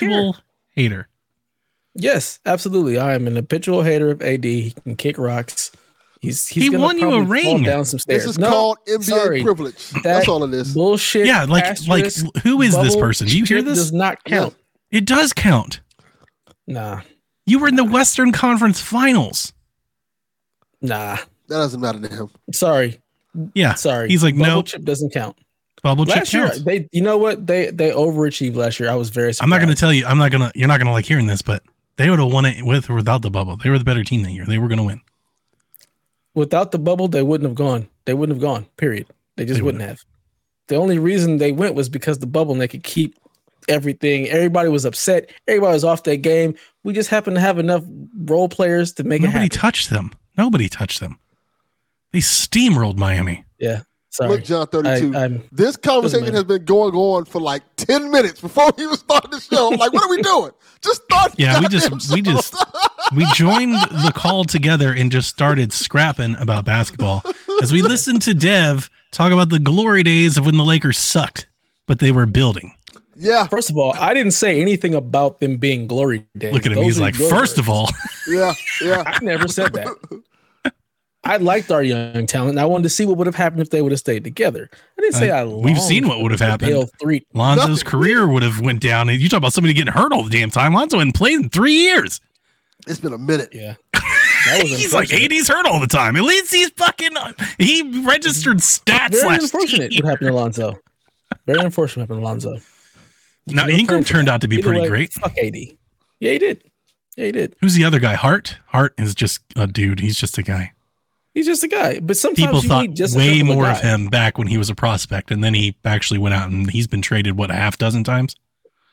habitual hater. Yes, absolutely. I am an habitual hater of AD. He can kick rocks. He's, he's He gonna won you a ring. down some stairs. This is No, called NBA sorry. privilege. That That's all it is. Bullshit. Yeah, like like who is this person? Do you hear this? Does not count. It does count. Nah, You were in the Western Conference Finals. nah. That doesn't matter to him. Sorry, Yeah. sorry. He's like, Bubble no, chip doesn't count. Bubble last year, counts. they, you know what? They they overachieved last year. I was very. Surprised. I'm not going to tell you. I'm not going to. You're not going to like hearing this, but they would have won it with or without the bubble. They were the better team that year. They were going to win. Without the bubble, they wouldn't have gone. They wouldn't have gone. Period. They just They wouldn't have. The only reason they went was because the bubble and they could keep everything. Everybody was upset. Everybody was off their game. We just happened to have enough role players to make it Nobody touched them. Nobody touched them. They steamrolled Miami. yeah. Sorry. Look, John 32. I, this conversation has been going on for like 10 minutes before we even started the show. Like, what are we doing? Just start. Yeah, we goddamn just we just we joined the call together and just started scrapping about basketball as we listened to Dev talk about the glory days of when the Lakers sucked, but they were building. Yeah, First of all, I didn't say anything about them being glory days. Look at him. Those He's like, first words. of all, yeah, yeah. I never said that. I liked our young talent. and I wanted to see what would have happened if they would have stayed together. I didn't say Uh, I. we've seen what would have happened. Pale three. Lonzo's Nothing. career would have went down. And you talk about somebody getting hurt all the damn time. Lonzo hadn't played in three years. It's been a minute. Yeah, He's like unfortunate. 80s hurt all the time. At least he's fucking. He registered stats Very last unfortunate year. what happened to Alonzo. Very unfortunate what happened to Alonzo. Now No Ingram turned out to be Either pretty way, great. Fuck AD. Yeah, he did. Yeah, he did. Who's the other guy? Hart. Hart is just a dude. He's just a guy. He's just a guy. But sometimes People you thought need just way more of him back when he was a prospect, and then he actually went out and he's been traded what a half dozen times.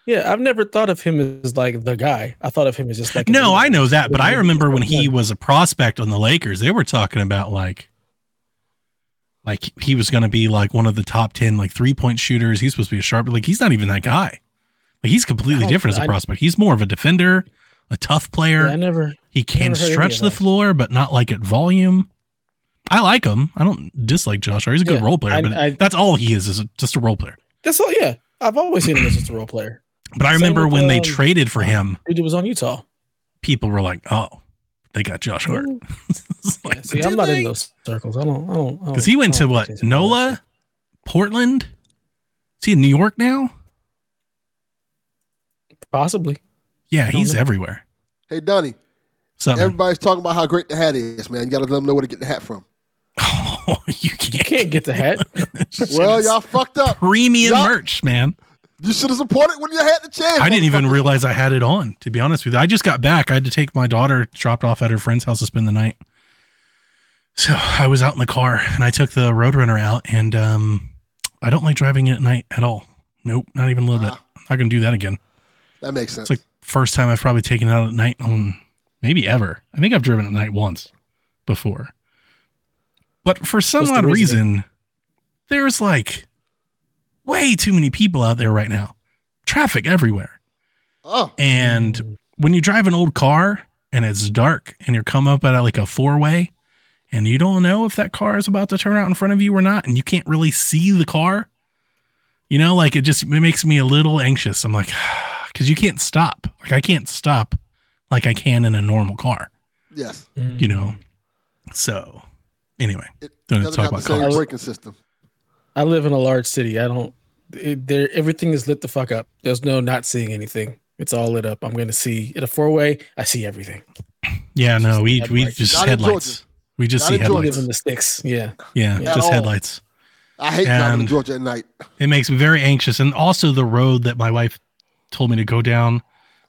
Yeah, I've never thought of him as like the guy. I thought of him as just like No. I know that, but I remember when he was a prospect on the Lakers, they were talking about like, like he was going to be like one of the top ten like three point shooters. He's supposed to be a sharp. Like he's not even that guy. Like he's completely oh, different as a prospect. He's more of a defender, a tough player. Yeah, I never. He can stretch the floor, but not like at volume. I like him. I don't dislike Josh Hart. He's a good Yeah, role player, I- but I- that's all he is, is just a role player. That's all. Yeah, I've always seen him as just a role player. But I remember with, when they um, traded for him, Dude, was on Utah. people were like, "Oh, they got Josh Hart." Ooh. It's Yeah, see, I'm not they? in those circles. I don't. I don't. Because he went to what? NOLA, Portland. Is he in New York now? Possibly. Yeah, he's know. everywhere. Hey, Donnie, So everybody's talking about how great the hat is, man. You got to let them know where to get the hat from. oh, you You can't, can't get the hat. Well, y'all fucked up. premium Y'all- merch, man. You should have supported when you had the chance. I didn't even realize I had it on. To be honest with you, I just got back. I had to take my daughter dropped off at her friend's house to spend the night. So I was out in the car and I took the Roadrunner out, and um, I don't like driving it at night at all. Nope, not even a little bit. Ah. I'm not gonna do that again. That makes sense. It's like first time I've probably taken it out at night on maybe ever. I think I've driven at night once before. But for some What's the odd reason, there's like way too many people out there right now. Traffic everywhere. oh, And when you drive an old car and it's dark and you're come up at like a four way and you don't know if that car is about to turn out in front of you or not, and you can't really see the car, you know, like it just it makes me a little anxious. I'm like, because you can't stop. Like I can't stop like I can in a normal car, yes. Mm. you know. So anyway, It Don't talk have the about same cars. braking system. I live in a large city. I don't. It, there, everything is lit the fuck up. There's no not seeing anything. It's all lit up. I'm gonna see in a four way. I see everything. yeah, no, we we just Not headlights. We just Not see in live headlights. in the sticks. Yeah. Yeah, Yeah. just all. headlights. I hate driving And- to Georgia at night. It makes me very anxious. And also, the road that my wife told me to go down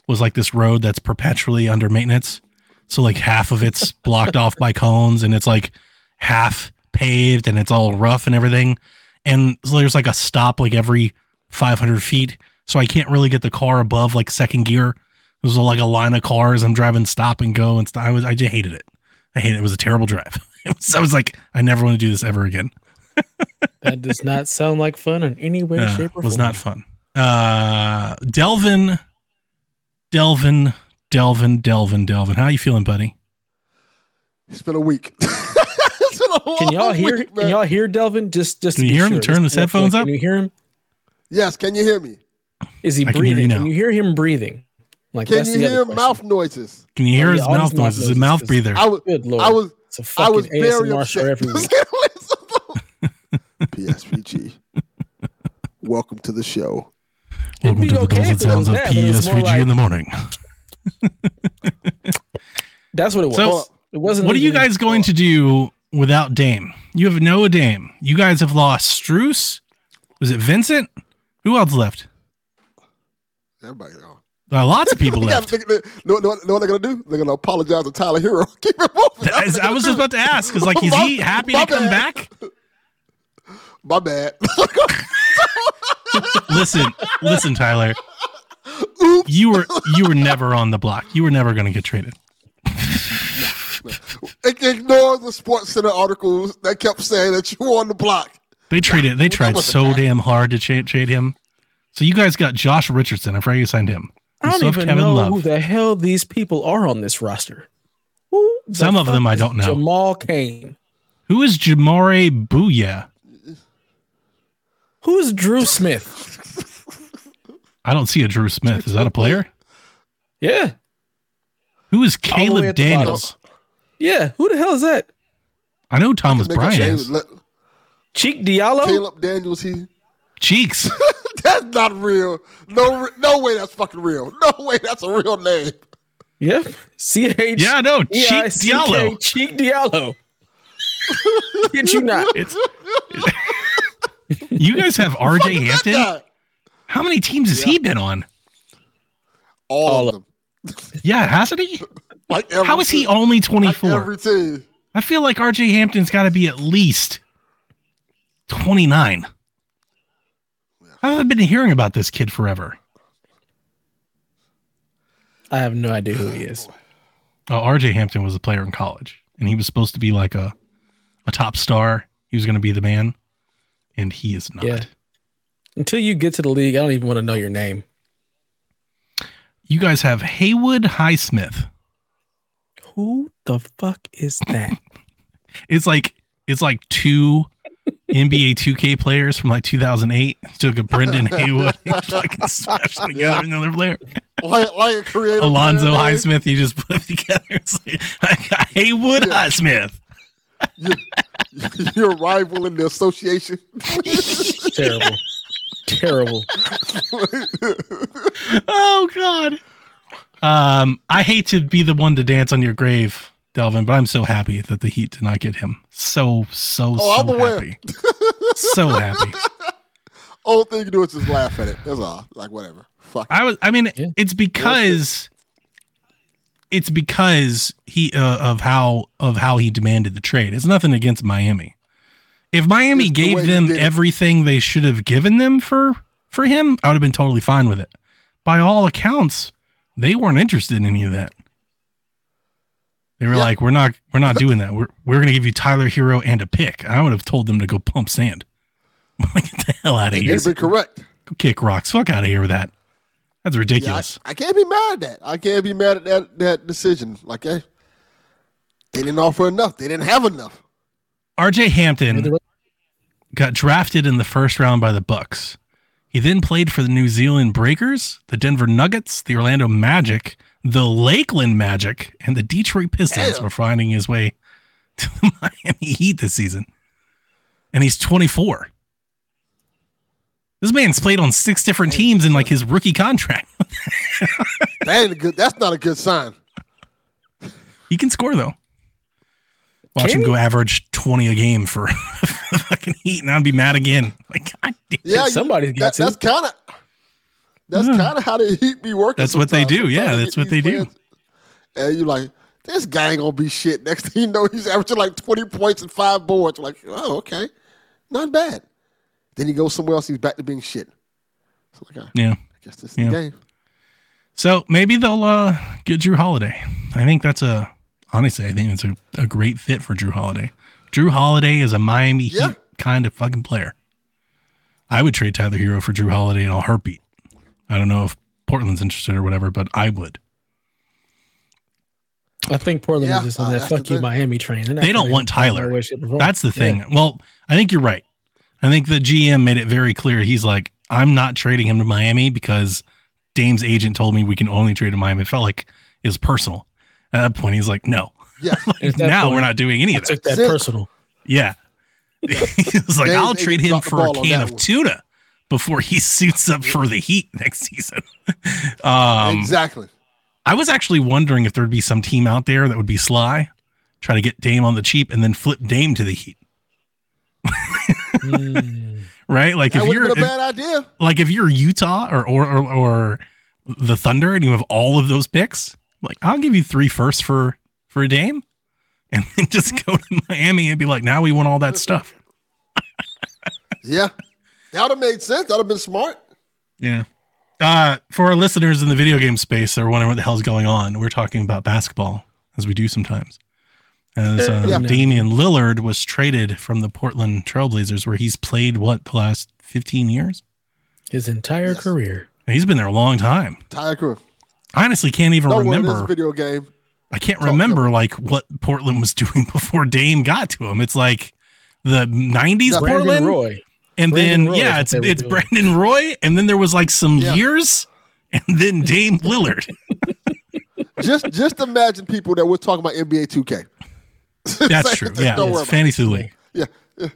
was like this road that's perpetually under maintenance. So, like, half of it's blocked off by cones and it's like half paved and it's all rough and everything. And so there's like a stop like every 500 feet. So, I can't really get the car above like second gear. There's like a line of cars. I'm driving stop and go and st- I was, I just hated it. I hated it. It was a terrible drive. It was, I was like, I never want to do this ever again. That does not sound like fun in any way, Uh, shape, or form. It was not fun. Uh, Delvin, Delvin, Delvin, Delvin, Delvin. How you feeling, buddy? It's been a week. It's been a Can y'all hear? week, Can y'all hear Delvin? Just, just. Can you be hear him? sure. Turn Just his headphones up? Can you hear him? Yes, can you hear me? Is he I can you breathing? Can you hear him breathing? Like Can you hear question. mouth noises? Can you oh, hear Oh, his yeah, all mouth these mouth noises? He's a noises, mouth 'cause breather. I was Good lord. I was it's a I fucking was very ASMR show upset. every week. PSVG. Welcome to the show. Welcome to the okay dulcet if it was sounds of that, but it was more PSVG like- in the morning. That's what it was. So, it wasn't. What are you guys going to do without Dame? You have no Dame. You guys have lost Strus. Was it Vincent? Who else left? Everybody gone. Uh, lots of people left. they- they- know what they're gonna do? They're gonna apologize to Tyler Herro. Keep it moving. As- I was just about to ask, because like, is he happy my to come back? My bad. Listen, listen, Tyler. Oops. You were you were never on the block. You were never going to get traded. Ignore the Sports Center articles that kept saying that you were on the block. They traded. They tried so damn hard to trade, trade him. So you guys got Josh Richardson. I forgot you signed him. I don't even Kevin know Love. who the hell these people are on this roster. Who the Some of them I don't know. Jamal Cain. Who is Jamaree Bouyea? Who is Drew Smith? I don't see a Drew Smith. Is that a player? Yeah, Who is All the way Caleb at bottom. Daniels? Yeah. Who the hell is that? I know Thomas Make a Bryant change. is. Let- Cheick Diallo. Caleb Daniels, he Cheeks. that's not real. No, no way that's fucking real. No way that's a real name. Yep. C H. Yeah, no, Cheek E-I-C-K, Diallo. Cheick Diallo. Did you not? It's you guys have RJ Hampton. How many teams has he been on? All, All of of- them. Yeah, hasn't he? Like every How is he team. only Like 24? every team. I feel like RJ Hampton's got to be at least 29. I've been hearing about this kid forever? I have no idea who he is. Uh, oh, RJ Hampton was a player in college, and he was supposed to be like a, a top star. He was going to be the man, and he is not. Yeah. Until you get to the league, I don't even want to know your name. You guys have Haywood Highsmith. Who the fuck is that? It's like it's like two NBA 2K players from like 2008. Took a Brendan Haywood and fucking smashed them together another player. Like, like a creative. Alonzo player name. Highsmith, you just put together. It's like, I got Haywood Yeah. Highsmith. You, you're a rival in the association. Terrible. Terrible. Oh God. Um, I hate to be the one to dance on your grave, Delvin, but I'm so happy that the Heat did not get him. So so Oh, so I'm happy. so happy. Only thing you do is just laugh at it. That's all. Like whatever. Fuck. I was. I mean, Yeah. it's because it's because he uh, of how of how he demanded the trade. It's nothing against Miami. If Miami It's gave he them everything they should have given them for for him, I would have been totally fine with it. By all accounts, they weren't interested in any of that. They were Yeah. like, "We're not, we're not doing that. We're we're going to give you Tyler Herro and a pick." I would have told them to go pump sand. like, get the hell out of here! You've been correct. Go kick rocks. Fuck out of here with that. That's Yeah, I, ridiculous. I can't be mad at that. I can't be mad at that that decision. Like, hey, they didn't offer enough. They didn't have enough. RJ Hampton got drafted in the first round by the Bucks. He then played for the New Zealand Breakers, the Denver Nuggets, the Orlando Magic, the Lakeland Magic, and the Detroit Pistons were finding his way to the Miami Heat this season. And he's 24. This man's played on six different teams in like his rookie contract. That ain't a good. That's not a good sign. He can score though. Watch Can him he? go average 20 a game for fucking Heat, and I'd be mad again. Like, God damn. Yeah, Somebody's got that, that's kind of. That's Yeah. kind of how the Heat be working. That's what they sometimes. do. Yeah, that's what they do. players- And you're like, this guy ain't gonna be shit. Next thing you know, he's averaging like twenty points and five boards. like, oh, okay, not bad. Then he goes somewhere else. He's back to being shit. So like, I Yeah. I guess this is Yeah. the game. So maybe they'll uh, get Jrue Holiday. I think that's a honestly, I think it's a, a great fit for Jrue Holiday. Jrue Holiday is a Miami Yeah. Heat kind of fucking player. I would trade Tyler Herro for Jrue Holiday in a heartbeat. I don't know if Portland's interested or whatever, but I would. I think Portland Yeah, is just on uh, that that's fuck you thing. Miami train. They're not They don't want Tyler. no way, shape, or form. That's the Yeah. thing. Well, I think you're right. I think the GM made it very clear. He's like, I'm not trading him to Miami because Dame's agent told me we can only trade to Miami. It felt like it was personal. At that point, he's like, no. Yeah. At that now point, we're not doing any I of that. took that Sit. personal. Yeah. he was like, Dame's I'll agent trade him for a ball can of one. tuna before he suits up for the Heat next season. um, exactly. I was actually wondering if there'd be some team out there that would be sly, try to get Dame on the cheap and then flip Dame to the Heat. Mm. Right? Like That if you're been a if- bad idea. like if you're Utah or, or or or the Thunder and you have all of those picks, like I'll give you three firsts for for a Dame, and then just go to Miami and be like, now we want all that stuff. Yeah. That would have made sense. That would have been smart. Yeah. Uh, for our listeners in the video game space, they're wondering what the hell's going on. We're talking about basketball, as we do sometimes. As uh, Yeah. Damian Lillard was traded from the Portland Trailblazers, where he's played what the last fifteen years. His entire Yes. career. He's been there a long time. Tyler Crew. I honestly can't even Don't worry, this is remember. a video game. I can't Talk remember like what Portland was doing before Dame got to him. It's like the '90s Yeah. Portland, Roy. and Brandon then Roy yeah, it's it's doing. Brandon Roy, and then there was like some Yeah. years, and then Dame Lillard. just just imagine people that we're talking about NBA 2K. That's true. Yeah, Don't it's about fantasy league. Yeah, yeah,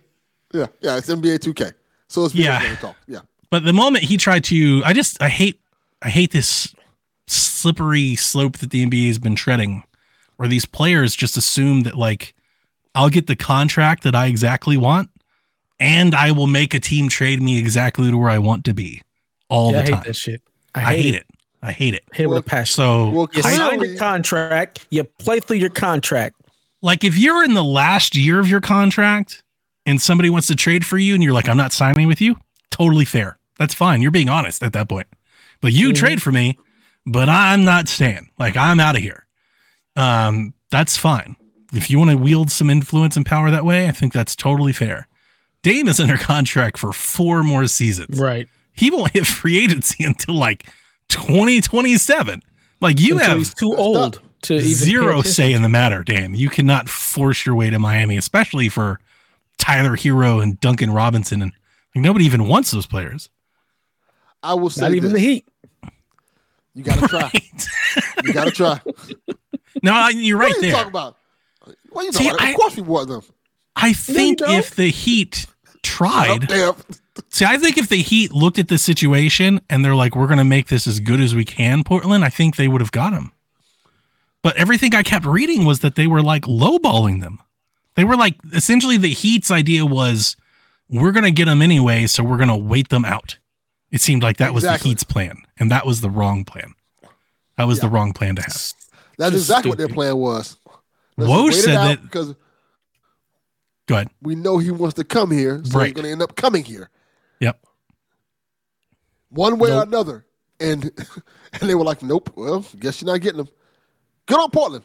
yeah, yeah. It's NBA 2K. So it's video Yeah. game talk. Yeah, But the moment he tried to, I just I hate I hate this slippery slope that the NBA has been treading, where these players just assume that like I'll get the contract that I exactly want, and I will make a team trade me exactly to where I want to be all Yeah, I hate time. that shit. I I hate, hate it. it. I hate it. Hate it with Well, a passion. So well, you sign clearly- your contract, you play through your contract. like if you're in the last year of your contract and somebody wants to trade for you and you're like, I'm not signing with you, totally fair. That's fine. You're being honest at that point. But you Mhm. trade for me, but I'm not staying. Like I'm out of here. Um, that's fine. If you want to wield some influence and power that way, I think that's totally fair. Dame is under contract for four more seasons. Right. He won't hit free agency until like 2027. Like you Until have he's too old to even zero say in the matter, Dame. You cannot force your way to Miami, especially for Tyler Herro and Duncan Robinson, and like, nobody even wants those players. I will say Not even this. the Heat. You gotta try. Right? You gotta try. no, you're right what are you there. talking about? What are you See, talking about? I- of course we want them. I think don't. if the Heat tried, see, I think if the Heat looked at the situation and they're like, "We're going to make this as good as we can," Portland, I think they would have got him. But everything I kept reading was that they were like lowballing them. They were like essentially the Heat's idea was, "We're going to get them anyway, so we're going to wait them out." It seemed like that was the Heat's plan, and that was the wrong plan. That was the wrong plan to have. That's Just exactly what their plan was. Woj just wait it said that- because Go ahead. we know he wants to come here, so Right. he's going to end up coming here Yep. one way or another. And and they were like, "Nope. Well, guess you're not getting him." Good on Portland.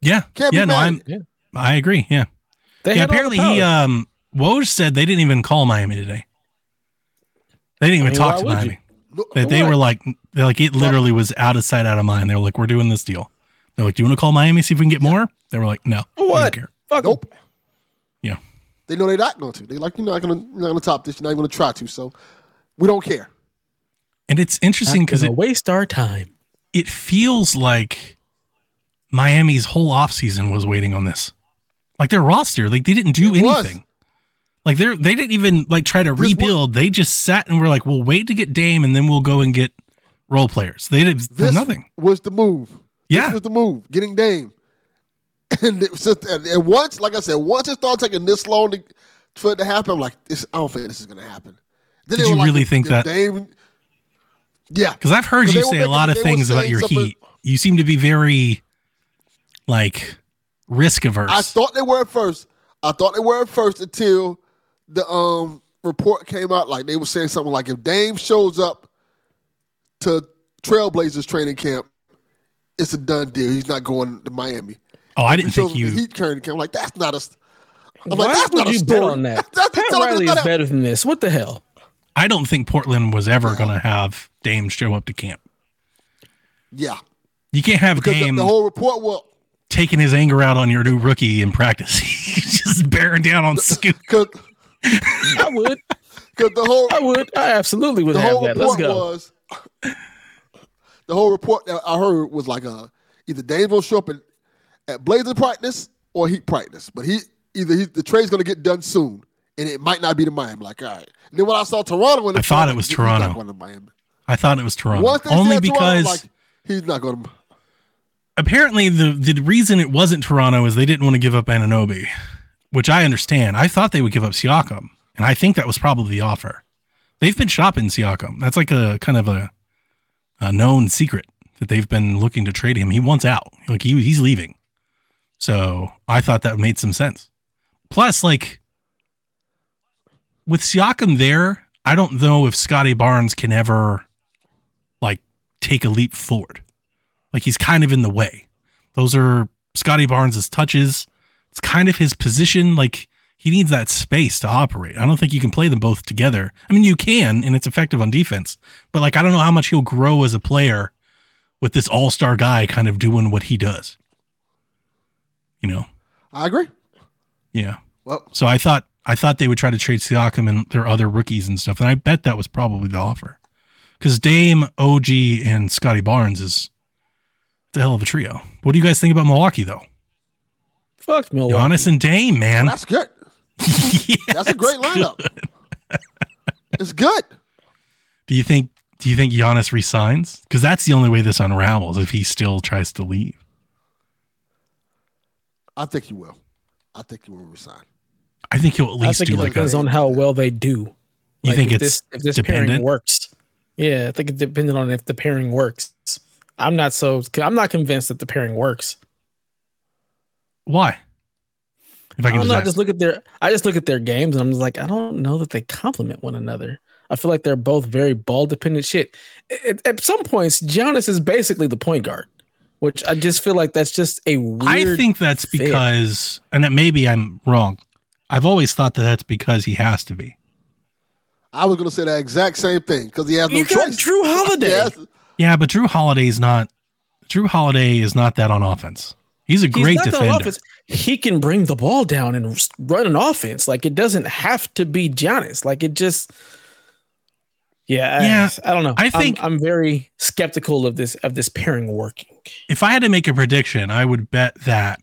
Yeah. Can't yeah. be No, mad. I'm. Yeah. I agree. Yeah. They yeah, had all the apparently he um Woj said they didn't even call Miami today. They didn't even I mean, talk to Miami. you? They were like they're like it literally was out of sight, out of mind. They were like, We're doing this deal. They're like, Do you want to call Miami, see if we can get more? They were like, No. we don't What? care." Fuck 'em. Nope. Yeah. They know they're not going to. They're like, you're not going to, you're not going to top this. You're not even going to try to. So we don't care. And it's interesting because gonna it, waste our time. it feels like Miami's whole offseason was waiting on this. Like their roster, like they didn't do It was. Like they're they didn't even like try to rebuild. They just sat and were like, "We'll wait to get Dame, and then we'll go and get role players." They did This nothing. was the move. Yeah. This was the move. Getting Dame. And, it was just, and, once, like I said, once it started taking this long to, for it to happen, I'm like, this, I don't think this is going to happen. Then Did you like, really think that- Dame, yeah. Because I've heard you say a lot of things about your something- Heat. You seem to be very like risk averse. I thought they were at first. I thought they were at first until the um report came out. Like they were saying something like, if Dame shows up to Trailblazers training camp, it's a done deal. He's not going to Miami. oh, I didn't he think up to you. Heat training camp. I'm like that's not a. I'm Why like that's would not a you story. bet on that? That's, Pat that's Riley is a- better than this. What the hell? I don't think Portland was ever going to have Dame show up to camp. Yeah, You can't have because the, Dame the whole report was taking his anger out on your new rookie in practice. He's just bearing down on Scoot. because I would. Because the whole I would. I absolutely would the have whole that. Let's report go. was the whole report that I heard was like uh either Dame will show up at, at Blazer practice or Heat practice, but he either he, the trade's gonna get done soon, and it might not be to Miami. Like all right, and then when I saw Toronto, when I thought it was he's not Toronto. going to Miami. I thought it was Toronto. Once they Only said Toronto, because like, he's not going to. apparently the the reason it wasn't Toronto is they didn't want to give up Anunoby, which I understand. I thought they would give up Siakam, and I think that was probably the offer. They've been shopping Siakam. That's like a kind of a, a known secret that they've been looking to trade him. He wants out. Like he he's leaving. So I thought that made some sense. Plus, like with Siakam there, I don't know if Scottie Barnes can ever like take a leap forward. Like he's kind of in the way. Those are Scottie Barnes' touches. It's kind of his position. Like he needs that space to operate. I don't think you can play them both together. I mean, you can, and it's effective on defense. But like, I don't know how much he'll grow as a player with this all-star guy kind of doing what he does. You know? I agree. Yeah. Well, So I thought I thought they would try to trade Siakam and their other rookies and stuff, and I bet that was probably the offer. Because Dame, OG, and Scottie Barnes is the hell of a trio. What do you guys think about Milwaukee though? Fuck Milwaukee. Giannis and Dame, man. that's good. Yeah, That's a great lineup. good. It's good. Do you think do you think Giannis resigns? Because that's the only way this unravels if he still tries to leave. I think he will. I think he will resign. I think he'll at least. I least think do it like depends a on how well they do. You Like, think if it's this, if this dependent? pairing works? Yeah, I think it depended on if the pairing works. I'm not so. I'm not convinced that the pairing works. Why? If I I can don't just, know. I just look at their. I just look at their games, and I'm just like, I don't know that they complement one another. I feel like they're both very ball dependent shit. At, at some points, Giannis is basically the point guard, which I just feel like that's just a weird. I think that's fit. because, and that maybe I'm wrong. I've always thought that that's because he has to be. I was going to say that exact same thing because he has no you got choice. Jrue Holiday. Yeah, but Jrue Holiday is not. Jrue Holiday is not that on offense. He's a great the defender. offense. He can bring the ball down and run an offense. Like it doesn't have to be Giannis. Like it just. Yeah, Yeah, I, I don't know. I I'm- think- I'm, very skeptical of this of this pairing working. If I had to make a prediction, I would bet that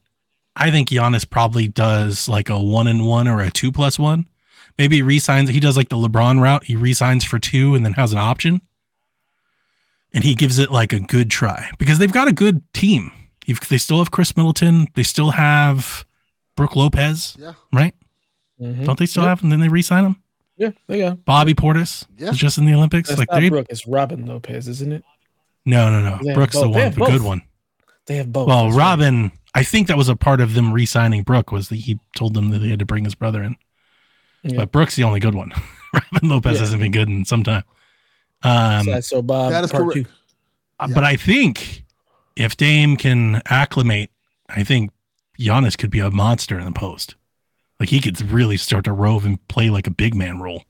I think Giannis probably does like a one and one or a two plus one. Maybe he resigns. He does like the LeBron route. He resigns for two and then has an option. And he gives it like a good try because they've got a good team. You've, they still have Khris Middleton. They still have Brook Lopez, Yeah. right? Mhm. Don't they still Yep. have? And then they resign him. Yeah, they got. Bobby Portis Yeah. is just in the Olympics. That's like not they Brook. It's Robin Lopez, isn't it? no, no, no. They have Brooks the one, have the good one. They have both. Well, That's right. Robin, I think that was a part of them re-signing Brook was that he told them that they had to bring his brother in. Yeah. But Brooks the only good one. Robin Lopez Yeah. hasn't been good in some time. Um, Sad so Bob. That is part correct. two. uh, but I think if Dame can acclimate, I think Giannis could be a monster in the post. Like he could really start to rove and play like a big man role,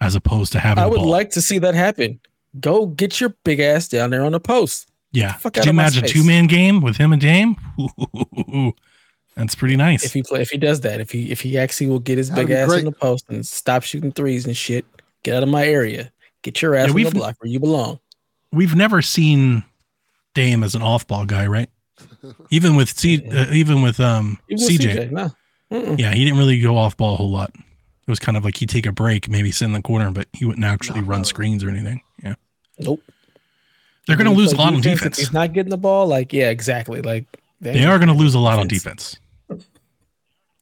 as opposed to having. I would ball. like to see that happen. Go get your big ass down there on the post. Yeah. fuck Could you imagine a two man game with him and Dame? That's pretty nice. If he play, if he does that, if he if he actually will get his That'd big ass great. in the post and stop shooting threes and shit, get out of my area. Get your ass Yeah, on the block where you belong. We've never seen Dame as an off ball guy, right? Even with C, uh, even with um Even with CJ. no. Yeah, he didn't really go off ball a whole lot. It was kind of like he'd take a break, maybe sit in the corner, but he wouldn't actually No, run no. screens or anything. Yeah. Nope. They're going to lose a lot on defense, defense. He's not getting the ball. Like, yeah, exactly. Like They are going to lose a lot on defense.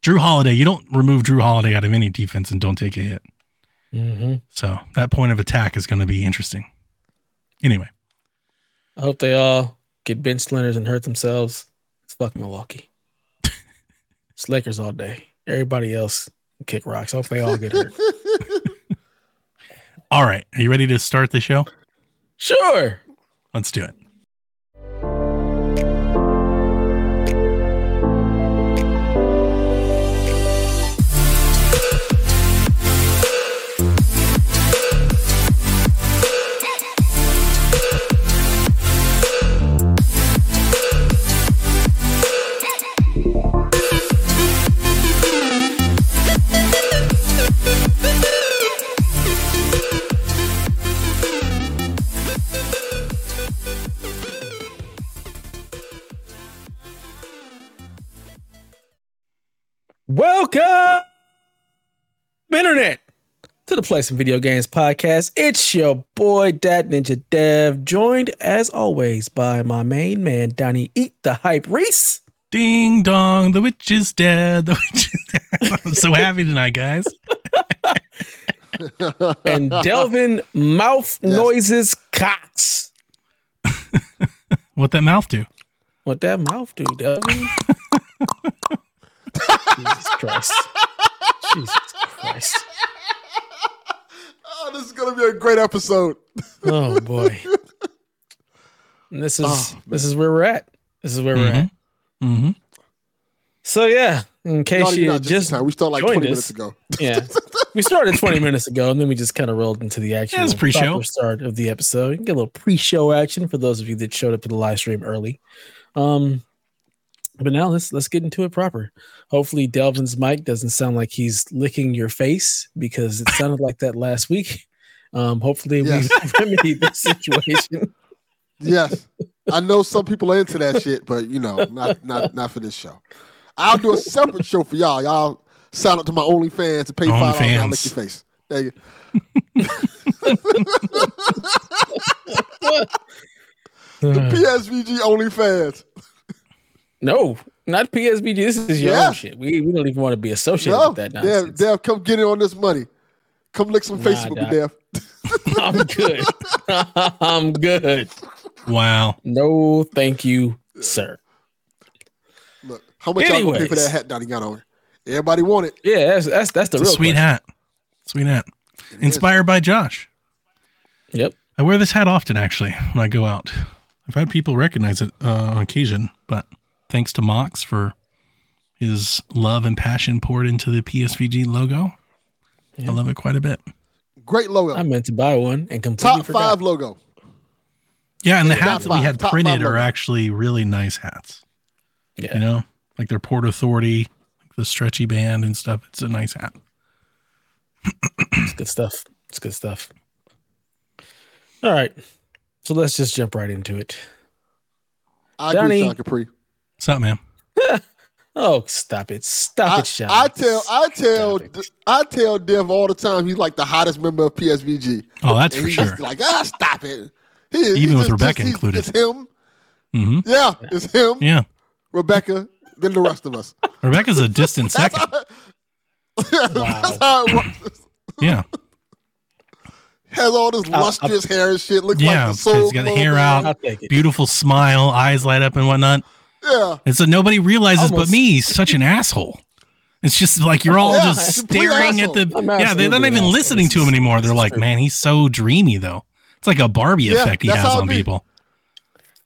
Jrue Holiday, you don't remove Jrue Holiday out of any defense and don't take a hit. hmm So that point of attack is going to be interesting. Anyway, I hope they all get bench splinters and hurt themselves. It's fuck Milwaukee. it's Lakers all day. Everybody else kick rocks. I hope they all get hurt. all right. Are you ready to start the show? sure. Let's do it. Play Some Video Games podcast. It's your boy, Dad Ninja Dev, joined as always by my main man, Donnie Eat the Hype Reese. Ding dong, the witch is dead. The witch is dead. I'm so happy tonight, guys. and Delvin Mouth Yes. Noises Cox. What that mouth do? What that mouth do, Delvin? Jesus Christ. Jesus Christ. Oh, this is gonna be a great episode. Oh boy. And this is Oh, this is where we're at. This is where we're at. Mm-hmm. So yeah, in case No, you you're not just, just we started like 20 us. minutes ago. yeah, we started 20 minutes ago, and then we just kind of rolled into the actual it's pre-show. start of the episode. You can get a little pre-show action for those of you that showed up to the live stream early. Um, but now let's let's get into it proper. Hopefully, Delvin's mic doesn't sound like he's licking your face because it sounded like that last week. Um, hopefully, Yes. we remedied this situation. Yes, I know some people are into that shit, but you know, not not not for this show. I'll do a separate show for y'all. Y'all sign up to my OnlyFans and pay five dollars. I'll lick OnlyFans. your face. There you. The PSVG OnlyFans. No, not PSVG. This is your Yeah. own shit. We, we don't even want to be associated No, with that Dev, nonsense. Dev, come get in on this money. Come lick some Nah, faces with Doc. Dev. I'm good. I'm good. Wow. No, thank you, sir. Look, how much y'all gonna pay for that hat Donnie got on? Everybody want it. Yeah, that's that's that's the It's a real sweet question. hat. Sweet hat. Inspired by Josh. Yep. I wear this hat often, actually, when I go out. I've had people recognize it uh, on occasion, but thanks to Mox for his love and passion poured into the PSVG logo. Yeah. I love it quite a bit. Great logo. I meant to buy one and completely Top forgot. five logo. Yeah, and the Top hats that we had printed are actually really nice hats. Yeah. You know, like their Port Authority, like the stretchy band and stuff. It's a nice hat. It's good stuff. It's good stuff. All right. So let's just jump right into it. I Donnie. agree, Sean Capri. What's up, man? Oh, stop it. Stop I, it, Sean. I tell I tell I tell Dev all the time he's like the hottest member of PSVG. Oh, that's And for he's sure. just like, ah, stop it. He Even he's with just- Rebecca he's- included. It's him. hmm Yeah, it's him, Yeah. Rebecca, then the rest of us. Rebecca's a distant That's second. how, that's how it. Yeah. Has all this I'll- lustrous hair and shit. Looks Yeah, like the soul. he's got the hair out. I'll take it. Beautiful smile, eyes light up and whatnot. Yeah. And so nobody realizes Almost. but me, he's such an asshole. It's just like you're all Yeah, just staring at the. Yeah, they're not even asshole. listening to him anymore. They're like, man, he's so dreamy though. It's like a Barbie Yeah, effect he has on be. people.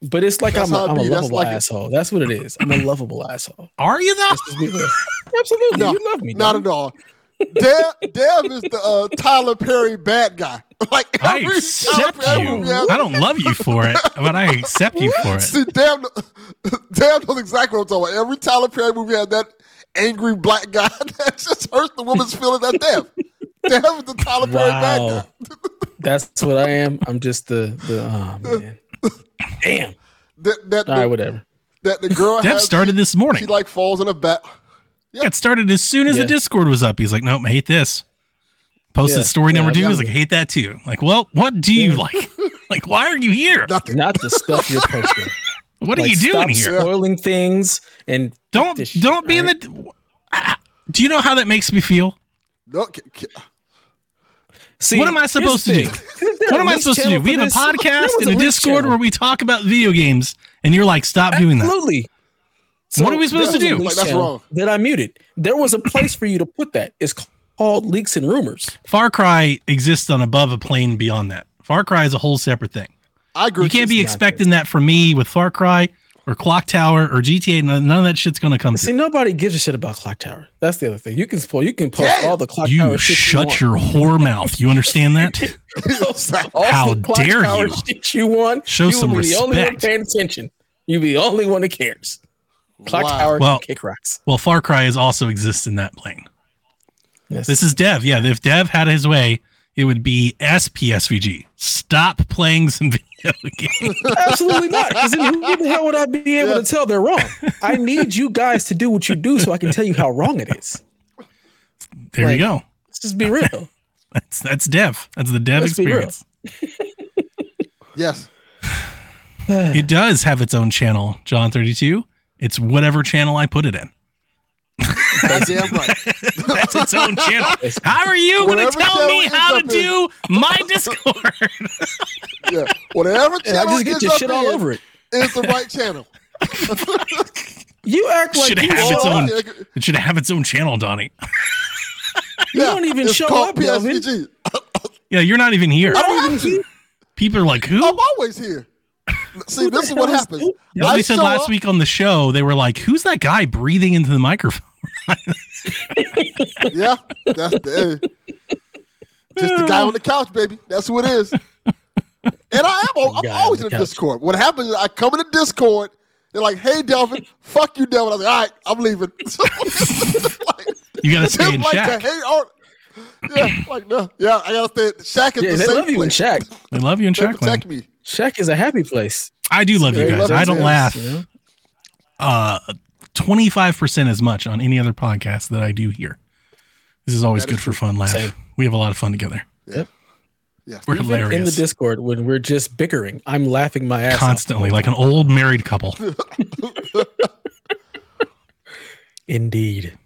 But it's like That's I'm I'm a be. That's lovable like it. asshole. That's what it is. I'm a lovable asshole. Are you though? Let's just be real. Absolutely. No, you love me. Not dog. at all. Dev, Dev is the uh, Tyler Perry bad guy. Like I accept Tyler you. movie I don't love you for it, but I accept you for it. See, damn, Dev knows exactly what I'm talking about. Every Tyler Perry movie had that angry black guy that just hurts the woman's feelings. That Dev. Dev is the Tyler Perry bad Wow. guy. That's what I am. I'm just the the oh man. Damn. That that, All right, the, whatever. that the girl Dev has, started this morning. She like falls in a bat. Yeah, it started as soon as Yeah. the Discord was up. He's like, nope, I hate this. Posted Yeah. story number Yeah, two. He's yeah. like, hate that too. Like, well, what do you Yeah. like? Like, why are you here? Nothing. Not the stuff you're posting. What are you doing stop here? Spoiling things and Don't shit, don't be in the. Do you know how that makes me feel? No, k- k- See, What am I supposed to do? thing. Isn't there What am I supposed to do? We have a this? There podcast was and a Wish Discord channel. where we talk about video games, and you're like, stop doing that. Absolutely. What are we supposed to do? Like, that's wrong. That I muted. There was a place for you to put that. It's called leaks and rumors. Far Cry exists on above a plane beyond that. Far Cry is a whole separate thing. I agree. You can't be expecting that from me with Far Cry or Clock Tower or GTA. None none of that shit's gonna come. See, through. nobody gives a shit about Clock Tower. That's the other thing. You can spoil. You can post Damn. all the Clock You Tower shit shut you your whore mouth. You understand that? How dare Tower you. Shit you want. Show you some will be the only one respect. paying attention. You be the only one that cares. Clock Wow. Tower Well- kick rocks. Well, Far Cry is also exists in that plane. Yes. This is Dev. Yeah, if Dev had his way, it would be SPSVG. Stop playing some video video game. Absolutely not. Because then who the hell would I be able Yeah. to tell they're wrong? I need you guys to do what you do so I can tell you how wrong it is. There Like- you go. Let's just be real. That's that's dev. That's the dev Let's experience. Yes. It does have its own channel, John 32. It's whatever channel I put it in. Goddamn right. That's its own channel. How are you going to tell me how to ends in. do my Discord? Yeah. Whatever And I just get ends your shit all in over it. is the right channel. You act like Should you have its own. up. It should have its own channel, Donnie. You don't even show up, Delvin. PSVG. Yeah, you're not even here. I don't have to. People are like, who? I'm always here. See, this is what happens. who? Yeah, I they said last up- week on the show, they were like, who's that guy breathing into the microphone? Yeah, that's the, hey. just the guy on the couch, baby. That's who it is. And I am. I'm always in the the. Discord. What happens is I come in the Discord. They're like, "Hey, Delvin, fuck you, Delvin." I was like, "All right, I'm leaving." like, You got to stay him in like the Shack. hate. Yeah, like no, yeah, I gotta stay. Shaq is Yeah, the they safe love you in place. Shaq. They love you in They Shack protect me. Shaq is a happy place. I do love you guys. love I don't yes, laugh You know? uh 25% as much on any other podcast that I do here. This is always That good is for fun laugh. Same. We have a lot of fun together. Yep. Yeah, We're Even in the. Discord when we're just bickering, I'm laughing my ass off. Constantly, like an old married couple. Indeed.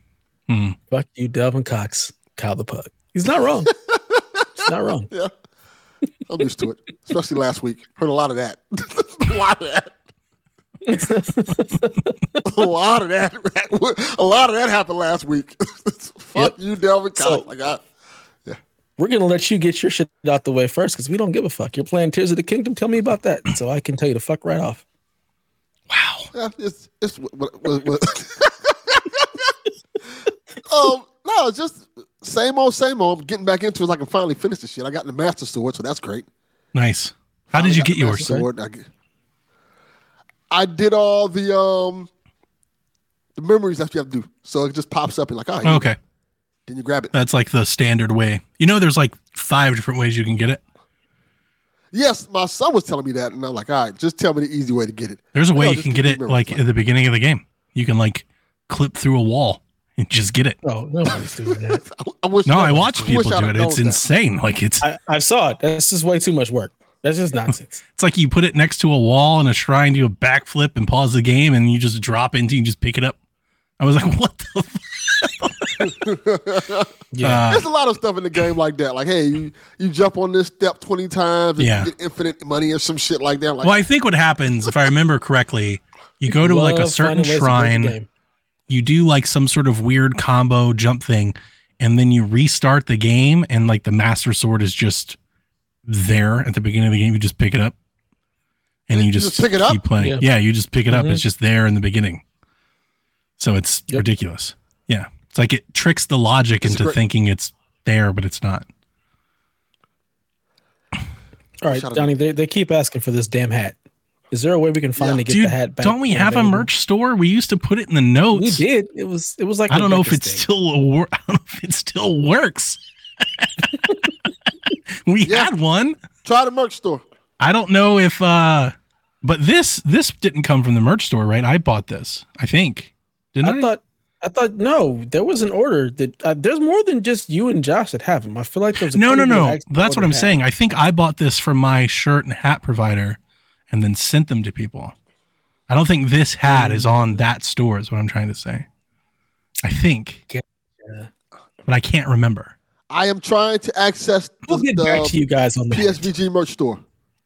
Hmm. Fuck you, Delvin Cox, Kyle the Pug. He's not wrong. He's not wrong. yeah. I'm used to it, especially last week. Heard a lot of that. a lot of that. a lot of that. A lot of that happened last week. Fuck Yep. you, Delvin Cox. So- like I, We're gonna let you get your shit out the way first because we don't give a fuck. You're playing Tears of the Kingdom. Tell me about that, so I can tell you to fuck right off. Wow. Yeah, it's it's what, what, what, what- um no, it's just same old, same old. I'm getting back into it. so I can finally finish the shit. I got the master sword, so that's great. Nice. How did you get Got yours? Sword. I, get- I did all the um the memories that you have to do, so it just pops up and like, all right, Oh, okay. then you grab it. That's like the standard way. You know, there's like five different ways you can get it. Yes, my son was telling me that, and I'm like, all right, just tell me the easy way to get it. There's a way No, you can get it memories, like like- at the beginning of the game. You can like clip through a wall and just get it. Oh, nobody's doing that. I, I wish. No, I wish watch people I'd do it. known It's that. insane. Like it's I, I saw it. That's just way too much work. That's just nonsense. it's like you put it next to a wall and a shrine, do a backflip and pause the game, and you just drop into you just pick it up. I was like, what the? F-? Yeah. Uh, There's a lot of stuff in the game like that. Like, hey, you, you jump on this step 20 times and Yeah. you get infinite money or some shit like that. Like, well, I think what happens, if I remember correctly, you go to like a certain finding ways to break the shrine, you do like some sort of weird combo jump thing, and then you restart the game, and like the master sword is just there at the beginning of the game. You just pick it up, and You you just just, pick it up? keep playing. Yeah. Yeah. you just pick it up. Mhm. It's just there in the beginning. So it's Yep. ridiculous. Yeah, it's like it tricks the logic It's into great. thinking it's there, but it's not. All right, Shut up. Johnny. They, they keep asking for this damn hat. Is there a way we can finally get Dude, the hat back? don't we have a merch store? We used to put it in the notes. We did. It was it was like I don't know if Rebecca's it's thing. still a wor- I don't know if it still works. we Yeah. had one. try the merch store. I don't know if uh but this this didn't come from the merch store, right? I bought this. I think. Didn't I? I thought I thought no, there was an order that uh, there's more than just you and Josh that have them. I feel like there's a no, no, no. That's what I'm hats. saying. I think I bought this from my shirt and hat provider and then sent them to people. I don't think this hat is on that store is what I'm trying to say. I think. Gotcha. But I can't remember. I am trying to access the, We'll get back to you guys on that. PSVG merch store.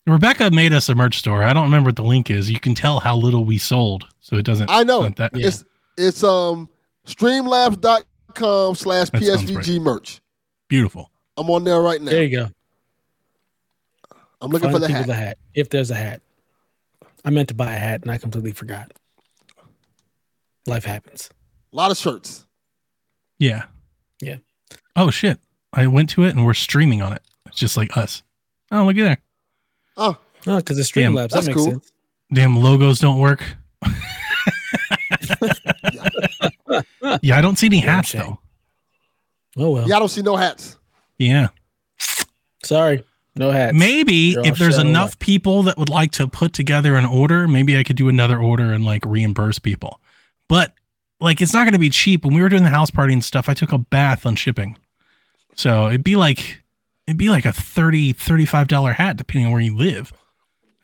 Rebecca made us a merch store. I don't remember what the link is. You can tell how little we sold, so it doesn't. I know. it's not that- Yeah. It's it's um streamlabs.com slash That sounds PSVG merch. beautiful. I'm on there right now. There you go. I'm looking Find for the hat. the hat. If there's a hat. I meant to buy a hat and I completely forgot. Life happens. A lot of shirts. Yeah. Yeah. Oh shit! I went to it and we're streaming on it. It's just like us. Oh look at there. Oh, oh No, because it's Damn, Streamlabs. That that's makes cool. sense. Damn logos don't work. yeah, I don't see any Damn hats shame. though. Oh well. yeah, I don't see no hats. Yeah. Sorry. No hats. maybe They're if there's enough up. people that would like to put together an order, maybe I could do another order and like reimburse people. But like it's not going to be cheap. When we were doing the house party and stuff, I took a bath on shipping. So it'd be like it'd be like a 30 35 dollar hat depending on where you live.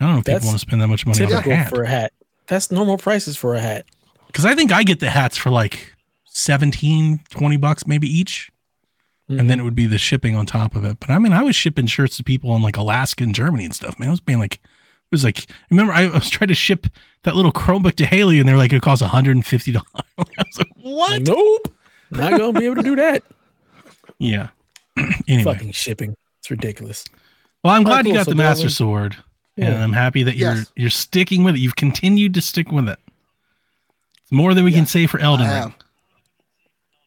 I don't know if That's people want to spend that much money on a hat. for a hat. That's normal prices for a hat. Cuz I think I get the hats for like 17 20 bucks maybe each. And then mm-hmm. it would be the shipping on top of it. But I mean, I was shipping shirts to people in like Alaska and Germany and stuff. Man, I was paying like, it was like, remember, I was trying to ship that little Chromebook to Haley and they're like, it costs $150. I was like, what? nope. Not gonna be able to do that. Yeah. anyway, Fucking shipping. It's ridiculous. well, I'm Oh, glad you got So the Master Delvin- Sword. And I'm happy that you're Yes. you're sticking with it. You've continued to stick with it. It's more than we can say for Elden I Ring.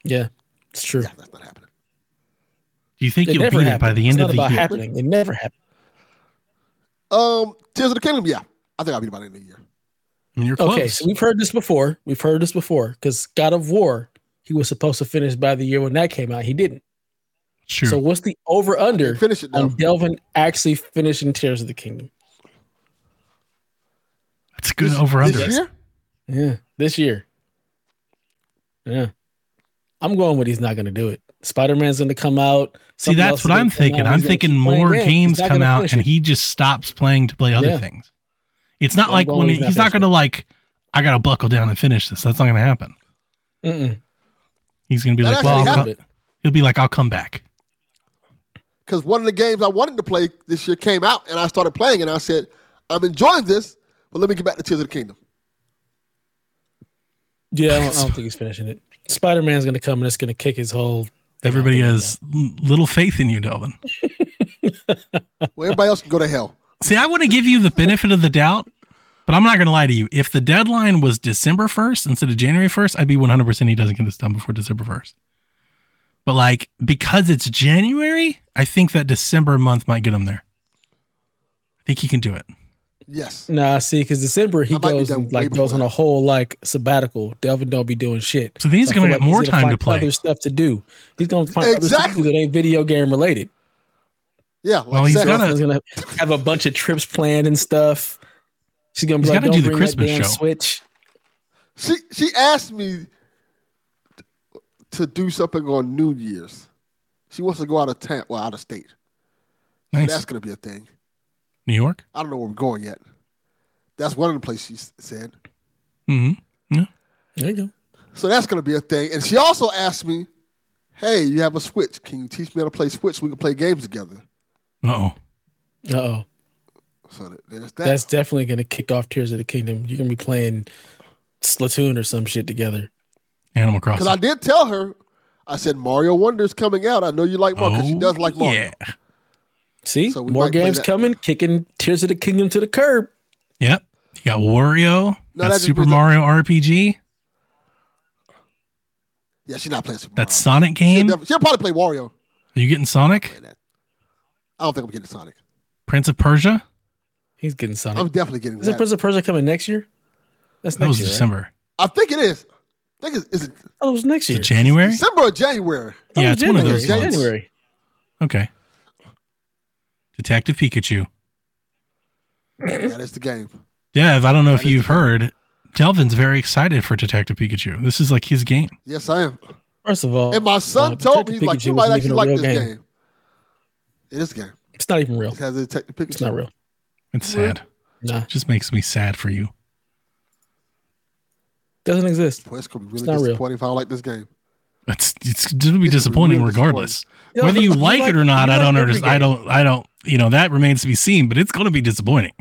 Yeah, it's true. Yeah, that's not happening. Do you think It you'll never beat it by the It's end not of the about year? happening. It never happened. Um, Tears of the Kingdom, yeah. I think I'll be by the end of the year. I you're close. Okay, so we've heard this before. We've heard this before because God of War, he was supposed to finish by the year when that came out. He didn't. Sure. So what's the over under Finish it though. on Delvin actually finishing Tears of the Kingdom? It's good This- over under. year? Yeah, this year. Yeah, I'm going with he's not going to do it. Spider Man's going to come out. See, that's what I'm thinking. I'm thinking more games come out and it. he just stops playing to play other Yeah. things. It's not I'm like when he's he's not not going to like, I got to buckle down and finish this. That's not going to happen. Mm-mm. He's going to be That like, well, actually I'll happened. come, he'll be like, I'll come back. Because one of the games I wanted to play this year came out, and I started playing, and I said, I'm enjoying this, but let me get back to Tears of the Kingdom. Yeah, I don't, I don't think he's finishing it. Spider Man's going to come and it's going to kick his whole. Everybody has l- little faith in you, Delvin. Well, everybody else can go to hell. See, I want to give you the benefit of the doubt, but I'm not going to lie to you. If the deadline was December 1st instead of January 1st, I'd be 100% he doesn't get this done before December 1st. But like, because it's January, I think that December month might get him there. I think he can do it. Yes. Nah, see, because December he I might be goes and, like goes on a whole like sabbatical. Delvin don't be doing shit. So then he's I going to feel get like more time to play. Other stuff to do. He's gonna find other stuff Exactly. that ain't video game related. Yeah. Like Well, he's Seth- gotta- He's gonna have a bunch of trips planned and stuff. She's gonna be He's like, gotta "Don't do the bring Christmas show." Switch." she she asked me to do something on New Year's. She wants to go out of town, well, out of state. Nice. That's going to be a thing. New York? I don't know where we're going yet. That's one of the places she s- said. hmm Yeah. There you go. So that's going to be a thing. And she also asked me, "Hey, you have a Switch? Can you teach me how to play Switch? So we can play games together." Uh oh. Uh oh. So there's that. That's definitely gonna kick off Tears of the Kingdom. You're gonna be playing Splatoon or some shit together. Animal Because I did tell her, I said Mario Wonder's coming out. I know you like Mario because she Oh, does like Mario. Yeah. See, So more games coming, kicking Tears of the Kingdom to the curb. Yep. You got Wario. No, got that Super brings up- Mario RPG. Yeah, she's not playing Super That Mario. Sonic She'll, game. she'll probably play Wario. Are you getting Sonic? I don't think I'm getting Sonic. Prince of Persia? He's getting Sonic. I'm definitely getting Is that. Prince of Persia coming next year? That's That next was year. right? December. I think it is. I think it's, is it Oh, it was next year. January? December or January? Oh, Yeah, was it's one of January. those months. January. Okay. Detective Pikachu. yeah, that's the game. Dev, I don't know if you've the- heard, Delvin's very excited for Detective Pikachu. This is like his game. Yes, I am. First of all, And my son uh, told me, Detective he's like, Pikachu you might actually like this game. game. It is a game. it's not even real. It has a Detective Pikachu. It's not real. It's sad. Nah, It just makes me sad for you. Doesn't exist. Boy, it's gonna be really It's real. disappointing if I don't like this game. It's it's going to be It's disappointing really regardless. Yeah, Whether you you like, like- it or not, I don't every understand. I don't. I don't. You know that remains to be seen. But it's going to be disappointing.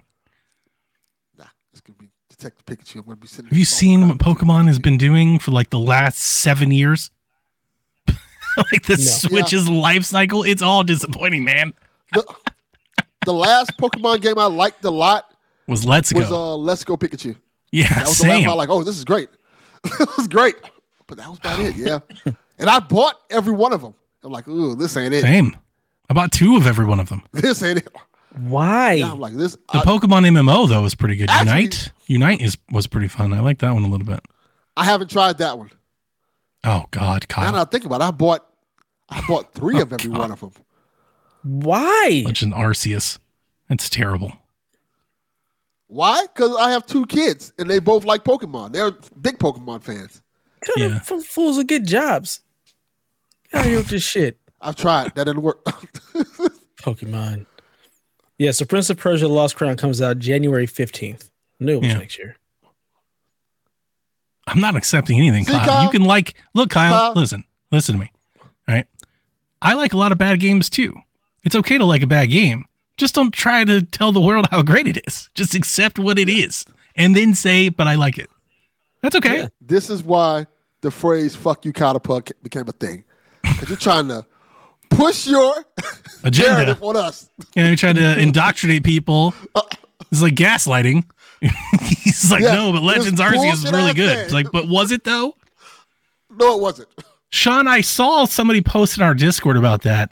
Nah, it's gonna be Detective Pikachu. I'm gonna be sitting. Have you seen what Pokemon has been doing for like the last seven years? like the No. Switch's life cycle, it's all disappointing, man. The, the last Pokemon game I liked a lot Was Let's was Go? uh, Let's Go Pikachu. yeah, That was the last same. one I like. Oh, this is great. it was great, but that was about it. Yeah, and I bought every one of them. I'm like, ooh, this ain't it. Same. I bought two of every one of them. This ain't it. Why? Yeah, I'm like this. The I, Pokemon MMO though was pretty good. Actually- Unite, Unite is was pretty fun. I like that one a little bit. I haven't tried that one. Oh God, Now Kyle. that I think about it, I bought, I bought three Oh, of every God. one of them. Why? Legend Arceus. It's terrible. Why? Because I have two kids and they both like Pokemon. They're big Pokemon fans. Kind Yeah. of f- fools will get jobs? Get out of here with this shit. I've tried. That didn't work. Pokemon. Yeah, so Prince of Persia: The Lost Crown comes out January fifteenth. Knew it was Yeah. next year. I'm not accepting anything, See, Kyle. Kyle? You can like, look, Kyle, Kyle? listen, listen to me. All right. I like a lot of bad games too. It's okay to like a bad game. Just don't try to tell the world how great it is. Just accept what it is and then say, but I like it. That's okay. Yeah. this is why the phrase "fuck you, Catapult" became a thing. Because you're trying to push your Agenda. on us. And you're trying to indoctrinate people. It's like gaslighting. He's like, Yeah, no, but Legends Arceus is really good. It's like, but was it though? No, it wasn't. Sean, I saw somebody post in our Discord about that.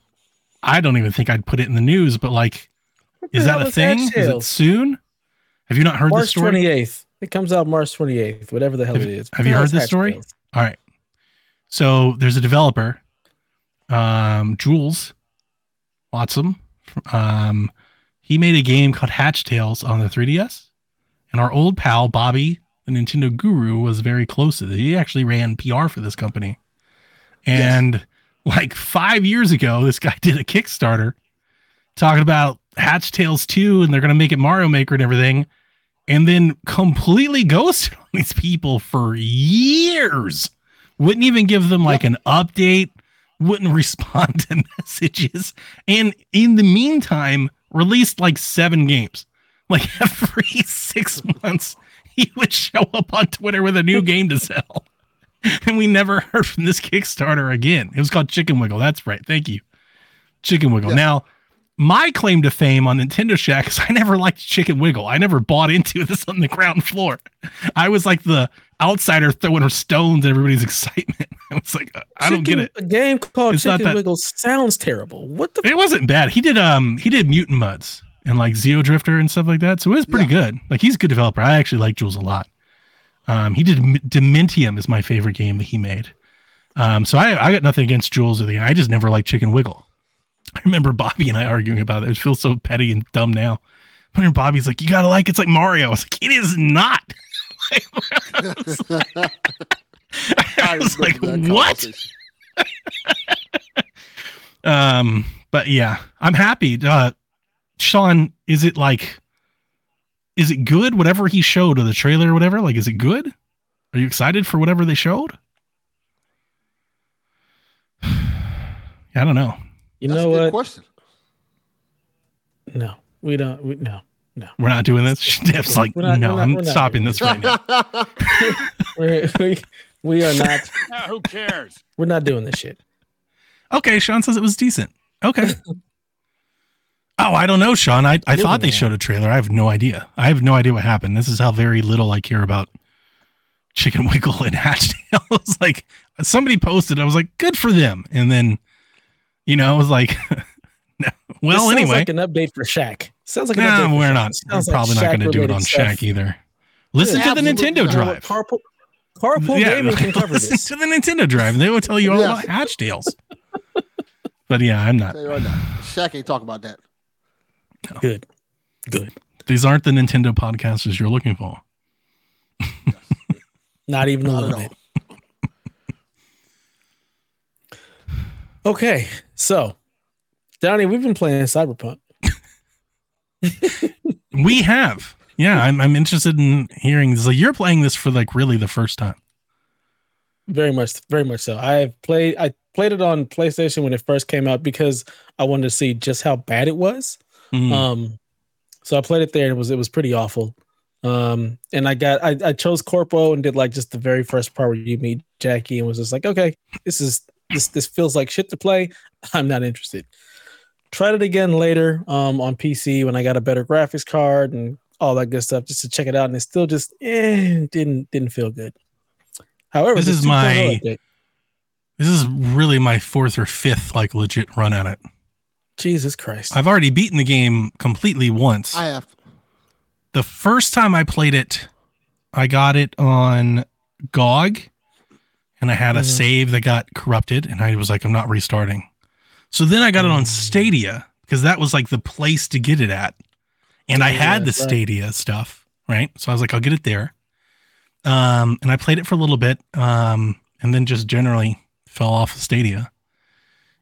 I don't even think I'd put it in the news, but like, is that a thing? Is it soon? Have you not heard this March story? twenty eighth. It comes out March twenty eighth. Whatever the hell Have- it is. have you heard this story? All right. So there's a developer, um, Jools Watsham. Um, he made a game called Hatch Tales on the 3DS, and our old pal Bobby, the Nintendo guru, was very close to it. He actually ran PR for this company, and like five years ago, this guy did a Kickstarter talking about Hatch Tales 2, and they're gonna make it Mario Maker and everything and then completely ghosted on these people for years. Wouldn't even give them like an update, wouldn't respond to messages. And in the meantime, released like seven games. Like every six months, he would show up on Twitter with a new game to sell. And we never heard from this Kickstarter again. It was called Chicken Wiggle. That's right. Thank you. Chicken Wiggle. Yeah. Now, my claim to fame on Nintendo Shack is I never liked Chicken Wiggle. I never bought into this on the ground floor. I was like the outsider throwing her stones at everybody's excitement. I was like, I don't get it. A game called It's Chicken that- Wiggle sounds terrible. What the? It wasn't bad. He did um he did Mutant Mudds and like Xeodrifter and stuff like that. So it was pretty good. Like he's a good developer. I actually like Jools a lot. Um he did Dementium is my favorite game that he made. Um so I I got nothing against Jools or the I just never liked Chicken Wiggle. I remember Bobby and I arguing about it. It feels so petty and dumb now. Remember Bobby's like, you gotta like it's like Mario. I was like, it is not. I was like, I was like, what? Um, but yeah, I'm happy. Uh, Sean, is it like, is it good? Whatever he showed or the trailer or whatever, like, is it good? Are you excited for whatever they showed? I don't know. You That's know a good what? question. No, we don't. We, no, We're not doing this. Dev's like, We're not- no, we're not- I'm we're not stopping this right now. We're, we we are not. Who cares? We're not doing this shit. Okay, Sean says it was decent. Okay. Oh, I don't know, Sean. I, I thought they Moving showed a trailer. I have no idea. I have no idea what happened. This is how very little I care about Chicken Wiggle and Hatch Tales. like somebody posted, I was like, good for them. And then, you know, it was like, no. Well, sounds anyway, like an update for Shaq. Sounds like an nah, update. we're not. We're Sounds like probably not going to do it on stuff. Shaq either. Listen Yeah, to the Nintendo. Drive. Carpool, carpool Yeah, gaming can cover listen this. to the Nintendo Drive, and they will tell you all Yeah. about Hatch Tales. but yeah, I'm not. Tell you right now, Shaq ain't talking about that. Good, good. These aren't the Nintendo podcasters you're looking for. Not even a Not little bit. Okay, so Donnie, we've been playing Cyberpunk. We have. Yeah, I'm I'm interested in hearing this. Like you're playing this for like really the first time. Very much, very much so. I played. I played it on PlayStation when it first came out because I wanted to see just how bad it was. Mhm. Um, so I played it there and it was it was pretty awful. Um, and I got I, I chose Corpo and did like just the very first part where you meet Jackie and was just like, okay, this is this this feels like shit to play. I'm not interested. Tried it again later um on PC when I got a better graphics card and all that good stuff just to check it out, and it still just eh, didn't didn't feel good. However, This is my- this is really my fourth or fifth like legit run at it. Jesus Christ. I've already beaten the game completely once. I have. the first time I played it, I got it on GOG and I had a Mhm. save that got corrupted and I was like, I'm not restarting. So then I got it on Mm. Stadia because that was like the place to get it at. And I Yeah, had the that's right. Stadia stuff, right? So I was like, I'll get it there. Um, and I played it for a little bit, um, and then just generally fell off of Stadia.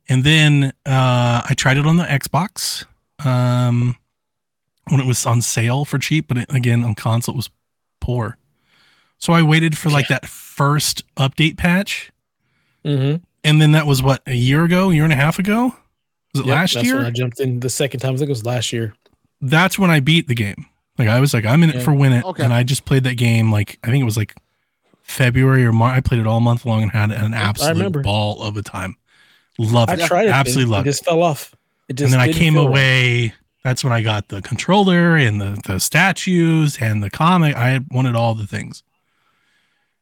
And then uh, I tried it on the Xbox um, when it was on sale for cheap, but it, again on console it was poor. So I waited for like that first update patch, Mm-hmm. and then that was what a year ago, a year and a half ago. Was it last that's year? When I jumped in the second time. I think it was last year. that's when I beat the game. Like I was like, I'm in it for win it, Okay. and I just played that game. Like I think it was like February or March. I played it all month long and had an absolute ball of a time. Love I it, tried it. absolutely and loved it it. just fell off. It just And then I came feel right. away. That's when I got the controller and the the statues and the comic. I wanted all the things.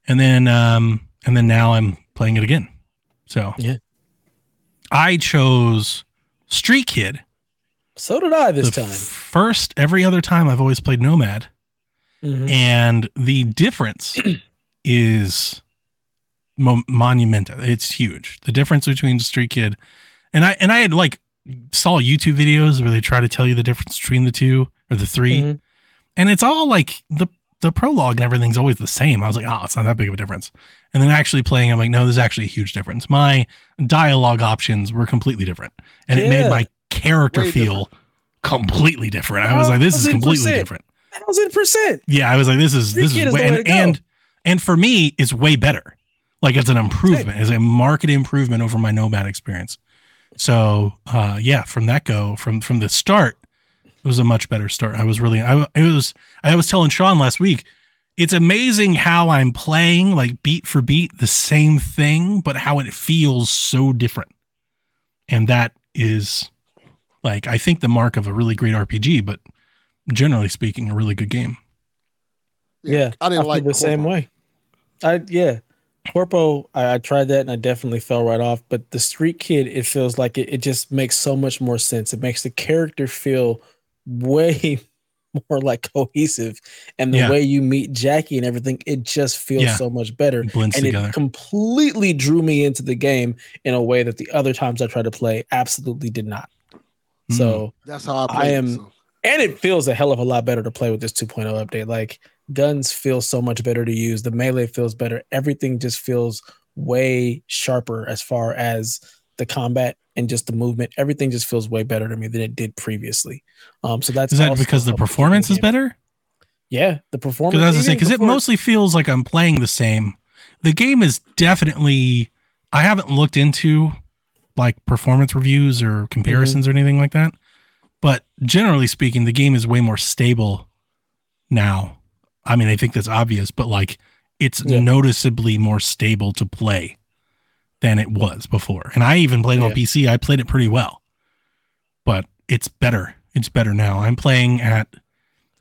And then um and then now I'm playing it again. So Yeah. I chose Street Kid. So did I this the time. First, every other time I've always played Nomad. Mhm. and the difference is mo- monumental. It's huge. The difference between Street Kid and I and I had like saw YouTube videos where they try to tell you the difference between the two or the 3 Mhm. and it's all like the the prologue and everything's always the same. I was like, oh, it's not that big of a difference. And then actually playing, I'm like, no, there's actually a huge difference. My dialogue options were completely different, and it made my character Way feel completely different. I was like, this is completely 1000%. different Thousand percent. yeah i was like this is this is way, and, and and for me it's way better like it's an improvement it's a market improvement over my nomad experience so uh yeah from that go from from the start it was a much better start i was really i it was i was telling sean last week it's amazing how i'm playing like beat for beat the same thing but how it feels so different and that is like i think the mark of a really great rpg but generally speaking a really good game Yeah, I didn't feel like the same way. I yeah, Corpo. I, I tried that and I definitely fell right off. But the Street Kid, it feels like it, it just makes so much more sense. It makes the character feel way more like cohesive, and the Yeah. way you meet Jackie and everything, it just feels Yeah. so much better. It blends and together it completely drew me into the game in a way that the other times I tried to play absolutely did not. Mm. So That's how I I play. it, am- so. and it feels a hell of a lot better to play with this 2.0 update. Like guns feel so much better to use. The melee feels better. Everything just feels way sharper as far as the combat and just the movement. Everything just feels way better to me than it did previously. Um, so that's Is that because the performance is better? Yeah, the performance. Because I was say, because it mostly feels like I'm playing the same. The game is definitely. I haven't looked into like performance reviews or comparisons or anything like that, but generally speaking, the game is way more stable now. I mean, I think that's obvious, but like it's Yeah. noticeably more stable to play than it was before. And I even played it on PC. I played it pretty well, but it's better. It's better now. I'm playing at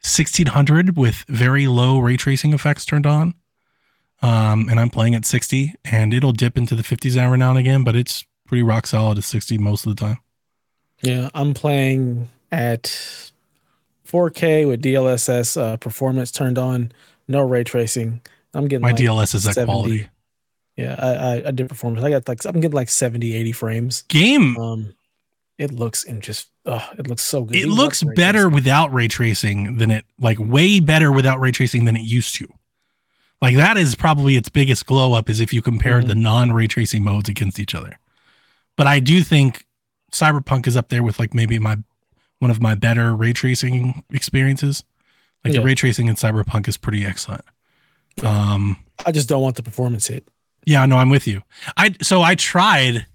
1600 with very low ray tracing effects turned on. Um, and I'm playing at 60 and it'll dip into the 50s every now and again, but it's pretty rock solid at 60 most of the time. Yeah, I'm playing at 4K with DLSS uh, performance turned on, no ray tracing. I'm getting My like DLS is that 70. quality. Yeah, I, I I did performance. I got like I'm getting like 70, 80 frames. Game, Um, it looks and just oh, it looks so good. it looks better tracing. without ray tracing than it, like way better without ray tracing than it used to. Like that is probably its biggest glow up is if you compared Mhm. the non ray tracing modes against each other. But I do think Cyberpunk is up there with like maybe my one of my better ray tracing experiences. Like Yeah. the ray tracing in Cyberpunk is pretty excellent. Um I just don't want the performance hit. Yeah, no, I'm with you. I so I tried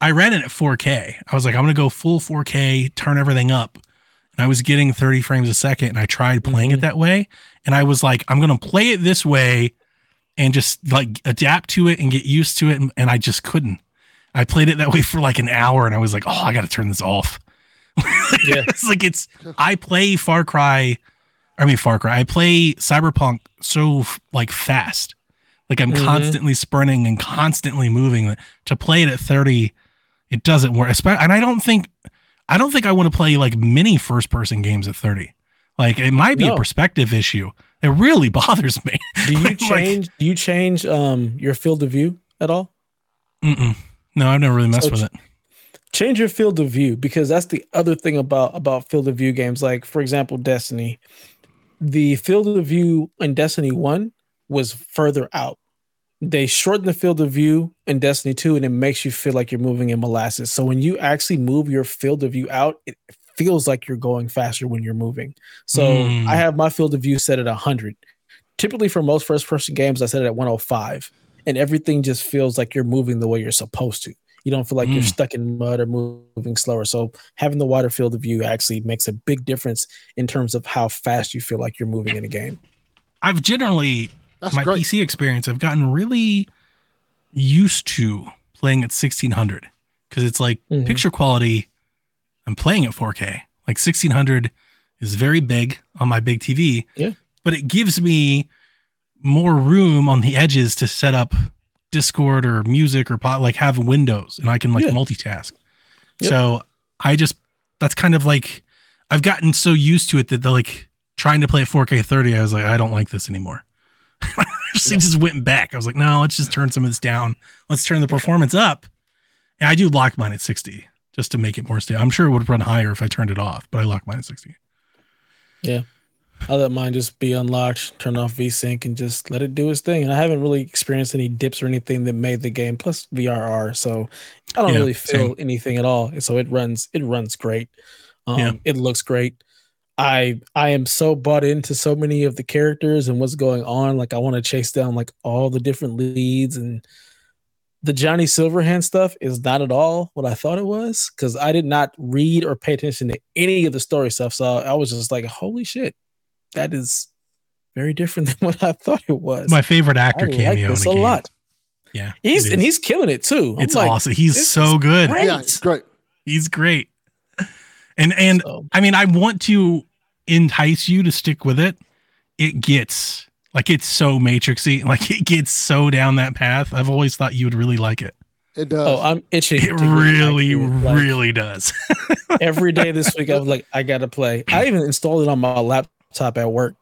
I ran it at 4K. I was like, I'm gonna go full 4K, turn everything up. And I was getting 30 frames a second and I tried playing it Mhm. that way. And I was like, I'm gonna play it this way and just like adapt to it and get used to it. And, and I just couldn't. I played it that way for like an hour and I was like, oh, I gotta turn this off. Yeah. it's like it's I play Far Cry, I mean Far Cry. I play Cyberpunk so like fast. Like I'm Mhm. constantly sprinting and constantly moving. To play it at 30, it doesn't work. And I don't think I don't think I want to play like many first person games at 30. Like it might be a perspective issue. It really bothers me. Do you Like- change? do you change um your field of view at all? Mm-mm. No, I've never really messed So with it. change your field of view because that's the other thing about about field of view games like for example destiny the field of view in destiny 1 was further out they shorten the field of view in destiny 2 and it makes you feel like you're moving in molasses so when you actually move your field of view out it feels like you're going faster when you're moving so Mm. i have my field of view set at 100 typically for most first person games i set it at 105 and everything just feels like you're moving the way you're supposed to you don't feel like you're Mm. stuck in mud or moving slower. So having the wider field of view actually makes a big difference in terms of how fast you feel like you're moving in a game. I've generally That's my great. PC experience, I've gotten really used to playing at 1600 because it's like Mhm. picture quality. I'm playing at 4K. Like 1600 is very big on my big TV. Yeah. But it gives me more room on the edges to set up Discord or music or pot, like have windows and I can like Yeah. multitask. Yep. So I just, that's kind of like, I've gotten so used to it that they're like trying to play at 4K 30. I was like, I don't like this anymore. just, Yeah. just went back. I was like, no, let's just turn some of this down. Let's turn the performance up. And I do lock mine at 60 just to make it more stable. I'm sure it would have run higher if I turned it off, but I lock mine at 60. Yeah. I let mine just be unlocked, turn off VSync, and just let it do its thing. And I haven't really experienced any dips or anything that made the game. Plus VRR, so I don't Yeah, really feel same. anything at all. So it runs, it runs great. Um, Yeah. It looks great. I I am so bought into so many of the characters and what's going on. Like I want to chase down like all the different leads and the Johnny Silverhand stuff is not at all what I thought it was because I did not read or pay attention to any of the story stuff. So I was just like, holy shit, that is very different than what I thought it was. My favorite I actor like cameo this in a a game. lot. Yeah. He's and he's killing it too. I'm it's like, awesome. He's so good. great. Yeah, great. He's great. And and So, I mean, I want to entice you to stick with it. It gets like it's so matrixy, like it gets so down that path. I've always thought you would really like it. It does. oh, I'm itching. It to get back really, it. Like, really does. every day this week I was like, I gotta play. I even installed it on my laptop at work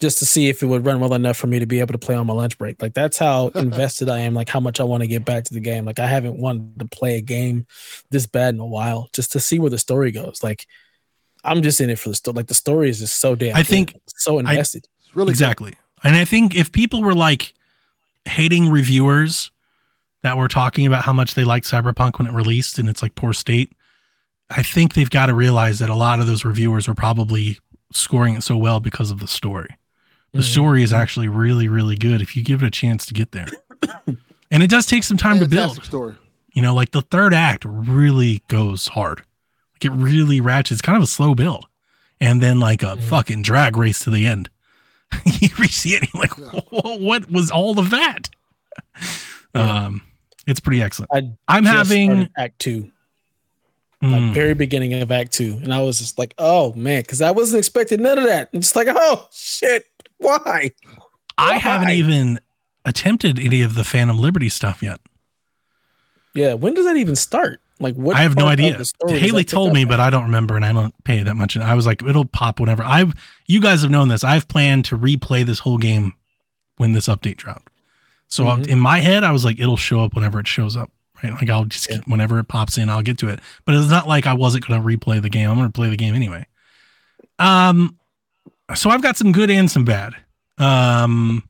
just to see if it would run well enough for me to be able to play on my lunch break. Like that's how invested I am, like how much I want to get back to the game. Like I haven't wanted to play a game this bad in a while just to see where the story goes. Like I'm just in it for the story. Like the story is just so damn I good. think- so invested. it's really good. exactly. And I think if people were like hating reviewers that were talking about how much they liked Cyberpunk when it released and it's like poor state, I think they've got to realize that a lot of those reviewers were probably scoring it so well because of the story. The Mhm. story is actually really, really good if you give it a chance to get there. and it does take some time to build. story. You know, like the third act really goes hard. Like it really ratchets. It's kind of a slow build. And then like a Mhm. fucking drag race to the end. you reach the end, you're like, "Whoa, what was all of that? Yeah. Um, it's pretty excellent. I I'm having Act Two. like mm, very beginning of Act Two, and I was just like, "Oh man," because I wasn't expecting none of that. And just like, "Oh shit, why?" I haven't even attempted any of the Phantom Liberty stuff yet. Yeah, when does that even start? Like, what? I have no idea. the story does Haley told me, at? but I don't remember, and I don't pay that much. And I was like, it'll pop whenever. I've you guys have known this. I've planned to replay this whole game when this update dropped. So Mhm. in my head, I was like, it'll show up whenever it shows up. Right? Like I'll just Yeah. whenever it pops in, I'll get to it. But it's not like I wasn't going to replay the game. I'm going to play the game anyway. Um, so I've got some good and some bad. Um,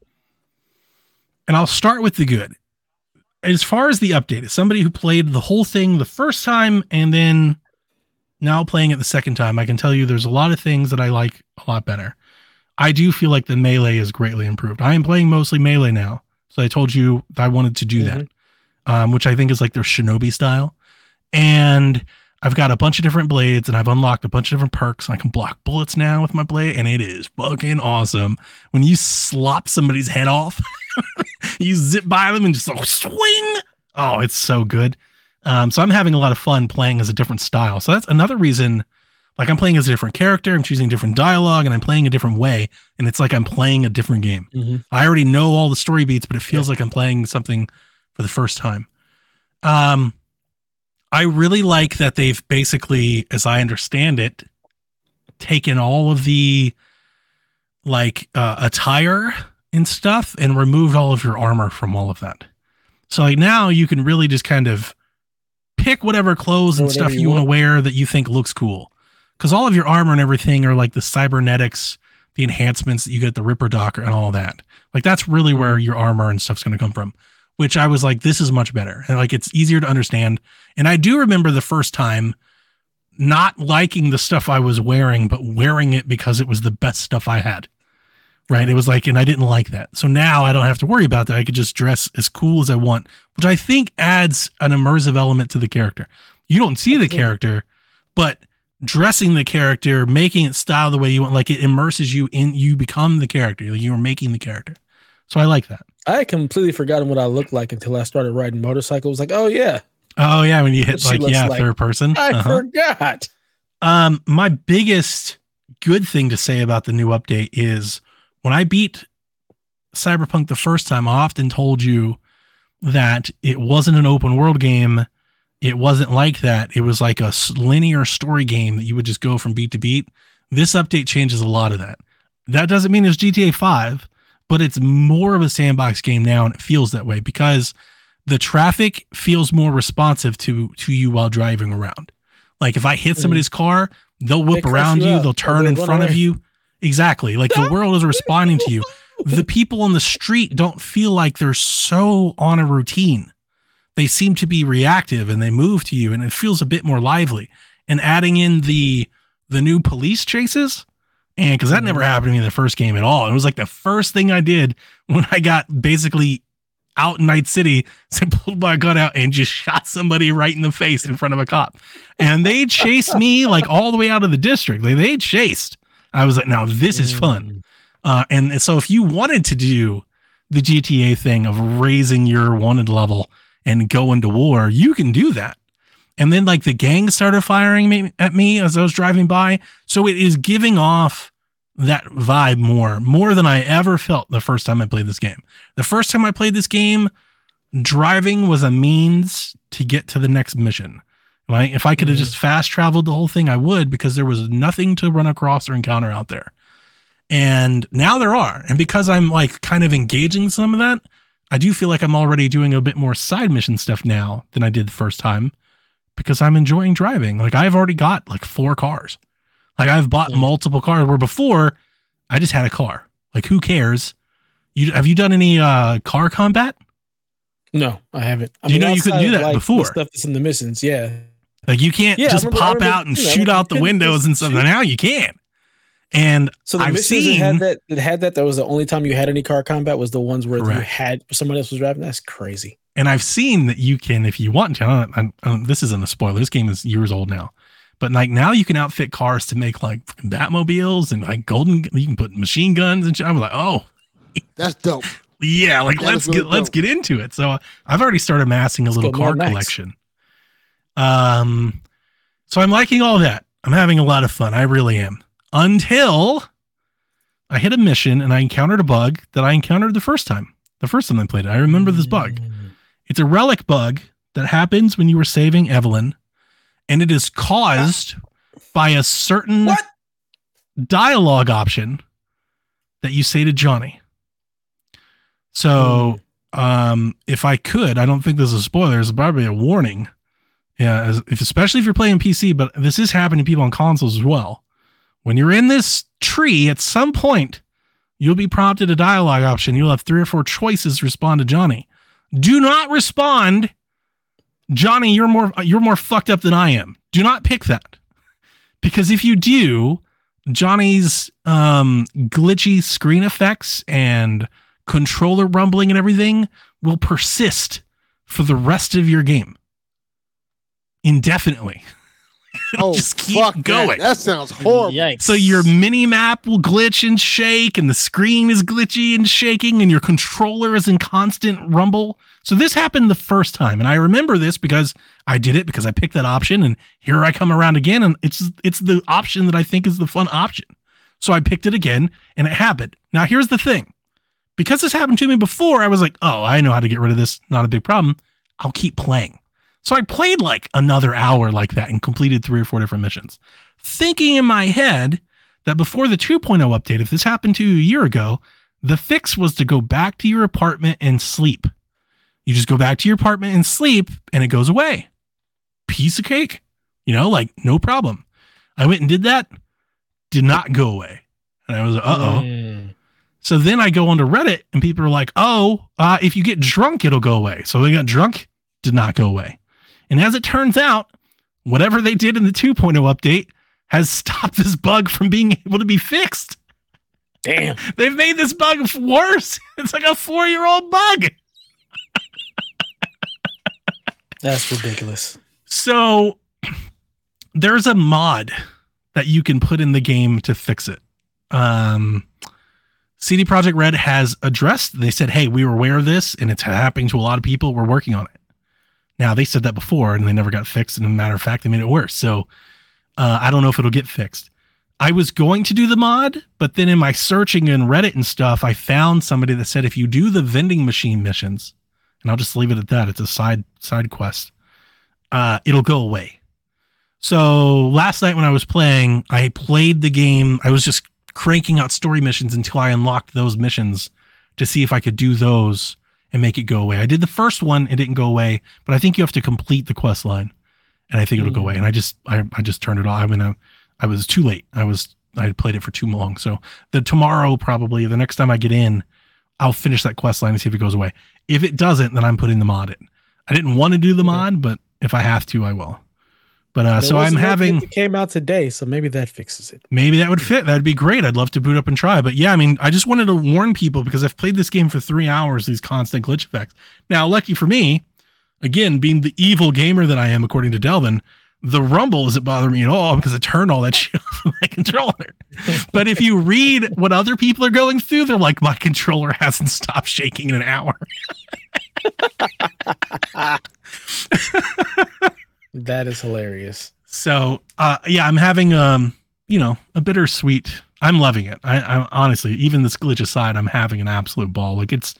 and I'll start with the good as far as the update, as somebody who played the whole thing the first time and then now playing it the second time, I can tell you there's a lot of things that I like a lot better. I do feel like the melee is greatly improved. I am playing mostly melee now. So I told you I wanted to do that, um, which I think is like their shinobi style. And I've got a bunch of different blades and I've unlocked a bunch of different perks. And I can block bullets now with my blade, and it is fucking awesome. When you slop somebody's head off, you zip by them and just like, swing. Oh, it's so good. Um, so I'm having a lot of fun playing as a different style. So that's another reason. Like I'm playing as a different character, I'm choosing different dialogue, and I'm playing a different way. And it's like I'm playing a different game. Mhm. I already know all the story beats, but it feels like I'm playing something for the first time. Um, I really like that they've basically, as I understand it, taken all of the like uh, attire and stuff and removed all of your armor from all of that. So like now you can really just kind of pick whatever clothes and Whatever stuff you you want to wear that you think looks cool. Because all of your armor and everything are like the cybernetics, the enhancements that you get the Ripper Docker and all that. Like that's really where your armor and stuff's going to come from. Which I was like, this is much better, and like it's easier to understand. And I do remember the first time not liking the stuff I was wearing, but wearing it because it was the best stuff I had. Right. It was like, and I didn't like that. So now I don't have to worry about that. I could just dress as cool as I want, which I think adds an immersive element to the character. You don't see the character, but dressing the character, making it style the way you want, like it immerses you in, you become the character. Like you are making the character. So I like that. I had completely forgotten what I looked like until I started riding motorcycles. Like, oh yeah, Oh yeah. When you hit like, yeah, like. third person. I Uh-huh. forgot. Um, my biggest good thing to say about the new update is when I beat Cyberpunk the first time, I often told you that it wasn't an open world game. It wasn't like that. It was like a linear story game that you would just go from beat to beat. This update changes a lot of that. That doesn't mean it's GTA 5, but it's more of a sandbox game now and it feels that way because the traffic feels more responsive to to you while driving around. Like if I hit Mhm. somebody's car, they'll whip cuss around you you, they'll turn in front of you. Exactly. Like the world is responding to you. The people on the street don't feel like they're so on a routine. They seem to be reactive and they move to you and it feels a bit more lively. And adding in the the new police chases and because that never happened to me in the first game at all. It was like the first thing I did when I got basically out in Night City, so I pulled my gun out and just shot somebody right in the face in front of a cop. And they chased me like all the way out of the district. Like they chased. I was like, now this is fun. Uh, and so if you wanted to do the GTA thing of raising your wanted level and going to war, you can do that. And then like the gang started firing me, at me as I was driving by. So it is giving off that vibe more, more than I ever felt the first time I played this game. The first time I played this game, driving was a means to get to the next mission. Right? If I could have Mhm. just fast traveled the whole thing, I would because there was nothing to run across or encounter out there. And now there are. And because I'm like kind of engaging some of that, I do feel like I'm already doing a bit more side mission stuff now than I did the first time because I'm enjoying driving. Like I've already got like four cars. Like I've bought Yeah. multiple cars where before I just had a car. Like who cares? You have you done any uh car combat? No, I haven't. I Do you know you couldn't do that like, before? Stuff that's in the missions, yeah. Like you can't Yeah, just remember- pop remember, out and you know, shoot out the windows and stuff. Now you can. And So the I've missions seen- that had that that had that that was the only time you had any car combat was the ones where you had someone else was driving. That's crazy. And I've seen that you can, if you want to. I don't, I don't, this isn't a spoiler. This game is years old now, but like now you can outfit cars to make like Batmobiles and like golden. You can put machine guns and shit. I'm like, oh That's dope. yeah, like That let's is really get let's get into it. So uh, I've already started amassing a little car collection. Um, so I'm liking all that. I'm having a lot of fun. I really am. Until I hit a mission and I encountered a bug that I encountered the first time. The first time I played it, I remember this bug. It's a relic bug that happens when you were saving Evelyn, and it is caused by a certain What? dialogue option that you say to Johnny. So, um, if I could, I don't think this is a spoiler. It's probably a warning. Yeah, as, if, especially if you're playing PC, but this is happening to people on consoles as well. When you're in this tree, at some point, you'll be prompted a dialogue option. You'll have three or four choices to respond to Johnny. Do not respond, Johnny. You're more you're more fucked up than I am. Do not pick that, because if you do, Johnny's um, glitchy screen effects and controller rumbling and everything will persist for the rest of your game indefinitely. Oh, Just keep fuck that. going. That sounds horrible. Yikes. So your mini map will glitch and shake, and the screen is glitchy and shaking, and your controller is in constant rumble. So this happened the first time, and I remember this because I did it because I picked that option, and here I come around again, and it's it's the option that I think is the fun option. So I picked it again, and it happened. Now here's the thing, because this happened to me before, I was like, oh, I know how to get rid of this. Not a big problem. I'll keep playing. So I played like another hour like that and completed three or four different missions thinking in my head that before the 2.0 update, if this happened to you a year ago, the fix was to go back to your apartment and sleep. You just go back to your apartment and sleep, and it goes away. piece of cake. You know, like no problem. I went and did that, did not go away. And I was, uh oh. Mm. So then I go onto Reddit and people are like, oh, uh, if you get drunk, it'll go away. So they got drunk, did not go away. And as it turns out, whatever they did in the 2.0 update has stopped this bug from being able to be fixed. Damn. They've made this bug worse. It's like a four year old bug. That's ridiculous. So there's a mod that you can put in the game to fix it. Um, CD Projekt Red has addressed. They said, "Hey, we were aware of this, and it's happening to a lot of people. We're working on it." Now they said that before, and they never got fixed. And a matter of fact, they made it worse. So uh, I don't know if it'll get fixed. I was going to do the mod, but then in my searching in Reddit and stuff, I found somebody that said if you do the vending machine missions, and I'll just leave it at that. It's a side side quest. Uh, it'll go away. So last night when I was playing, I played the game. I was just cranking out story missions until I unlocked those missions to see if I could do those and make it go away. I did the first one, it didn't go away, but I think you have to complete the quest line, and I think it'll go away. And I just I, I just turned it off. I mean, I, I was too late. I was I had played it for too long. So the tomorrow probably the next time I get in, I'll finish that quest line and see if it goes away. If it doesn't, then I'm putting the mod in. I didn't want to do the mod, but if I have to, I will. But uh, so I'm having that came out today, so maybe that fixes it. maybe that would fit. That'd be great. I'd love to boot up and try. But yeah, I mean, I just wanted to warn people because I've played this game for three hours, these constant glitch effects. Now, lucky for me, again, being the evil gamer that I am, according to Delvin, the rumble doesn't bother me at all because I turned all that shit off of my controller. but if you read what other people are going through, they're like, my controller hasn't stopped shaking in an hour. That is hilarious. So uh, yeah, I'm having um, you know, a bittersweet. I'm loving it. I, I honestly, even this glitch aside, I'm having an absolute ball. Like it's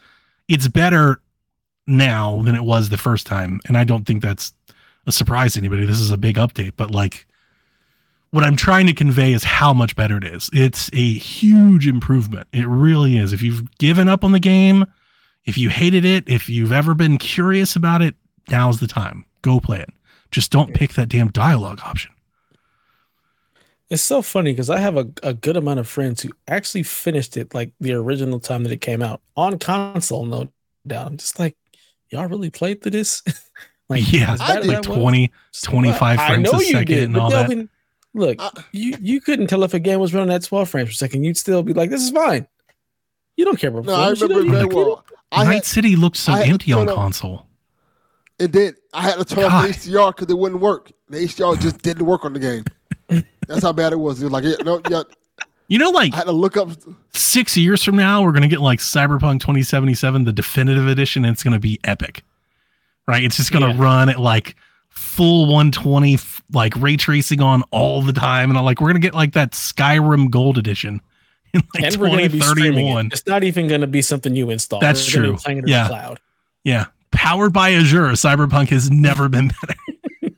it's better now than it was the first time, and I don't think that's a surprise to anybody. This is a big update, but like what I'm trying to convey is how much better it is. It's a huge improvement. It really is. If you've given up on the game, if you hated it, if you've ever been curious about it, now's the time. Go play it. Just don't pick that damn dialogue option. It's so funny because I have a, a good amount of friends who actually finished it like the original time that it came out on console, no doubt. I'm just like, y'all really played through this? like, yeah, as I as like that was? 20, So 25 I frames know a you second did, and all that. Delvin, Look, I- you you couldn't tell if a game was running at 12 frames per second. You'd still be like, this is fine. You don't care about No, I performance. You remember very well. Night had, City looked so I empty on turn up- console. It did. I had to turn off the HDR because it wouldn't work. The HDR just didn't work on the game. That's how bad it was. It was like, yeah, no, yeah. You know, like I had to look up. six years from now, we're gonna get like Cyberpunk 2077, the definitive edition, and it's gonna be epic. Right? It's just gonna Yeah. run at like full 120, like ray tracing on all the time. And I'm like, we're gonna get like that Skyrim Gold Edition in like And we're going to be streaming 2031. it. It's not even going to be something you install. That's We're gonna be true. playing it in Yeah. the cloud. Yeah. Powered by Azure, Cyberpunk has never been better.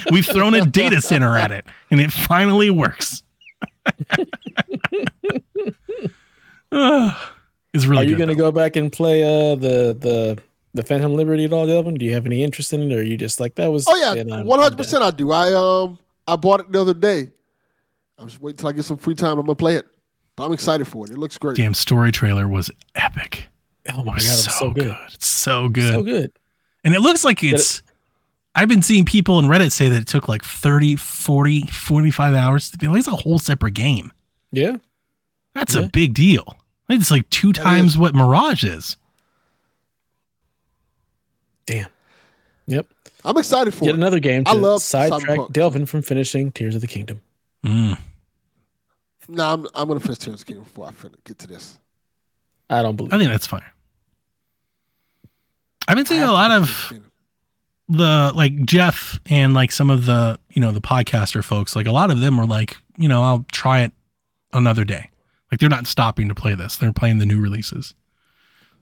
We've thrown a data center at it and it finally works. It's really Are you going to go back and play uh, the the the Phantom Liberty at all, Delvin? Do you have any interest in it, or are you just like that was? Oh yeah, and I'm- one I'm hundred percent. I do. I um, I bought it the other day. I'm just waiting till I get some free time. I'm gonna play it. But I'm excited for it. It looks great. Damn story trailer was epic. Done? Oh my god, was it so, good. It's so good. So good. And it looks like it's I've been seeing people in Reddit say that it took like 30, 40, 45 hours to be like it's a whole separate game. Yeah. That's Yeah. a big deal. I think it's like two That times is. what Mirage is. Damn. Yep. I'm excited for Yet it. another game to I love sidetrack Cyberpunk. Delvin from finishing Tears of the Kingdom. Mm. Nah, I'm, I'm gonna finish Tears of the Kingdom before I fin- get to this. I don't believe. I think that's fine. I've been seeing a lot of the like Jeff and like some of the you know the podcaster folks like a lot of them were like you know I'll try it another day. Like they're not stopping to play this. They're playing the new releases.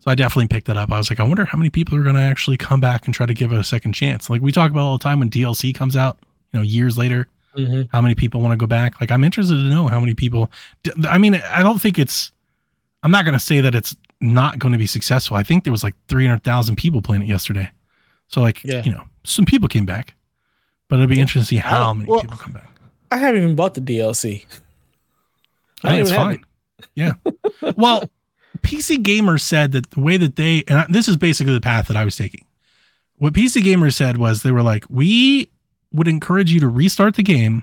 So I definitely picked that up. I was like I wonder how many people are going to actually come back and try to give it a second chance. Like we talk about all the time when DLC comes out you know years later Mhm. how many people want to go back? Like I'm interested to know how many people I mean I don't think it's I'm not going to say that it's not going to be successful I think there was like 300,000 people playing it yesterday so like Yeah. you know some people came back But it'd be interesting to see how many well- people come back. I haven't even bought the DLC. I think it's don't even have fine. Yeah. well, PC Gamer said that the way that they, and I- this is basically the path that I was taking. What PC Gamer said was they were like, we would encourage you to restart the game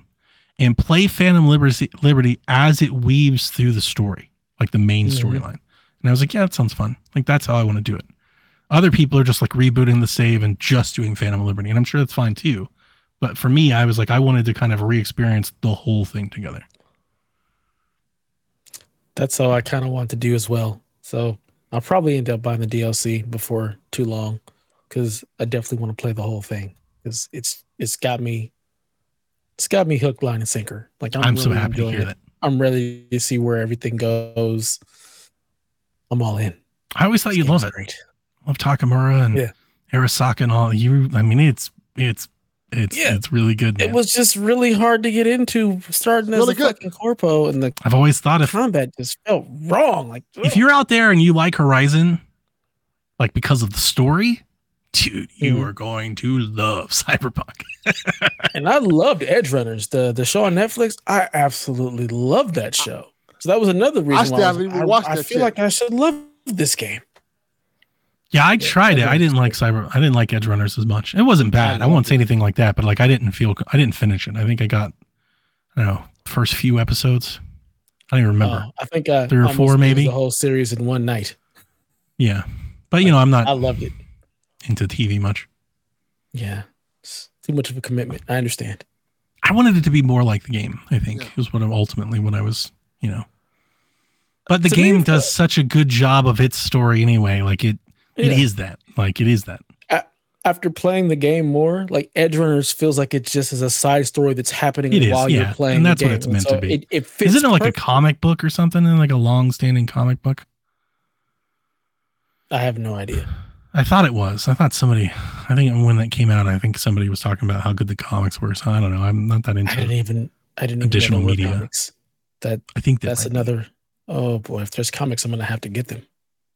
and play Phantom Liberty, Liberty as it weaves through the story, like the main Mhm. storyline. And I was like, yeah, that sounds fun. Like that's how I want to do it. Other people are just like rebooting the save and just doing Phantom Liberty, and I'm sure that's fine too. But for me, I was like, I wanted to kind of re-experience the whole thing together. That's how I kind of want to do as well. So I'll probably end up buying the DLC before too long because I definitely want to play the whole thing because it's it's got me it's got me hook, line, and sinker. Like I'm, I'm, so happy to hear it. that. I'm ready to see where everything goes. I'm all in. I always thought This you'd love game's it. Great. love Takemura and Yeah. Arasaka and all. You, I mean, it's it's it's Yeah. it's really good. It was just really hard to get into starting as Really a good. fucking corpo, and the I've always thought if combat just felt wrong. Like if you're out there and you like Horizon, like because of the story, dude, you Mhm. are going to love Cyberpunk. And I loved Edge Runners, the the show on Netflix. I absolutely loved that show. So that was another reason still why I, was, even I, watched I that feel shit. like I should love this game. Yeah, I Yeah, tried it. I didn't like Cyber. I didn't like Edge Runners as much. It wasn't bad. I, loved won't say anything like that, but like I didn't feel. I didn't finish it. I think I got. I don't know. First few episodes. I don't even remember. Uh, I think I Three or four, maybe? the whole series in one night. yeah, but you know, I'm not I loved it. into TV much. Yeah, it's too much of a commitment. I understand. I wanted it to be more like the game. I think Yeah. was what I- ultimately what I was, you know. But the game does such a good job of its story anyway. Like it, it Yeah. is that. Like it is that. After playing the game more, like Edge Runners feels like it just is a side story that's happening It is, while yeah. you're playing. And that's what it's meant to be. It, it fits Isn't it like a comic book or something? And like a long-standing comic book? I have no idea. I thought it was. I thought somebody. I think when that came out, I think somebody was talking about how good the comics were. So I don't know. I'm not that into. I didn't even. I didn't Additional even know there media. Comics. That I think that that's another. be. Another. Oh boy, if there's comics, I'm gonna have to get them.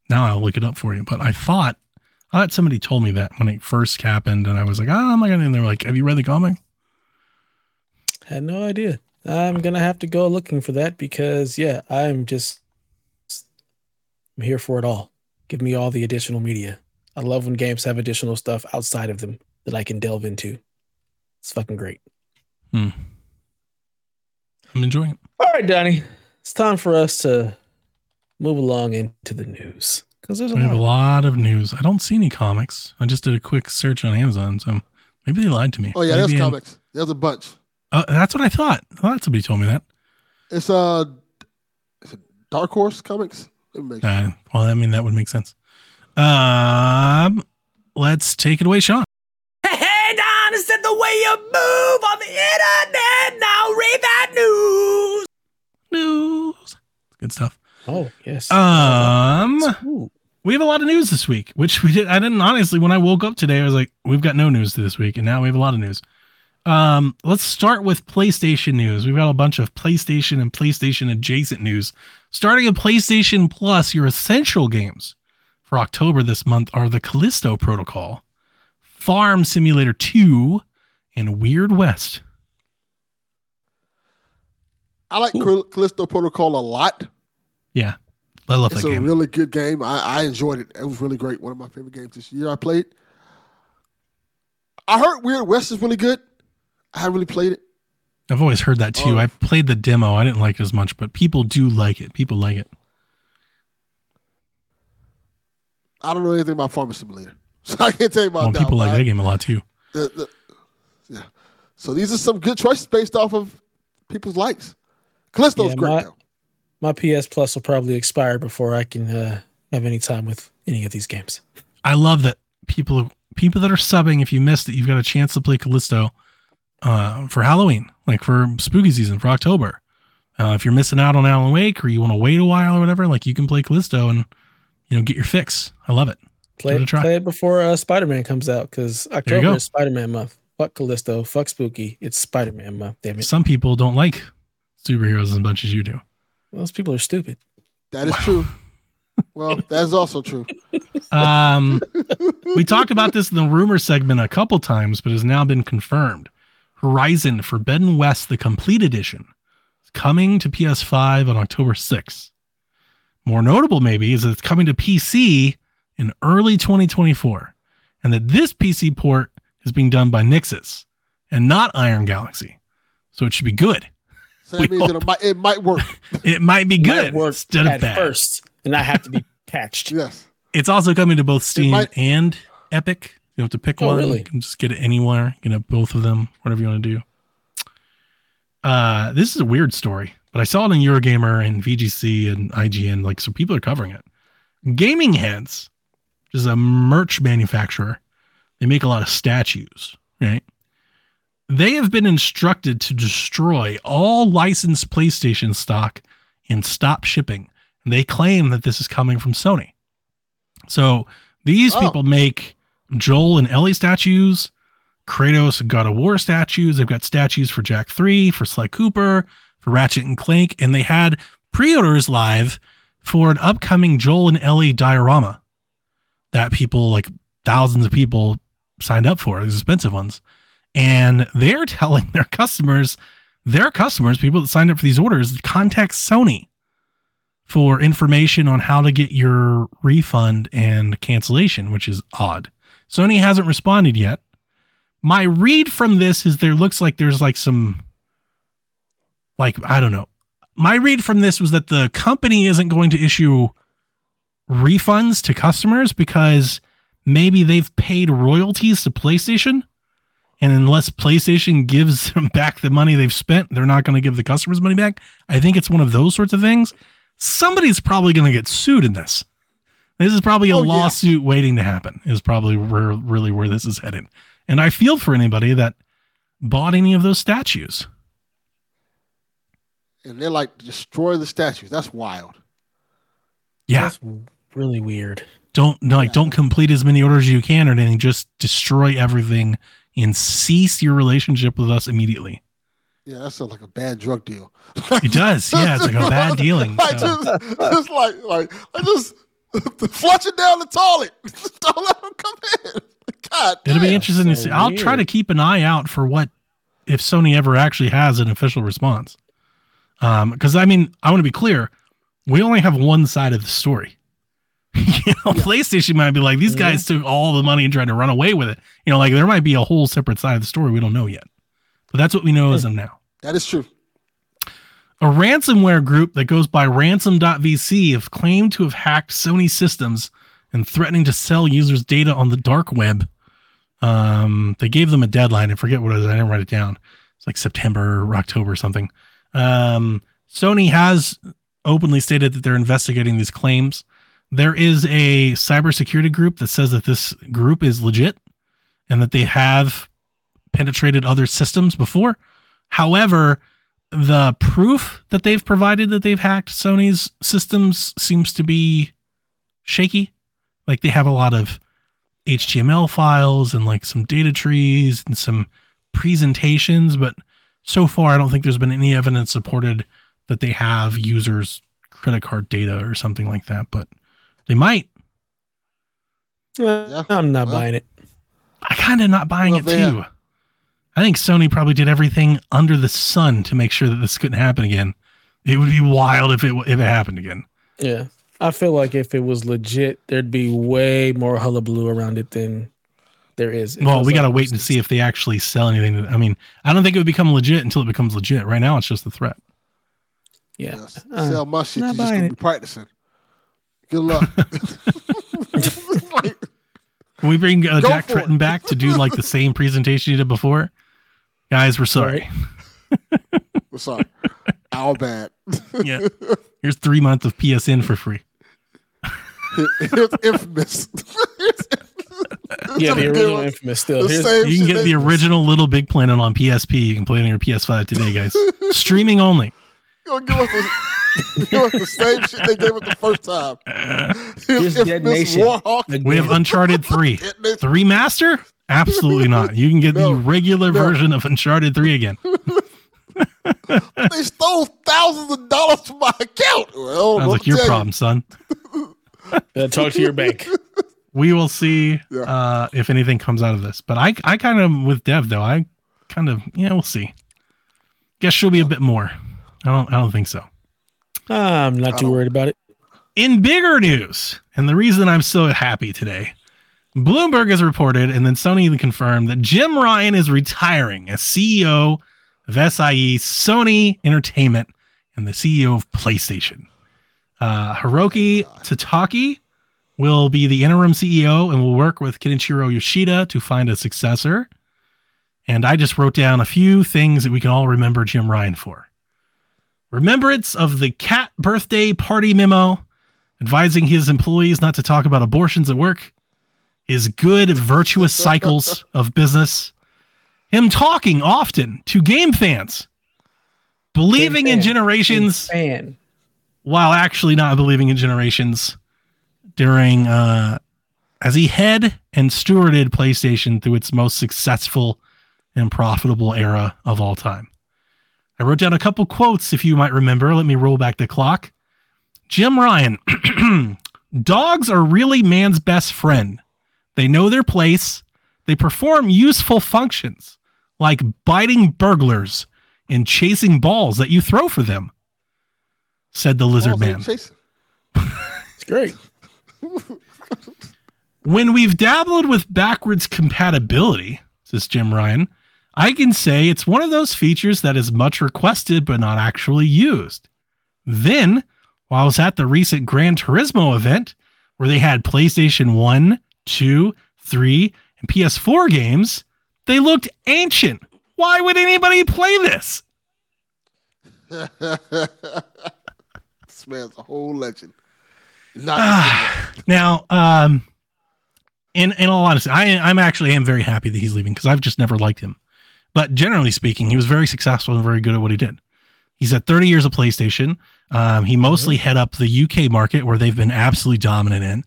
Now I'll look it up for you. But I thought, I thought somebody told me that when it first happened, and I was like, oh my god! And they're like, have you read the comic? Had no idea. I'm gonna have to go looking for that because yeah, I'm just I'm here for it all. Give me all the additional media. I love when games have additional stuff outside of them that I can delve into. It's fucking great. Hmm. I'm enjoying it. All right, Donnie. It's time for us to move along into the news. Because there's a We have a lot. lot of news. I don't see any comics. I just did a quick search on Amazon, so maybe they lied to me. Oh yeah, there's I'm- comics. There's a bunch. Uh, that's what I thought. I thought somebody told me that. It's uh, is it Dark Horse Comics. Let me make sure. Uh, well, I mean that would make sense. Um, let's take it away, Sean. Hey, hey Don, is that the way you move on the internet? Now read that news. News, good stuff. Oh, yes. Um, Ooh. we have a lot of news this week, which we did. I didn't honestly. When I woke up today, I was like, "We've got no news this week," and now we have a lot of news. Um, let's start with PlayStation news. We've got a bunch of PlayStation and PlayStation adjacent news. Starting at PlayStation Plus, your essential games for October this month are the Callisto Protocol, Farm Simulator 2, and Weird West. I like Cal- Callisto Protocol a lot. Yeah, I love It's that a really good game. I, I enjoyed it. It was really great. One of my favorite games this year. I played. I heard Weird West is really good. I haven't really played it. I've always heard that too. Oh. I played the demo. I didn't like it as much, but people do like it. People like it. I don't know anything about Farming Simulator, so I can't tell you about Well, that. people like that game a lot too. the- the- yeah. So these are some good choices based off of people's likes. Callisto's Yeah, great my- though. My PS Plus will probably expire before I can uh, have any time with any of these games. I love that people people that are subbing. If you missed it, you've got a chance to play Callisto uh, for Halloween, like for spooky season for October. Uh, if you're missing out on Alan Wake or you want to wait a while or whatever, like you can play Callisto and you know get your fix. I love it. Play, it try. play it before uh, Spider Man comes out because There you October is Spider Man month. Fuck Callisto. Fuck Spooky. It's Spider Man month. Damn it. Some people don't like superheroes as much as you do. Those people are stupid. That is true. Well, that is also true. Um, we talked about this in the rumor segment a couple times, but has now been confirmed. Horizon Forbidden West, the complete edition, is coming to PS5 on October 6th. More notable, maybe, is that it's coming to PC in early 2024, and that this PC port is being done by Nixxes and not Iron Galaxy. So it should be good. So that We means that it might, it might work. It might be Might good work instead of at bad. first, and I have to be patched. Yes. It's also coming to both Steam might- and Epic. You have to pick Oh, one. really? You can just get it anywhere. You can have both of them, whatever you want to do. Uh, this is a weird story, but I saw it in Eurogamer and VGC and IGN. Like, so people are covering it. Gaming Heads, which is a merch manufacturer, they make a lot of statues, right? They have been instructed to destroy all licensed PlayStation stock and stop shipping. And they claim that this is coming from Sony. So these Oh. people make Joel and Ellie statues, Kratos and God of War statues. They've got statues for Jak 3, for Sly Cooper, for Ratchet and Clank, and they had pre-orders live for an upcoming Joel and Ellie diorama that people like thousands of people signed up for, these expensive ones. And they're telling their customers, their customers, people that signed up for these orders, contact Sony for information on how to get your refund and cancellation, which is odd. Sony hasn't responded yet. My read from this is there looks like there's like some like I don't know. My read from this was that the company isn't going to issue refunds to customers because maybe they've paid royalties to PlayStation and unless PlayStation gives them back the money they've spent, they're not going to give the customers money back. I think it's one of those sorts of things. Somebody's probably going to get sued in this. This is probably a Oh, yeah. lawsuit waiting to happen. Is probably where really where this is headed. And I feel for anybody that bought any of those statues. And they're like, destroy the statues. That's wild. Yeah, That's really weird. don't like Yeah. don't complete as many orders as you can or anything. Just destroy everything and cease your relationship with us immediately. Yeah, that sounds like a bad drug deal. It does. Yeah, it's like a bad dealing. Like just, just like like I just flush it down the toilet. Don't let them come in. God, It'll be damn. interesting to so see. I'll try to keep an eye out for what if Sony ever actually has an official response. Um, because I mean, I want to be clear, we only have one side of the story. you know, PlayStation might be like, these Yeah. guys took all the money and tried to run away with it. You know, like there might be a whole separate side of the story we don't know yet. But that's what we know as of now. That is true. A ransomware group that goes by ransom.vc have claimed to have hacked Sony systems and threatening to sell users' data on the dark web. Um, they gave them a deadline. I forget what it is. I didn't write it down. It's like September or October or something. Um, Sony has openly stated that they're investigating these claims. There is a cybersecurity group that says that this group is legit and that they have penetrated other systems before. However, the proof that they've provided that they've hacked Sony's systems seems to be shaky. Like they have a lot of HTML files and like some data trees and some presentations, but so far I don't think there's been any evidence supported that they have users' credit card data or something like that. But they might. Uh, I'm not Well, buying it. I kind of not buying Well, it they too. I think Sony probably did everything under the sun to make sure that this couldn't happen again. It would be wild if it if it happened again. Yeah. I feel like if it was legit, there'd be way more hullabaloo around it than there is. It well, we got to wait and see if they actually sell anything. I mean, I don't think it would become legit until it becomes legit. Right now, it's just a threat. Yeah. Yes. Uh, Sell my shit. not You just gonna it. be practicing. Good luck. Like, Can we bring uh, Jack for Tretton it. back to do like the same presentation you did before? Guys, we're sorry. We're sorry. Our bad. Yeah. Here's three months of PSN for free. It's infamous. yeah, the original the infamous still. Here's, same You can shit get the they- original Little Big Planet on PSP. You can play it on your PS5 today, guys. Streaming only. Gonna give us the, give us the same shit they gave us the first time. Here's Dead Infamous Warhawk. We have Uncharted 3. Dead Nation. Three master? Absolutely not. You can get No. the regular No. version of Uncharted 3 again. They stole thousands of dollars from my account. Well, Sounds like your tell you. problem, son. uh, talk to your bank. We will see Yeah. uh, if anything comes out of this. But I, I kind of with Dev though. I, kind of yeah, we'll see. Guess she'll be a bit more. I don't I don't think so. I'm not too worried about it. In bigger news, and the reason I'm so happy today, Bloomberg has reported, and then Sony even confirmed that Jim Ryan is retiring as CEO of SIE, Sony Entertainment, and the CEO of PlayStation. Uh, Hiroki Totoki will be the interim CEO and will work with Kenichiro Yoshida to find a successor. And I just wrote down a few things that we can all remember Jim Ryan for. Remembrance of the cat birthday party memo, advising his employees not to talk about abortions at work, his good, virtuous cycles of business, him talking often to game fans, believing Game in fan. generations while actually not believing in generations during uh as he head and stewarded PlayStation through its most successful and profitable era of all time. I wrote down a couple quotes if you might remember. Let me roll back the clock. Jim Ryan, dogs are really man's best friend. They know their place. They perform useful functions like biting burglars and chasing balls that you throw for them, said the lizard man. It's great. When we've dabbled with backwards compatibility, says Jim Ryan, I can say it's one of those features that is much requested but not actually used. Then, while I was at the recent Gran Turismo event where they had PlayStation 1, 2, 3, and PS4 games, they looked ancient. Why would anybody play this? this man's a whole legend. Not Ah, now, um, in in all honesty, I I'm actually am very happy that he's leaving because I've just never liked him. But generally speaking, he was very successful and very good at what he did. He's had 30 years of PlayStation. Um, he mostly head up the UK market where they've been absolutely dominant in.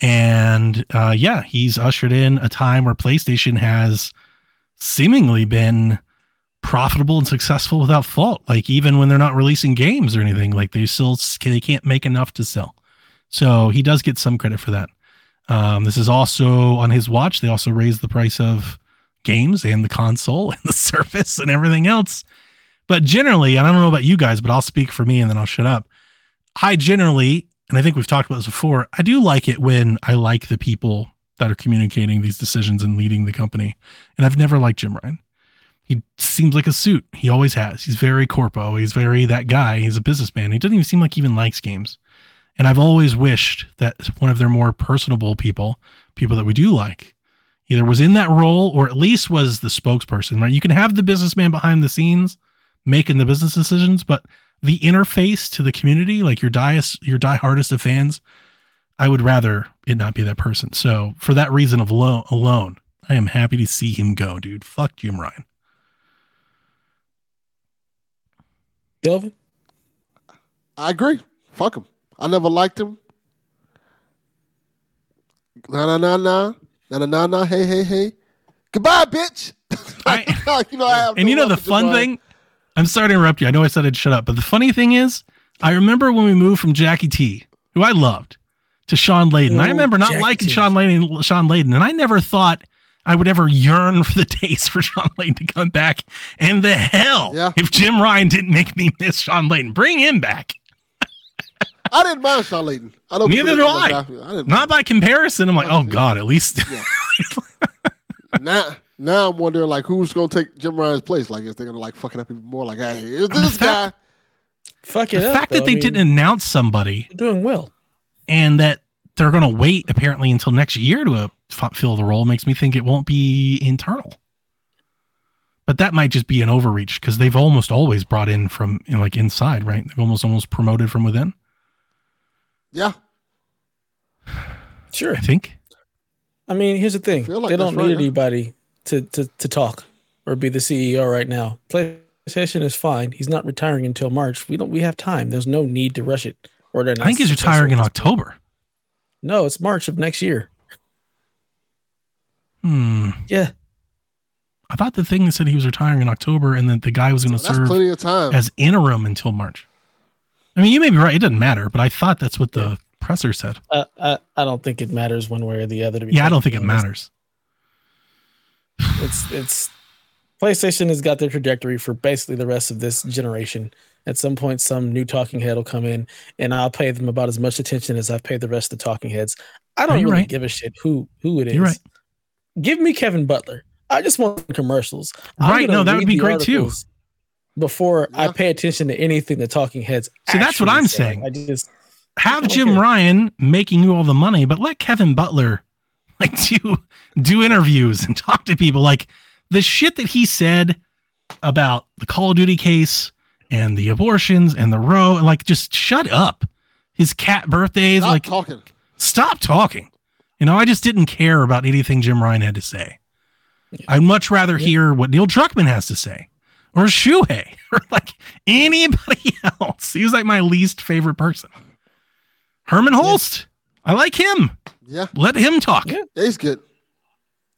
And uh, yeah, he's ushered in a time where PlayStation has seemingly been profitable and successful without fault. Like even when they're not releasing games or anything, like they still they can't make enough to sell. So he does get some credit for that. Um, this is also on his watch. They also raised the price of games and the console and the Surface and everything else. But generally, and I don't know about you guys, but I'll speak for me and then I'll shut up. I generally, and I think we've talked about this before, I do like it when I like the people that are communicating these decisions and leading the company. And I've never liked Jim Ryan. He seems like a suit. He always has. He's very corpo. He's very that guy. He's a businessman. He doesn't even seem like he even likes games. And I've always wished that one of their more personable people, people that we do like, either was in that role or at least was the spokesperson, right? You can have the businessman behind the scenes making the business decisions, but the interface to the community, like your die your die hardest of fans, I would rather it not be that person. So for that reason of lo- alone, I am happy to see him go, dude. Fuck Jim Ryan. Delvin? I agree. Fuck him. I never liked him. Nah, nah, nah, nah. Nah, nah, nah, nah. Hey, hey, hey. Goodbye, bitch. I- you know, I have And no you know the love for Jim fun Ryan. thing? I'm sorry to interrupt you. I know I said I'd shut up, but the funny thing is, I remember when we moved from Jackie T, who I loved, to Shawn Layden. I Oh, remember not Jackie liking T. Shawn Layden, Shawn Layden, and I never thought I would ever yearn for the days for Shawn Layden to come back. And the hell, Yeah. if Jim Ryan didn't make me miss Shawn Layden, bring him back. I didn't mind Shawn Layden. I know Neither do I. I didn't Not by comparison. I'm like, oh God, at least now, now I'm wondering like who's gonna take Jim Ryan's place? Like, is they gonna like fuck it up even more? Like, hey, is this guy? Fuck it the up. fact though. that I they mean, didn't announce somebody doing well. and that they're going to wait apparently until next year to uh, f- fill the role makes me think it won't be internal. But that might just be an overreach because they've almost always brought in from you know, like inside, right? They've almost almost promoted from within. Yeah, Sure. I think. I mean, here's the thing. Like they don't right, need huh? anybody to, to to talk or be the CEO right now. PlayStation is fine. He's not retiring until March. We don't we have time. There's no need to rush it. Or to I think he's retiring in. October. No, it's March of next year. Hmm. Yeah. I thought the thing that said he was retiring in October and that the guy was going to that's serve plenty of time. as interim until March. I mean, you may be right. It doesn't matter, but I thought that's what the presser said. Uh, I I don't think it matters one way or the other. To be Yeah, I don't think perfectly it matters. It's it's PlayStation has got their trajectory for basically the rest of this generation. At some point, some new talking head will come in, and I'll pay them about as much attention as I've paid the rest of the talking heads. I don't really right. give a shit who who it is. You're right. Give me Kevin Butler. I just want commercials. I'm Right, no, that would be great too. Articles Before I pay attention to anything the talking heads. See, that's what I'm say. saying. I just Have don't Jim care. Ryan making you all the money, but let Kevin Butler like do do interviews and talk to people. Like the shit that he said about the Call of Duty case and the abortions and the row, like just shut up. His cat birthdays, Stop like talking. stop talking. You know, I just didn't care about anything Jim Ryan had to say. I'd much rather hear what Neil Druckmann has to say or Shuhei or like anybody else. He was like my least favorite person. Hermen Hulst. I like him. Yeah, Let him talk. Yeah. he's good.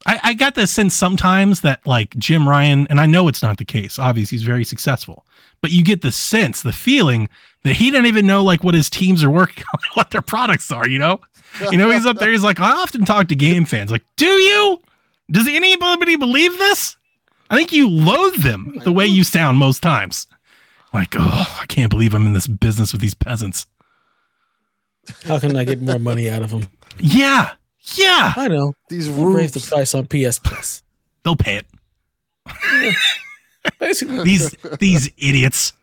I, I got the sense sometimes that like Jim Ryan, and I know it's not the case. Obviously, he's very successful, but you get the sense, the feeling that he didn't even know like what his teams are working on, what their products are. You know, you know, he's up there. He's like, I often talk to game fans. Like, do you? Does anybody believe this? I think you loathe them the way you sound most times. Like, oh, I can't believe I'm in this business with these peasants. how can I get more money out of them? Yeah, yeah, I know. These Raise the price on PS Plus. they'll pay it. Basically, These these idiots.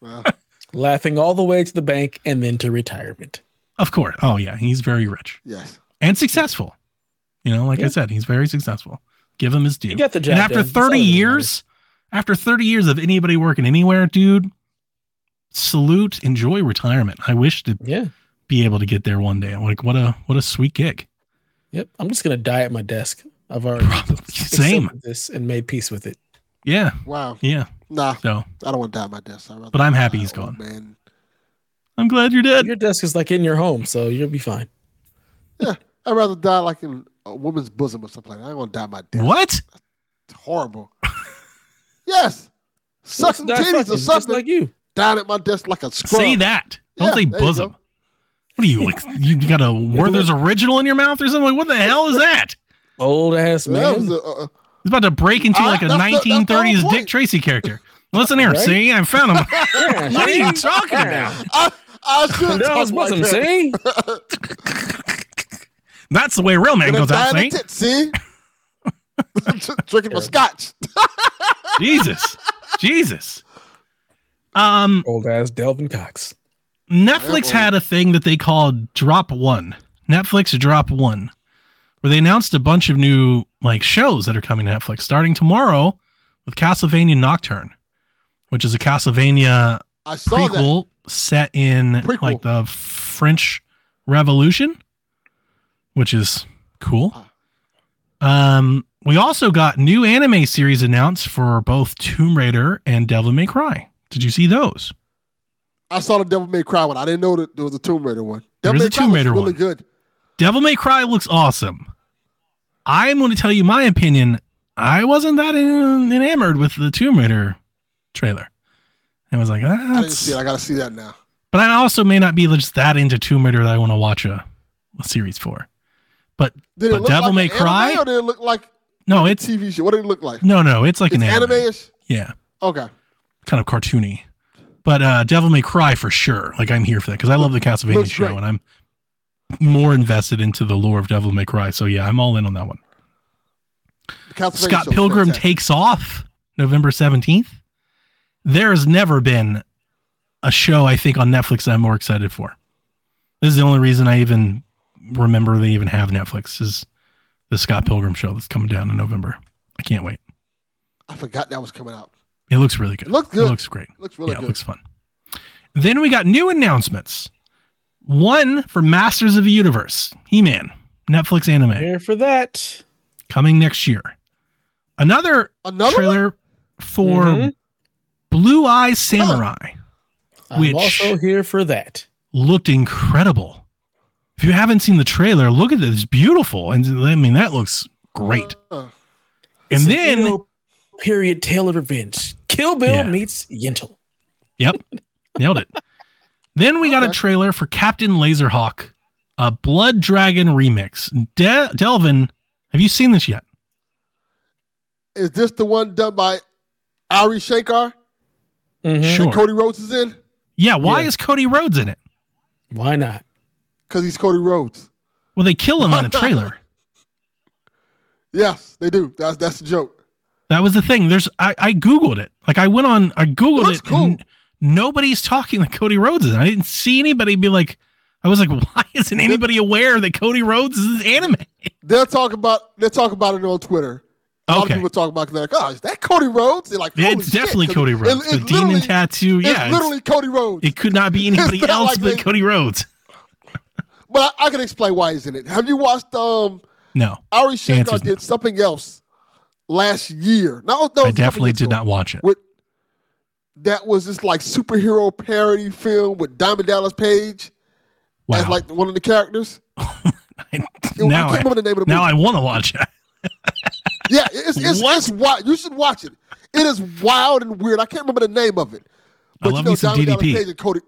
Well, laughing all the way to the bank and then to retirement. Of course. Oh yeah, he's very rich. yes. and successful. You know, like I said, he's very successful. Give him his due. You got the job and after done. 30 years, after 30 years of anybody working anywhere, dude, salute, enjoy retirement. I wish to Yeah. be able to get there one day. I'm like, what a what a sweet gig. Yep. I'm just gonna die at my desk. I've already Probably. Same. this and made peace with it. Yeah, Wow. yeah. Nah, So I don't want to die at my desk. I'd But I'm happy he's gone. Man, I'm glad you're dead. Your desk is like in your home, so you'll be fine. Yeah. I'd rather die like in a woman's bosom or something like that. I ain't gonna die at my desk. What? It's horrible. yes. Sucking some Die titties fucking or just something. like you. down at my desk like a scrub. Say that. Don't Yeah, say bosom. What are you like? You got a Werther's original in your mouth or something? Like, what the hell is that? Old ass That man. was a, uh, He's about to break into Ah, like a that's the- that's the whole 1930s Dick. Tracy character. Listen here, Right? see, I found him. Yeah, what are you talking about? I, I should That was talk like bosom, that. see? That's the way a real man Gonna goes out, die in see? the tit, see? Drinking my scotch. Jesus, Jesus. Um, Old ass Delvin Cox. Netflix boy. had a thing that they called Drop One. Netflix Drop One, where they announced a bunch of new like shows that are coming to Netflix starting tomorrow with Castlevania Nocturne, which is a Castlevania I saw that. prequel set in Prequel. like the French Revolution, which is cool. Um, we also got new anime series announced for both Tomb Raider and Devil May Cry. Did you see those? I saw the Devil May Cry one. I didn't know that there was a Tomb Raider one. There Devil is May a Cry Tomb was Raider really one. good. Devil May Cry looks awesome. I'm going to tell you my opinion. I wasn't that en- enamored with the Tomb Raider trailer. I was like, ah, I didn't that's- see it. I got to see that now. but I also may not be just that into Tomb Raider that I want to watch a, a series for. But Did But Devil like May Cry? or did it look like no, a it's TV show? What did it look like? no, no, it's like it's an anime. anime-ish? Yeah, Okay. kind of cartoony. But uh, Devil May Cry for sure. Like I'm here for that because I love the Castlevania show great. and I'm more invested into the lore of Devil May Cry. So yeah, I'm all in on that one. Scott Pilgrim fantastic. takes off November 17th. There has never been a show I think on Netflix that I'm more excited for. This is the only reason I even remember they even have Netflix is the Scott Pilgrim show that's coming down in November. I can't wait. I forgot that was coming out. It looks really good. It looked It good. looks great. It looks really yeah, it good. looks fun. Then we got new announcements. One for Masters of the Universe, He Man, Netflix anime Here for that. coming next year. Another Another one? trailer for Mhm. Blue Eyes Samurai I'm Which- also here for that. looked incredible. If you haven't seen the trailer, look at this. It's beautiful. And I mean, that looks great. Uh, And then, Edo period tale of revenge. Kill Bill Yeah. meets Yentl. yep, nailed it. Then we got a trailer for Captain Laserhawk, a Blood Dragon remix. De- Delvin, have you seen this yet? is this the one done by Adi Shankar? Mhm. Sure. And Cody Rhodes is in Yeah, why Yeah. is Cody Rhodes in it? Why not? Because he's Cody Rhodes. Well, they kill him on a trailer. Yes, they do. That's that's the joke. That was the thing. There's I, I googled it. Like I went on, I googled Looks it. cool. and nobody's talking like Cody Rhodes is. I didn't see anybody be like. I was like, why isn't anybody aware that Cody Rhodes is anime? They'll talk about they'll talk about it on Twitter. A lot Okay. of people talk about like, oh, is that Cody Rhodes? They're like, Yeah, "Holy it's shit," definitely Cody Rhodes. it- the demon tattoo. Yeah, it's- literally Cody Rhodes. it could not be anybody else like but they- Cody Rhodes. But I, I can explain why he's in it. Have you watched um No, Adi Shankar answer's no. did something else last year? No, no, I definitely did not watch it. With that was this like superhero parody film with Diamond Dallas Page as like one of the characters. It- now I I, can't the name of the now. I want to watch it. Yeah, it's it's, What? it's wild. You should watch it. It is wild and weird. I can't remember the name of it. I love me some Diamond Dallas Page and Cody.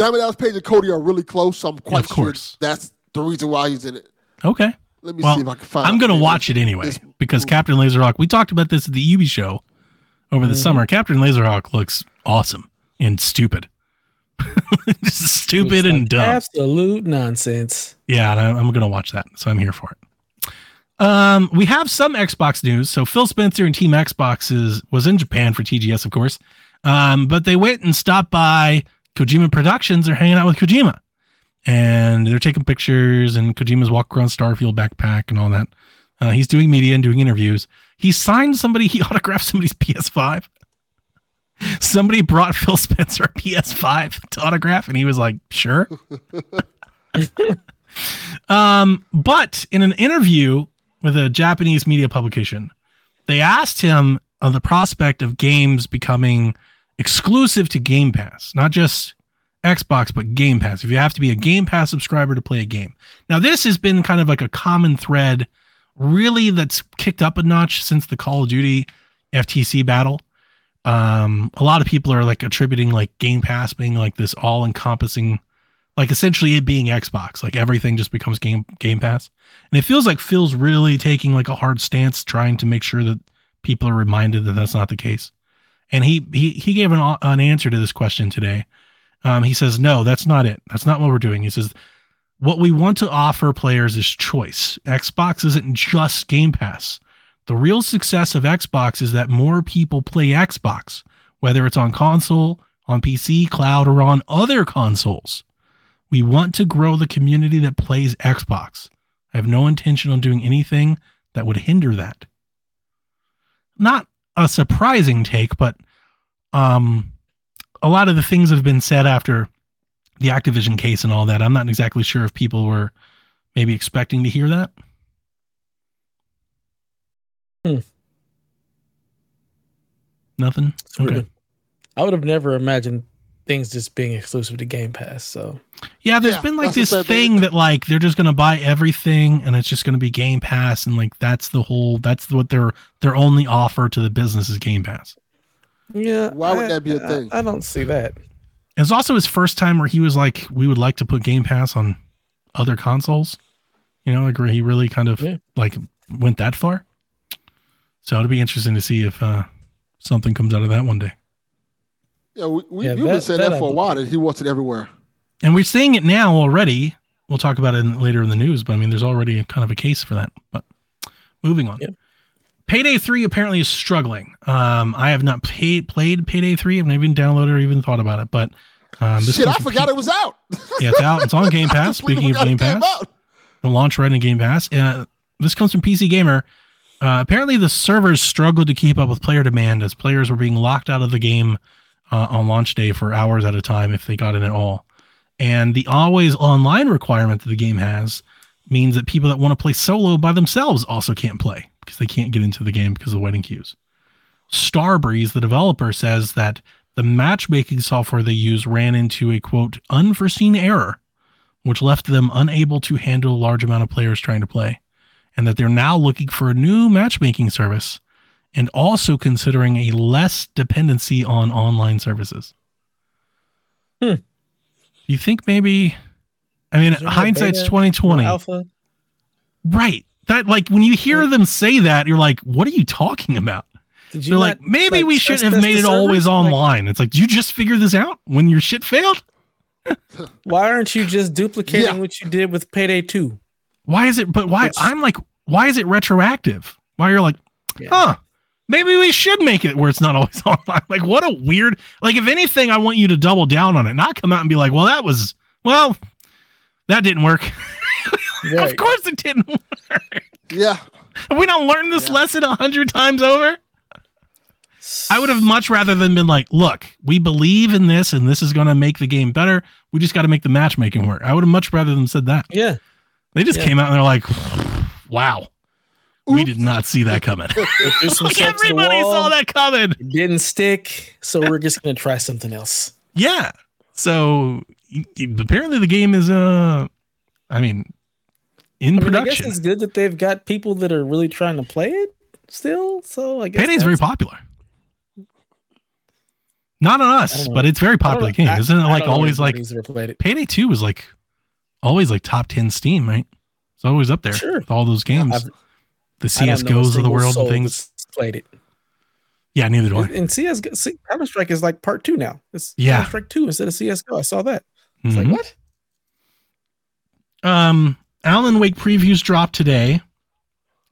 Diamond Dallas Page and Cody are really close, so I'm quite of sure course. that's the reason why he's in it. Okay. Let me Well, see if I can find. I'm going to watch it anyway This- because Captain Laserhawk, we talked about this at the UB show over the summer. Captain Laserhawk looks awesome and stupid. Just stupid Looks and dumb. Absolute nonsense. Yeah, and I- I'm going to watch that. So I'm here for it. Um, we have some Xbox news. So Phil Spencer and Team Xbox is, was in Japan for TGS, of course. Um, but they went and stopped by Kojima Productions. They're hanging out with Kojima. And they're taking pictures, and Kojima's walking around Starfield backpack and all that. Uh, he's doing media and doing interviews. He signed somebody, he autographed somebody's PS5. Somebody brought Phil Spencer a PS5 to autograph, and he was like, sure. Um, but in an interview with a Japanese media publication, they asked him of the prospect of games becoming exclusive to Game Pass, not just Xbox, but Game Pass. If you have to be a Game Pass subscriber to play a game. Now, this has been kind of like a common thread, really, that's kicked up a notch since the Call of Duty FTC battle. Um, a lot of people are like attributing like Game Pass being like this all encompassing like essentially it being Xbox, like everything just becomes game Game Pass, and it feels like Phil's really taking like a hard stance, trying to make sure that people are reminded that that's not the case. And he he he gave an an answer to this question today. Um, he says, "No, that's not it. That's not what we're doing." He says, "What we want to offer players is choice. Xbox isn't just Game Pass. The real success of Xbox is that more people play Xbox, whether it's on console, on PC, cloud, or on other consoles." We want to grow the community that plays Xbox. I have no intention on doing anything that would hinder that. Not a surprising take, but um, a lot of the things that have been said after the Activision case and all that, I'm not exactly sure if people were maybe expecting to hear that. Hmm. Nothing. Okay. I would have never imagined things just being exclusive to Game Pass. So Yeah, there's Yeah, been like this that- thing that like they're just gonna buy everything and it's just gonna be Game Pass and like that's the whole that's what their their only offer to the business is Game Pass. yeah, Why would I- that be a thing? I, don't see that. It's also his first time where he was like, we would like to put Game Pass on other consoles. You know, like where he really kind of Yeah. like went that far. So it'll be interesting to see if uh something comes out of that one day. Yeah, we, we, Yeah, you've been saying that that, for a while that he wants it everywhere. And we're seeing it now already. We'll talk about it in, later in the news, but I mean, there's already a, kind of a case for that. But moving on. Yep. Payday 3 apparently is struggling. Um, I have not paid, played Payday 3. I've never even downloaded or even thought about it. But um, this Shit, I forgot P- it was out. Yeah, it's out. It's on Game Pass. Speaking of Game Pass, the launch right in Game Pass. Uh, this comes from PC Gamer. Uh, apparently, the servers struggled to keep up with player demand as players were being locked out of the game uh, on launch day for hours at a time if they got in at all. And the always online requirement that the game has means that people that want to play solo by themselves also can't play because they can't get into the game because of waiting queues. Starbreeze, the developer, says that the matchmaking software they use ran into a quote unforeseen error, which left them unable to handle a large amount of players trying to play, and that they're now looking for a new matchmaking service and also considering a less dependency on online services. Hmm. You think maybe? I mean, Is there no hindsight's twenty twenty, Alpha. right? that like when you hear them say that, you're like, what are you talking about? Did They're like, maybe we should have made it always servers? Like, online. it's like, did you just figure this out when your shit failed? why aren't you just duplicating Yeah. what you did with Payday 2? Why is it? But why? Which- I'm like, why is it retroactive? Why you're like, Yeah. huh? Maybe we should make it where it's not always online. Like, what a weird. Like, if anything, I want you to double down on it, not come out and be like, well, that was, well, that didn't work. Right. Of course, it didn't work. Yeah. Have we not learned this Yeah. lesson a hundred times over? I would have much rather than been like, look, we believe in this and this is going to make the game better. We just got to make the matchmaking work. I would have much rather than said that. Yeah. They just Yeah. came out and they're like, wow, we did not see that coming. They threw some like stuff to the everybody wall, saw that coming. Didn't stick, so we're just gonna try something else. Yeah. So y- y- apparently the game is, uh, I mean, in I mean, I guess production. it's good that they've got people that are really trying to play it still. So I guess Payday's very popular. Not on us, but it's very popular game. I- Isn't it like always like anybody's it. Payday 2 was like always like top 10 Steam, right? It's always up there Sure. with all those games. I've- the I don't know a CSGOs of the world and things. Played it. Yeah, neither do I. And, CS Counter Strike is like part two now. It's Yeah. Counter Strike two instead of CS:GO. I saw that. It's Mhm. like what? Um, Alan Wake previews dropped today.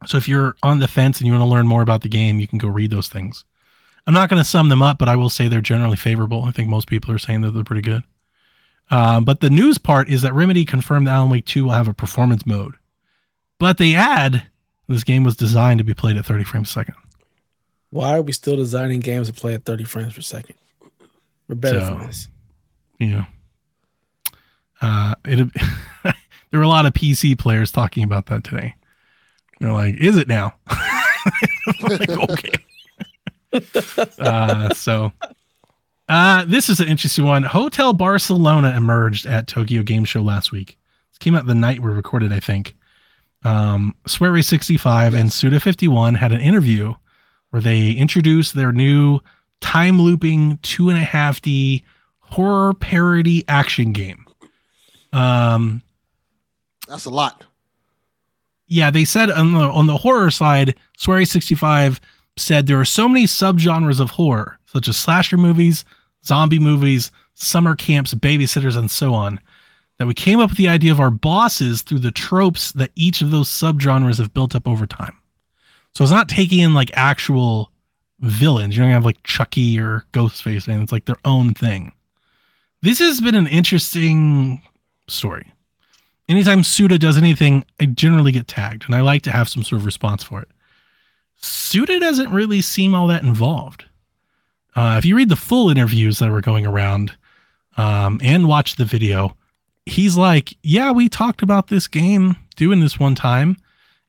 So if you're on the fence and you want to learn more about the game, you can go read those things. I'm not going to sum them up, but I will say they're generally favorable. I think most people are saying that they're pretty good. Um, but the news part is that Remedy confirmed that Alan Wake 2 will have a performance mode. But they add this game was designed to be played at 30 frames a second. Why are we still designing games to play at 30 frames per second? We're better So- for this. you know uh it there were a lot of pc players talking about that today. They're like is it now? Like, okay. Uh so uh this is an interesting one. Hotel barcelona emerged at tokyo game show last week. This came out the night we recorded i think um swery 65 and suda 51 had an interview where they introduced their new time looping two and a half d horror parody action game. Um, That's a lot. yeah, they said on the on the horror side, sixty five said there are so many subgenres of horror, such as slasher movies, zombie movies, summer camps, babysitters, and so on, that we came up with the idea of our bosses through the tropes that each of those subgenres have built up over time. So it's not taking in like actual villains. You don't have like Chucky or Ghostface, and it's like their own thing. This has been an interesting story. Anytime Suda does anything, I generally get tagged, and I like to have some sort of response for it. Suda doesn't really seem all that involved. Uh, if you read the full interviews that were going around um, and watch the video, he's like, "Yeah, we talked about this game doing this one time,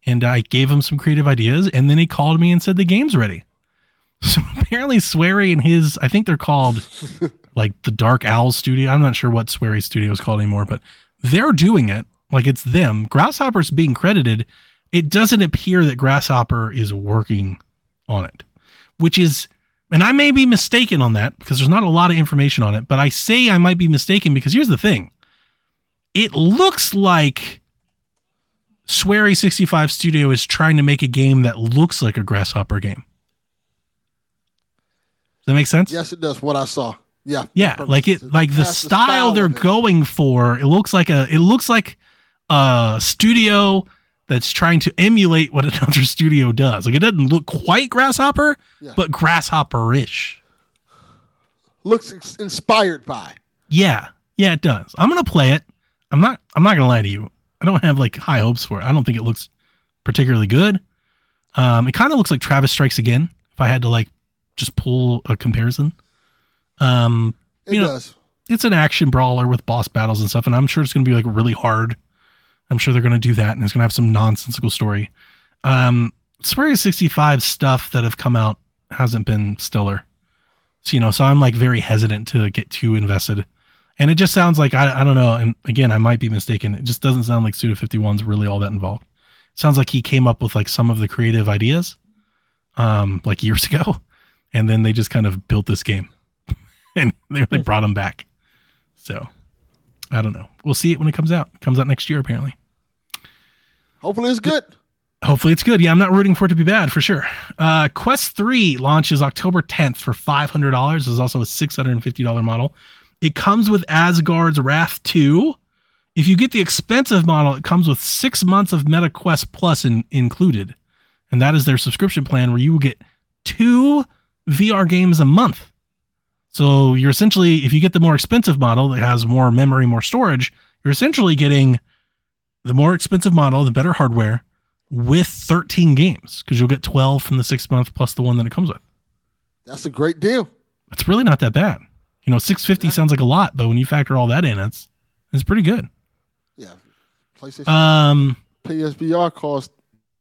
and I gave him some creative ideas, and then he called me and said the game's ready." So apparently, Swery and his, I think they're called like the Dark Owl Studio. I'm not sure what Swery Studio is called anymore, but they're doing it like it's them. Grasshopper's being credited. It doesn't appear that Grasshopper is working on it, which is, and I may be mistaken on that because there's not a lot of information on it, but I say I might be mistaken because here's the thing. It looks like Swery 65 Studio is trying to make a game that looks like a Grasshopper game. Does that make sense? Yes, it does. What I saw. Yeah. Yeah, like it, like the That's style they're going for. It looks like a, it looks like a studio that's trying to emulate what another studio does. Like it doesn't look quite Grasshopper, Yeah. but Grasshopper-ish. Looks inspired by. Yeah, yeah, it does. I'm gonna play it. I'm not. I'm not gonna lie to you. I don't have like high hopes for it. I don't think it looks particularly good. Um, it kind of looks like Travis Strikes Again. If I had to like just pull a comparison. Um, It You know, does. it's an action brawler with boss battles and stuff, and I'm sure it's going to be like really hard. I'm sure they're going to do that, and it's going to have some nonsensical story. Um, Swery 65 stuff that have come out hasn't been stellar, so you know, so I'm like very hesitant to get too invested, and it just sounds like I, I don't know, and again, I might be mistaken. It just doesn't sound like Suda 51's really all that involved. It sounds like he came up with like some of the creative ideas, um, like years ago, and then they just kind of built this game, and they, they brought him back. So I don't know. We'll see it when it comes out. It comes out next year, apparently. Hopefully it's good. Hopefully it's good. Yeah, I'm not rooting for it to be bad for sure. Uh, Quest 3 launches October 10th for $500. This is also a $650 model. It comes with Asgard's Wrath 2. If you get the expensive model, it comes with six months of MetaQuest Plus in, included. And that is their subscription plan where you will get two VR games a month. So you're essentially, if you get the more expensive model that has more memory, more storage, you're essentially getting the more expensive model, the better hardware, with 13 games because you'll get 12 from the six month plus the one that it comes with. That's a great deal. It's really not that bad. You know, 650 Yeah. sounds like a lot, but when you factor all that in, it's it's pretty good. Yeah. PlayStation Um, PSVR costs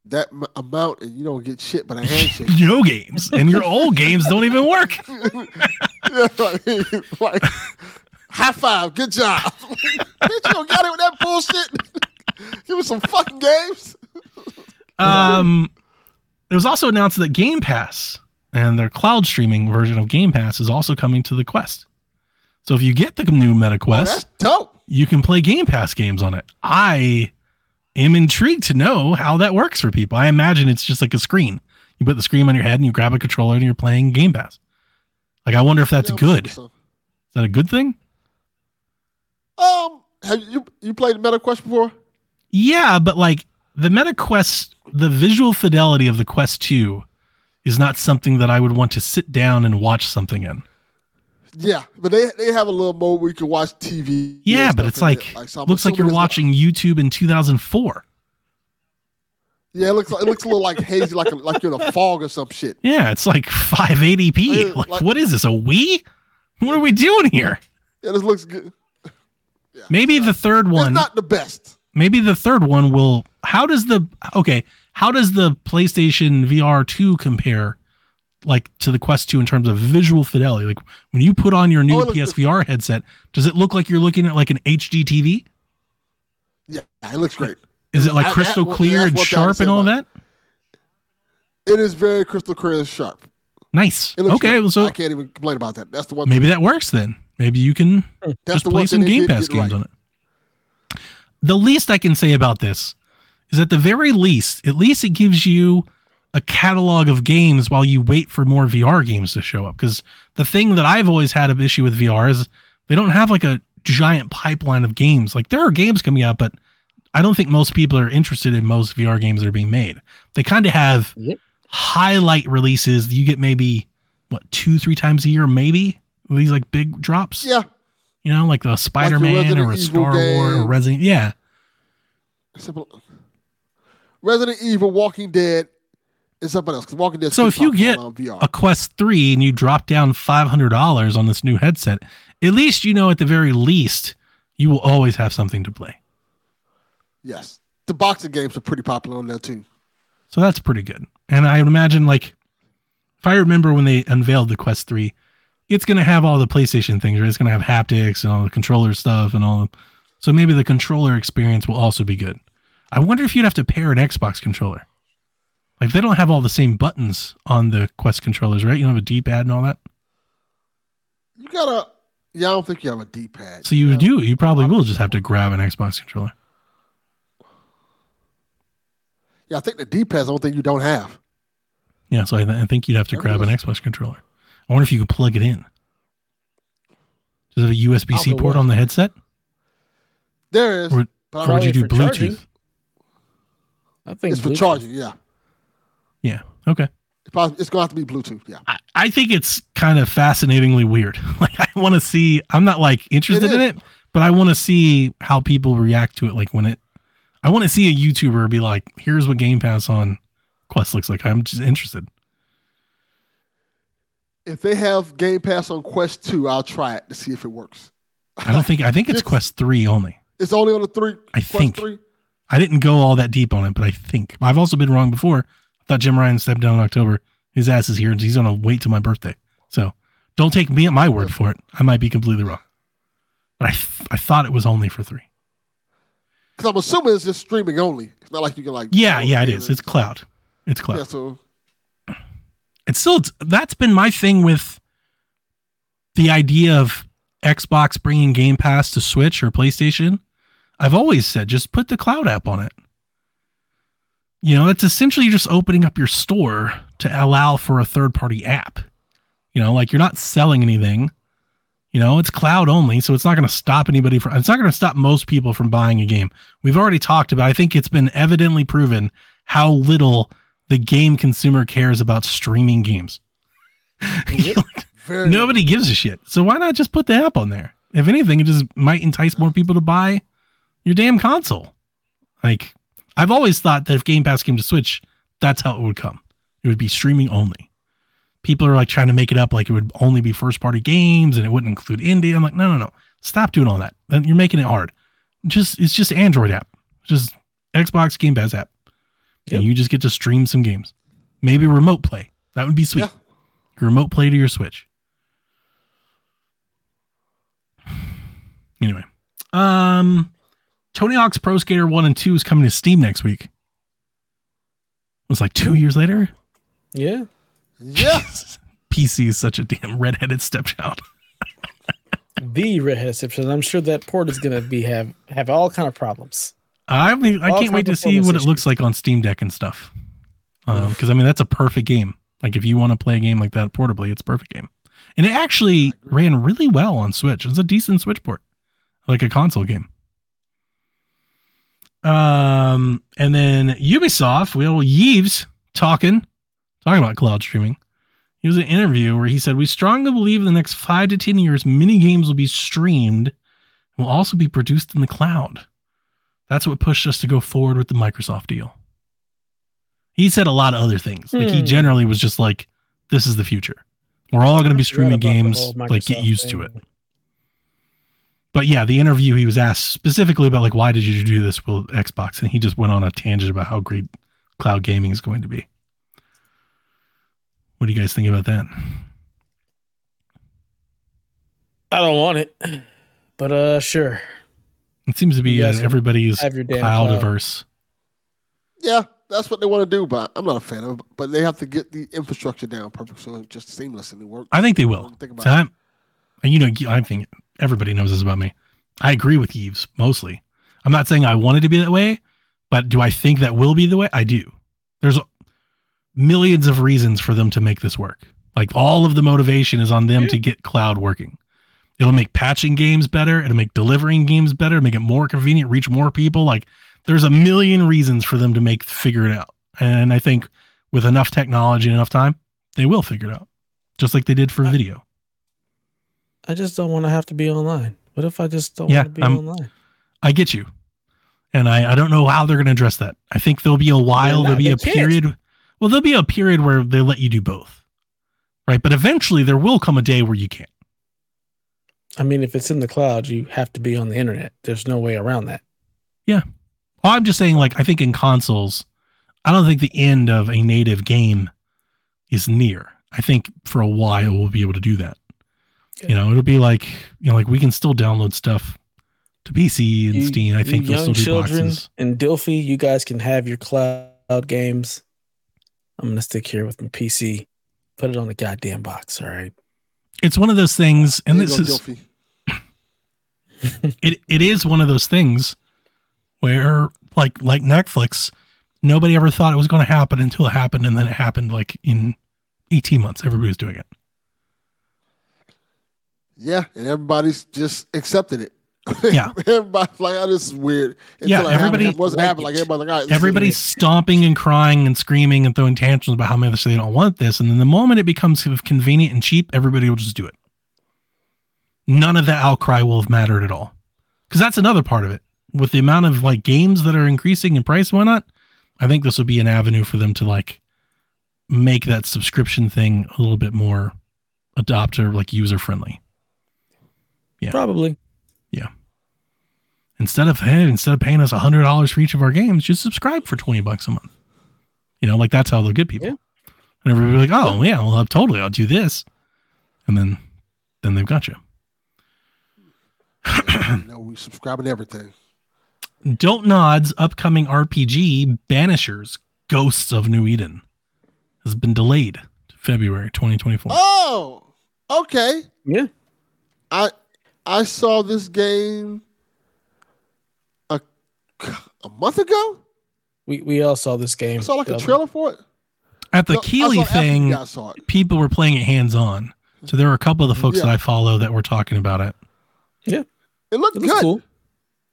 that m- amount and you don't get shit but a handshake. no games and your old games don't even work. Like, high five, good job. Bitch, you don't got it with that bullshit. Give me some fucking games. Um, it was also announced that Game Pass and their cloud streaming version of Game Pass is also coming to the Quest. So if you get the new Meta Oh, you can play Game Pass games on it. I am intrigued to know how that works for people. I imagine it's just like a screen. You put the screen on your head and you grab a controller and you're playing Game Pass. Like I wonder if that's Yeah, good. Is that a good thing? Um, have you you played Meta Quest before? Yeah, but like the Meta Quest, the visual fidelity of the Quest 2 is not something that I would want to sit down and watch something in. Yeah, but they they have a little mode where you can watch TV. Yeah, but it's like, it. so looks like you're it's not- watching YouTube in 2004. Yeah, it looks like it looks a little like hazy, like a, like you're in a fog or some shit. Yeah, it's like 580p. Yeah, Like, like- what is this? A Wii? What are we doing here? Yeah, this looks good. Yeah. Maybe the third It's one. not the best. maybe the third one will. How does the okay? How does the PlayStation VR 2 compare, like to the Quest 2 in terms of visual fidelity? Like when you put on your new Oh, PSVR headset, does it look like you're looking at like an HD TV? Yeah, it looks great. Is it like I- that- crystal well, clear and sharp and all that? It is very crystal clear and sharp. Nice. Okay, well, so I can't even complain about that. That's the one. maybe that works then. Maybe you can that's just play some Game Pass games right. on it. The least I can say about this is at the very least, at least it gives you a catalog of games while you wait for more VR games to show up. Because the thing that I've always had an issue with VR is they don't have like a giant pipeline of games. Like there are games coming out, but I don't think most people are interested in most VR games that are being made. They kind of have Yep. highlight releases. You get maybe what two, three times a year, maybe these like big drops. Yeah, You know, like the Spider Man Resident or a Star Wars or. Resident. Yeah, simple. Resident Evil, Walking Dead, and something else. Walking Dead. So if you get a Quest Three and you drop down five hundred dollars on this new headset, at least you know at the very least you will always have something to play. yes, the boxing games are pretty popular on there too. So that's pretty good. And I imagine like if I remember when they unveiled the Quest Three, it's going to have all the PlayStation things. Right? It's going to have haptics and all the controller stuff and all. So maybe the controller experience will also be good. I wonder if you'd have to pair an Xbox controller. Like they don't have all the same buttons on the Quest controllers, right? You don't have a D-pad and all that. You gotta. Yeah, I don't think you have a D-pad. So you know? do. You probably will just have to grab an Xbox controller. Yeah, I think the D-pad's the only thing you don't have. Yeah. So I, th- I think you'd have to grab an Xbox controller. I wonder if you could plug it in. Does it have a USB C I'll go port on the headset? There is, Or- but Or would you do Probably for charging. Bluetooth? I think it's for charging. Yeah, Yeah. Okay. it's, gonna have to be Bluetooth. Yeah, I, I think it's kind of fascinatingly weird. Like I want to see. I'm not like interested in is. it, but I want to see how people react to it. Like when it, I want to see a YouTuber be like, "Here's what Game Pass on Quest looks like." I'm just interested. if they have Game Pass on Quest Two, I'll try it to see if it works. I don't think. I think it's It's- Quest Three only. It's only on the three. I Quest think. three. I didn't go all that deep on it, but I think I've also been wrong before. I thought Jim Ryan stepped down in October. His ass is here. and He's gonna wait till my birthday. So don't take me at my word for it. I might be completely wrong. But I, th- I thought it was only for three. Because I'm assuming it's just streaming only. It's not like you can like. Yeah, yeah, it is. games It's cloud. It's cloud. Yeah, so It's still it's, that's been my thing with the idea of Xbox bringing Game Pass to Switch or PlayStation. I've always said just put the cloud app on it. You know, it's essentially just opening up your store to allow for a third party app. You know, like you're not selling anything. You know, it's cloud only, so it's not going to stop anybody from it's not going to stop most people from buying a game. We've already talked about I think it's been evidently proven how little the game consumer cares about streaming games. Yep. Nobody gives a shit. So why not just put the app on there? If anything, it just might entice more people to buy your damn console. Like, I've always thought that if Game Pass came to Switch, that's how it would come. It would be streaming only. People are like trying to make it up like it would only be first party games and it wouldn't include indie. I'm like, no, no, no. Stop doing all that. You're making it hard. Just it's just Android app. Just Xbox Game Pass app. Yep. And you just get to stream some games. Maybe remote play. That would be sweet. Yeah. Remote play to your Switch. Anyway, um, Tony Hawk's Pro Skater One and Two is coming to Steam next week. It was like two years later. Yeah. Yeah. PC is such a damn redheaded stepchild. The redhead stepchild. I'm sure that port is gonna be have have all kind of problems. I mean, I All can't wait to see what it looks like on Steam Deck and stuff. Um, because I mean, that's a perfect game. Like if you want to play a game like that portably, it's a perfect game. And it actually ran really well on Switch. It's a decent Switch port, like a console game. Um, and then Ubisoft, well, Yves talking, talking about cloud streaming. He was an interview where he said, "We strongly believe in the next five to ten years, mini games will be streamed, and will also be produced in the cloud. That's what pushed us to go forward with the Microsoft deal." He said a lot of other things. Like he Hmm. generally was just like, "This is the future. We're all going to be streaming games. Like get used to it." But yeah, the interview he was asked specifically about like why did you do this with Xbox, and he just went on a tangent about how great cloud gaming is going to be. What do you guys think about that? I don't want it, but uh, sure. It seems to be uh, everybody's Have your damn cloud cloud. averse. Yeah, that's what they want to do, but I'm not a fan of it. But they have to get the infrastructure down perfect so it just seamless and it works. I think they will. Think about So it. I'm, and you know, I think everybody knows this about me. I agree with Yves mostly. I'm not saying I wanted to be that way, but do I think that will be the way? I do. There's millions of reasons for them to make this work. Like all of the motivation is on them to get cloud working. It'll make patching games better. It'll make delivering games better. Make it more convenient, reach more people. Like there's a million reasons for them to make figure it out. And I think with enough technology and enough time, they will figure it out, just like they did for video. I just don't want to have to be online. What if I just don't Yeah, want to be I'm- online? I get you. And I, I don't know how they're going to address that. I think there'll be a while, there'll be a can't. period. Well, there'll be a period where they let you do both. Right. But eventually there will come a day where you can't. I mean, if it's in the cloud, you have to be on the internet. There's no way around that. Well, I'm just saying, like, I think in consoles, I don't think the end of a native game is near. I think for a while we'll be able to do that. You know, it'll be like, you know, like we can still download stuff to PC and You- Steam. I think there'll young still be children boxes. in Dilphi, you guys can have your cloud games. I'm gonna stick here with my PC. Put it on the goddamn box. All right. It's one of those things, and There this go, is Gilfy. it it is one of those things where like like Netflix, nobody ever thought it was going to happen until it happened, and then it happened like in eighteen months. Everybody was doing it. Yeah, and everybody's just accepted it. Yeah. everybody's like, "Oh, this is weird." Yeah, it happened, everybody- wasn't happening. Like it. everybody's like, "All right, Everybody's stomping and crying and screaming and throwing tantrums about how much they don't want this, and then the moment it becomes sort of convenient and cheap, everybody will just do it. None of that outcry will have mattered at all, because that's another part of it. With the amount of like games that are increasing in price why not? I think this will be an avenue for them to like make that subscription thing a little bit more adopter like user friendly. Yeah. Probably. Yeah. Instead of hey, instead of paying us a hundred dollars for each of our games, just subscribe for twenty bucks a month. You know, like that's how they'll get people. Yeah. And everybody's like, oh yeah, well I'll totally I'll do this. And then then they've got you. you know, we subscribing to everything. Don't Nod's upcoming RPG, Banishers, Ghosts of New Eden, has been delayed to February 2024. Oh, okay. Yeah. I I saw this game a a month ago. We we all saw this game. I saw like a trailer for it. At the No, I Keeley saw thing, saw it. people were playing it hands on. So there were a couple of the folks Yeah. that I follow that were talking about it. Yeah, it looked It good. cool.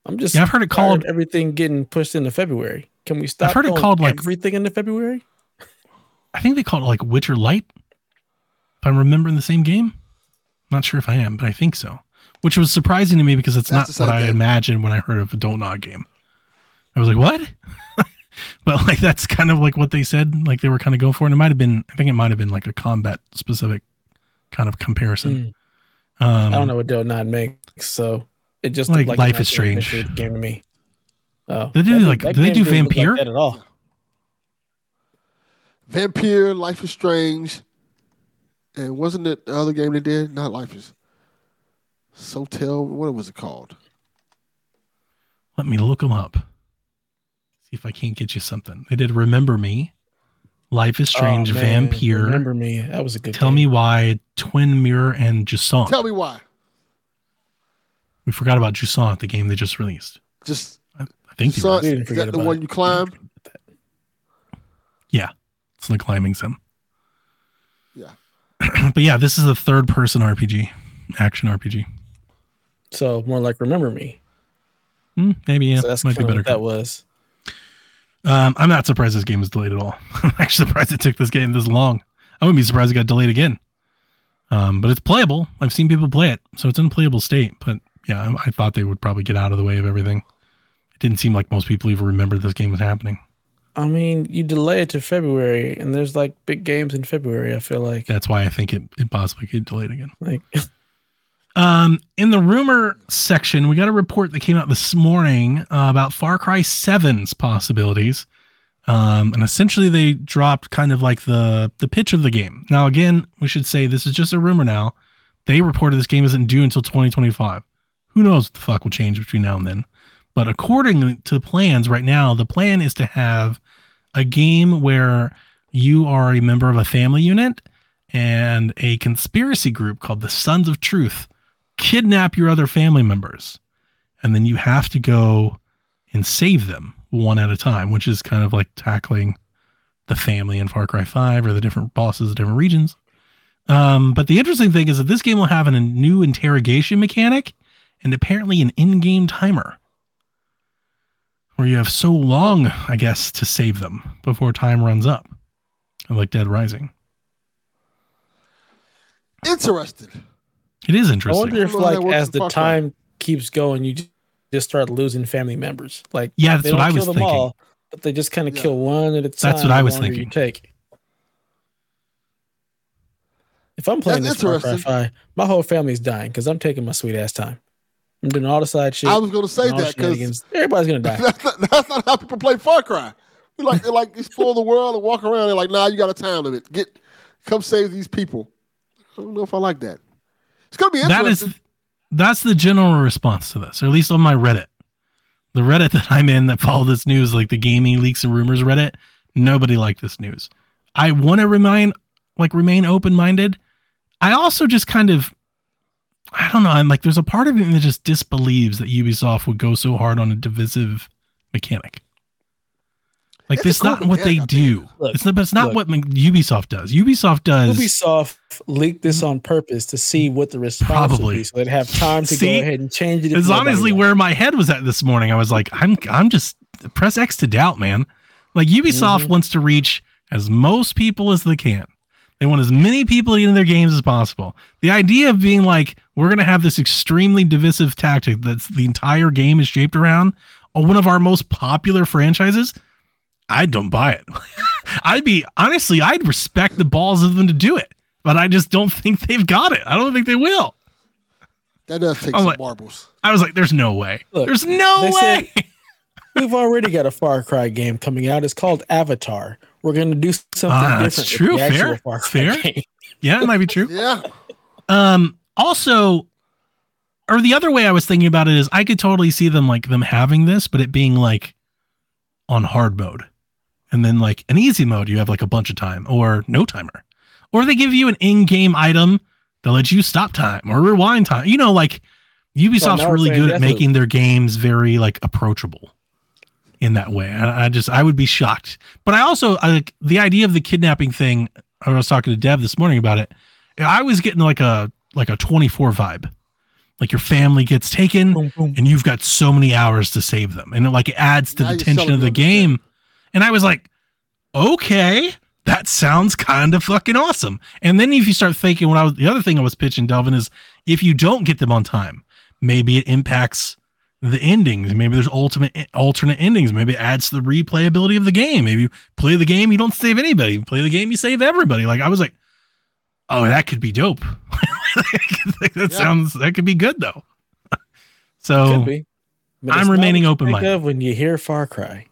I'm just Yeah, I've heard it called. of everything getting pushed into February. Can we stop? heard it called, like- everything into February. I think they called it like Witcher Light. If I'm remembering the same game, not sure if I am, but I think so. Which was surprising to me because it's That's not what same I game. imagined when I heard of a Don't Nod game. I was like, what? but like that's kind of like what they said, like they were kind of going for. And it might have been, I think it might have been like a combat specific kind of comparison. Um, I don't know what Don't Nod makes, so it just Like looked a Life is Strange. game to me. Oh, They do that- like- that do they do didn't like Vampire? at all. Vampire, Life is Strange, and wasn't it the other game they did? Not Life is. Sotel. What was it called? Let me look them up. See if I can't get you something. They did Remember Me, Life is Strange, Oh, man, Vampire. Remember me? That was a good. Tell game. me why Twin Mirror and Jusant. Tell me why. we forgot about Jusant, the game they just released. Just I think you Son, We is that the one it. you climb? Yeah, it's the climbing sim. Yeah. but yeah, this is a third person RPG, action RPG. So more like remember me. Hmm, maybe yeah, so that's might be better. that was. Um, I'm not surprised this game was delayed at all. I'm actually surprised it took this game this long. I wouldn't be surprised it got delayed again. Um, but it's playable. I've seen people play it, so it's in a playable state. But yeah, I, I thought they would probably get out of the way of everything. It didn't seem like most people even remembered this game was happening. I mean, you delay it to February, and there's like big games in February. I feel like That's why I think it, it possibly could delayed again. like Um, in the rumor section, we got a report that came out this morning uh, about Far Cry 7's possibilities. Um, and essentially they dropped kind of like the the pitch of the game. Now, again, we should say this is just a rumor now. They reported this game isn't due until 2025. Who knows what the fuck will change between now and then. But according to the plans right now, the plan is to have a game where you are a member of a family unit and a conspiracy group called the Sons of Truth kidnap your other family members. And then you have to go and save them one at a time, which is kind of like tackling the family in Far Cry 5 or the different bosses of different regions. Um, but the interesting thing is that this game will have an, a new interrogation mechanic and apparently an in game timer where you have so long, I guess, to save them before time runs up, like Dead Rising. Interested. It is interesting. I wonder if I don't know how that like as the Far Cry. time keeps going, you just start losing family members. Like Yeah, that's they what don't I kill was them thinking. all, but they just kind of Yeah. kill one at a time. That's what I was thinking. You take. If I'm playing That's this Far Cry my whole family's dying because I'm taking my sweet ass time. I'm doing all the side shit. I was going to say and all the that because everybody's gonna die. that's not, that's not how people play Far Cry. We like they like explore the world and walk around. They're like, nah, you got a time limit. Get, come save these people. I don't know if I like that. It's gonna be that is that's the general response to this or at least on my reddit. The reddit that i'm in that follow this news like the gaming leaks and rumors reddit nobody liked this news. I want to remain like remain open-minded. I also just kind of i don't know i'm like there's a part of me that just disbelieves that ubisoft would go so hard on a divisive mechanic like It's a that's cool not what they do. Look, it's not, but it's not look. what Ubisoft does. Ubisoft does. Ubisoft leaked this on purpose to see what the response Probably. would be, so they'd have time to See? go ahead and change it. It's honestly where my head was at this morning. I was like, I'm I'm just press X to doubt, man. Like Ubisoft Mhm. wants to reach as most people as they can. They want as many people into their games as possible. The idea of being like, we're gonna have this extremely divisive tactic that's the entire game is shaped around on one of our most popular franchises. I don't buy it. I'd be honestly, I'd respect the balls of them to do it, but I just don't think they've got it. I don't think they will. that does take I'm some like- marbles. I was like, there's no way. Look, there's no way. said- We've already got a Far Cry game coming out. It's called Avatar. We're going to do something Ah, that's different. with true. Fair. Fair. game. yeah, it might be true. Yeah, Um, also, or the other way I was thinking about it is I could totally see them like them having this, but it being like on hard mode. And then like an easy mode, you have like a bunch of time or no timer. Or they give you an in-game item that lets you stop time or rewind time. You know, like Ubisoft's really good at making their games very like approachable. in that way. I, I just I would be shocked. But I also I, like the idea of the kidnapping thing. I was talking to Dev this morning about it. I was getting like a like a 24 vibe. Like your family gets taken Boom, boom. and you've got so many hours to save them. And it like it adds to Now the tension of the game. And I was like, okay, that sounds kind of fucking awesome. And then if you start thinking what I was the other thing I was pitching, Delvin, is if you don't get them on time, maybe it impacts the endings. Maybe there's ultimate alternate endings. Maybe it adds to the replayability of the game. Maybe you play the game, you don't save anybody. You play the game, you save everybody. Like I was like, oh, that could be dope. that Yeah. sounds that could be good though. So. I'm remaining open-minded. When you hear Far Cry,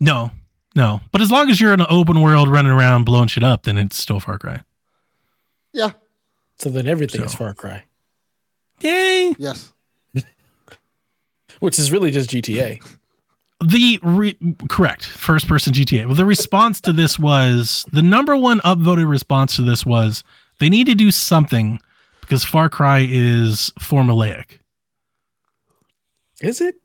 no, no. But as long as you're in an open world running around blowing shit up, then it's still Far Cry. Yeah. so then everything is Far Cry, Yay! Yes. which is really just GTA. The re- correct first person GTA. Well, the response to this was the number one upvoted response to this was they need to do something because Far Cry is formulaic. Is it?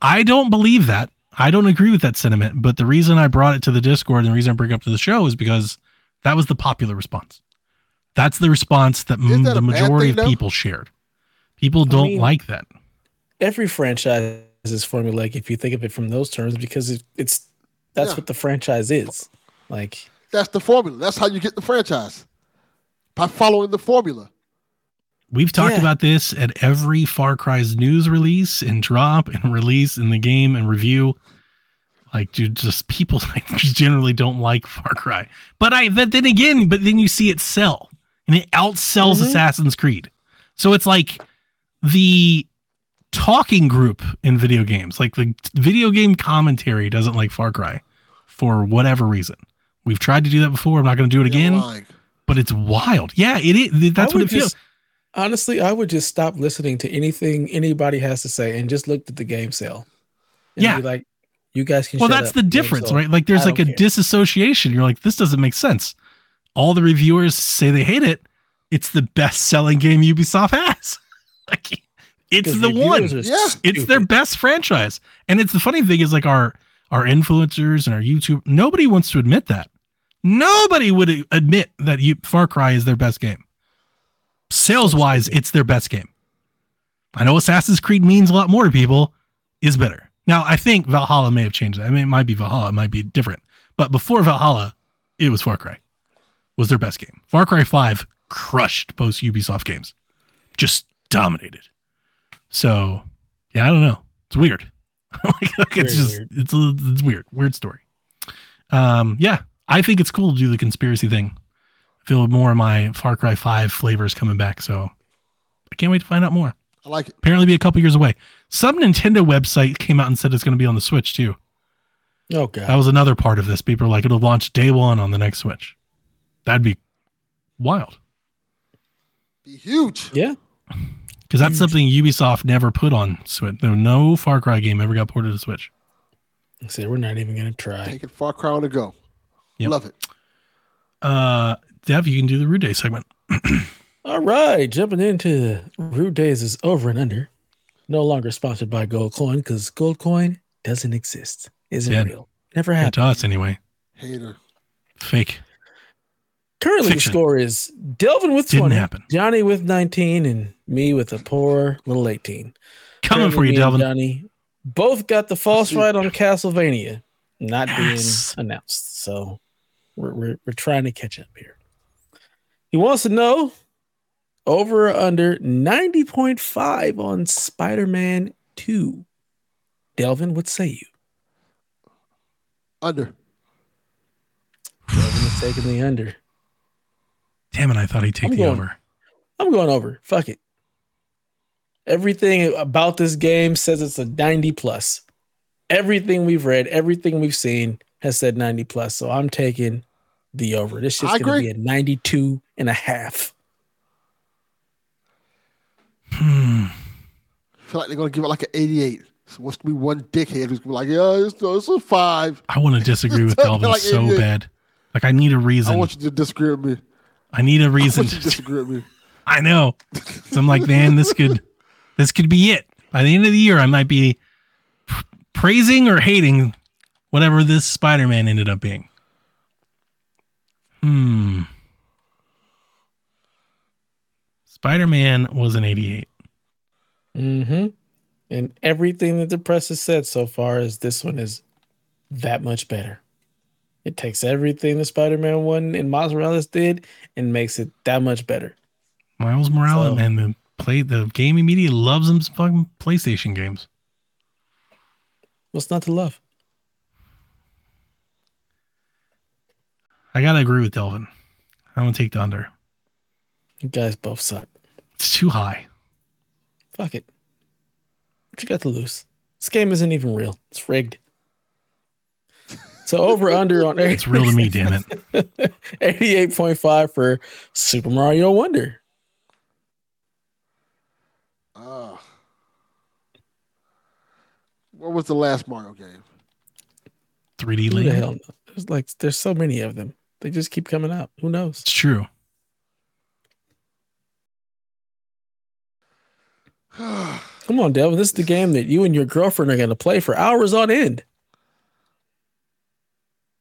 I don't believe that. I don't agree with that sentiment. But the reason I brought it to the Discord and the reason I bring it up to the show is because that was the popular response. That's the response that, Is m- that the majority thing, of people shared. People don't mean- like that. Every franchise is formulaic if you think of it from those terms because it, it's that's Yeah. what the franchise is. Like That's the formula. That's how you get the franchise. By following the formula. We've talked Yeah. about this at every Far Cry's news release and drop and release in the game and review. Like, dude, just people like, just generally don't like Far Cry. But I, but then again, but then you see it sell and it outsells Mhm. Assassin's Creed. So it's like the talking group in video games, like the video game commentary doesn't like Far Cry for whatever reason. We've tried to do that before. I'm not going to do it again, lying. but it's wild. Yeah, it is. That's what would it feels. Honestly, I would just stop listening to anything anybody has to say and just look at the game sale. And Yeah. be like, you guys can. well that's up. the difference sold. right? Like there's like a care. disassociation. You're like this doesn't make sense. All the reviewers say they hate it. It's the best selling game ubisoft has. Like it's the one. Yeah. it's their best franchise. And it's the funny thing is like our our influencers and our youtube nobody wants to admit that. Nobody would admit that you, far cry is their best game. Sales wise it's their best game. I know assassin's creed means a lot more to people. Is better now i think valhalla may have changed that. I mean it might be valhalla it might be different. But before valhalla it was far cry was their best game. Far cry 5 crushed most ubisoft games. Just dominated. So yeah i don't know. It's weird. Like, it's Very just weird. it's a, it's weird. Weird story. Um yeah i think it's cool to do the conspiracy thing. I feel more of my far cry 5 flavors coming back so i can't wait to find out more I like it. apparently be a couple years away some nintendo website came out and said it's going to be on the switch too Okay, that was another part of this people are like it'll launch day one on the next switch that'd be wild Be huge. Yeah. because that's something ubisoft never put on switch there no far cry game ever got ported to switch See, we're not even gonna try. Taking Far Cry on the go. Yep. Love it. uh dev you can do the rude day segment All right, jumping into Rude Days is over and under. No longer sponsored by Gold Coin because Gold Coin doesn't exist. Isn't Yeah. real. Never Yeah, happened. to us anyway Hater. fake Currently, Fiction. the score is Delvin with didn't 20, happen Johnny with 19, and me with a poor little 18. coming Currently, for you me and delvin Johnny both got the false see. right on Castlevania not Yes. being announced. So we're, we're, we're trying to catch up here. He wants to know over or under 90.5 on Spider Man 2. Delvin, what say you? Under. Delvin is taking the under. damn it i thought he'd take I'm the going- over I'm going over. Fuck it. Everything about this game says it's a 90 plus. Everything we've read, everything we've seen has said 90 plus. So I'm taking the over. This shit's going to be a 92 and a half. Hmm. I feel like they're gonna give it like an 88. So what's gonna be one dickhead who's gonna be like, yeah, it's, it's a five. i want to disagree with delvin like so it- bad like i need a reason I want you to disagree with me. I need a reason want you to to disagree with me. I know. So I'm like, man, this could this could be it. By the end of the year, I might be praising or hating whatever this Spider Man ended up being. Hmm. Spider Man was an 88. Mm-hmm. And everything that the press has said so far is this one is that much better. It takes everything the Spider-Man one and Miles Morales did and makes it that much better. Miles Morales, So- man, the play the gaming media loves them fucking PlayStation games. What's not to love? I gotta agree with Delvin. I'm gonna take the under. You guys both suck. It's too high. Fuck it. What you got to lose? This game isn't even real. It's rigged. So over under on It's real to me, damn it. 88.5 for Super Mario Wonder. Uh, what was the last Mario game? 3D Who the Land. hell? There's like there's so many of them. They just keep coming out. Who knows? It's true. Come on, Devin. This is the game that you and your girlfriend are going to play for hours on end.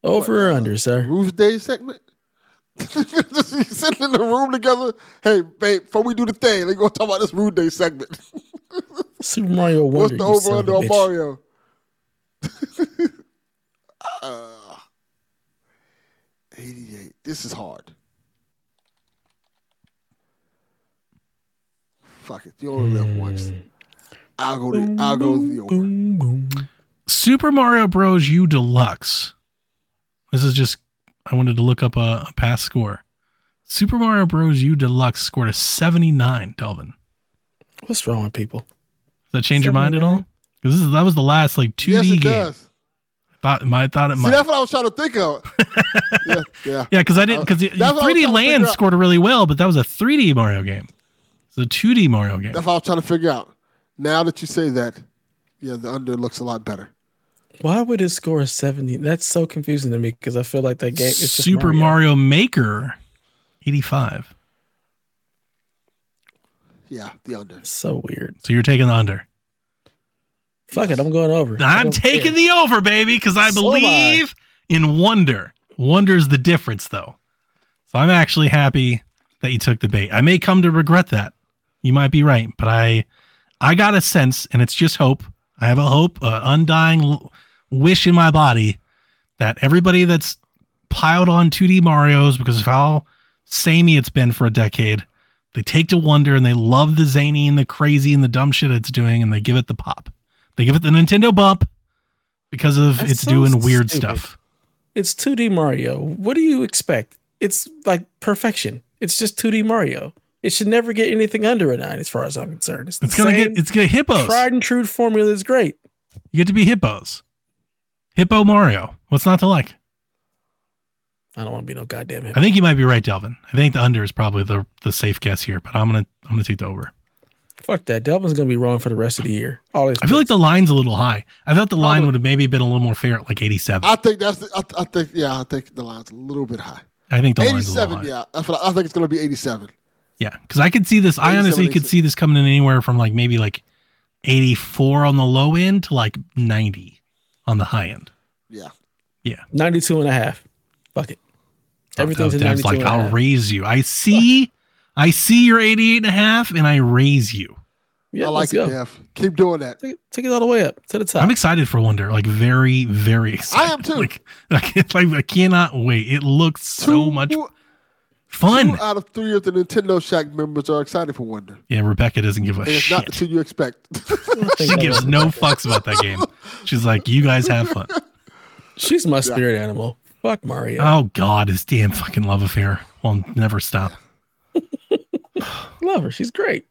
Over or uh, under, sir? Ruth Day segment? Sitting in the room together. Hey, babe, before we do the thing, let's go talk about this Rude Day segment. Super Mario World. What's the over under on. Mario? uh, 88. This is hard. Fuck it. You only live once. Hmm. I'll go to I'll go to the over. Boom, boom. Super Mario Bros. U Deluxe. This is just I wanted to look up a, a past score. Super Mario Bros. U Deluxe scored a 79, Delvin. What's wrong with people? Does that change your mind at all? Because this is that was the last like 2D Yes, it game. does. Thought, I thought it See, might. that's what I was trying to think of. yeah, yeah. Yeah, because I didn't uh, because That's what I was 3D Land scored really well, but that was a 3D Mario game. It's a 2D Mario game. That's what I was trying to figure out. Now that you say that, yeah, the under looks a lot better. Why would it score a 70? That's so confusing to me because I feel like that game is just Super Mario. Maker, 85. Yeah, the under. So weird. So you're taking the under. Fuck it. I'm going over. I I'm taking care. the over, baby, because I So am I. believe in wonder. Wonder's the difference, though. So I'm actually happy that you took the bait. I may come to regret that. You might be right, but I, I got a sense, and it's just hope. I have a hope, an undying wish in my body that everybody that's piled on 2D Mario's because of how samey it's been for a decade, they take to wonder and they love the zany and the crazy and the dumb shit it's doing, and they give it the pop. They give it the Nintendo bump because of That's it's doing weird stupid. stuff. It's 2D Mario. What do you expect? It's like perfection. It's just 2D Mario. It should never get anything under a nine, as far as I'm concerned. It's, It's gonna get it's gonna hippos. tried and true formula is great. You get to be hippos. Hippo Mario. What's not to like? I don't want to be no goddamn him. I think you might be right, Delvin. I think the under is probably the the safe guess here, but I'm gonna I'm gonna take the over. Fuck that. Delvin's gonna be wrong for the rest of the year. All his I feel like the line's a little high. I thought the line would have maybe been a little more fair at like 87. I think that's. The, I, I think yeah. I think the line's a little bit high. I think the line's a little Eighty-seven. high. Yeah, that's what I, I think. It's going to be eighty-seven. Yeah, because I could see this. I 87, honestly could see this coming in anywhere from like maybe like 84 on the low end to like 90 on the high end. Yeah. 92 and a half. Fuck it. Everything's in Dev's 92 like and a I'll half. raise you. I see, I see your 88 and a half, and I raise you. Yeah, I like it, Jeff. Keep doing that. Take, it, take it all the way up to the top. I'm excited for Wonder. Like very, very excited. I am too. Like, like, like I cannot wait. It looks so Two- much Two fun. out of three of the Nintendo Shack members are excited for Wonder, Yeah, Rebecca doesn't give a and it's not the two you expect. She gives no fucks about that game. She's like, you guys have fun. She's my spirit animal. Fuck Mario. Oh God, his damn fucking love affair will never stop. Love her. She's great.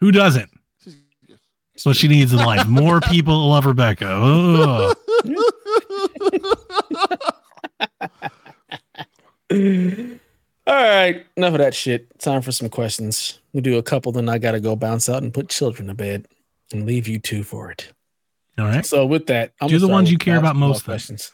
Who doesn't? That's what she needs in life. More people love Rebecca. Ugh. All right, enough of that shit. Time for some questions. We do a couple, then I gotta go bounce out and put children to bed and leave you two for it. All right. So with that, I'm Do gonna the ones you care about most, then. Questions.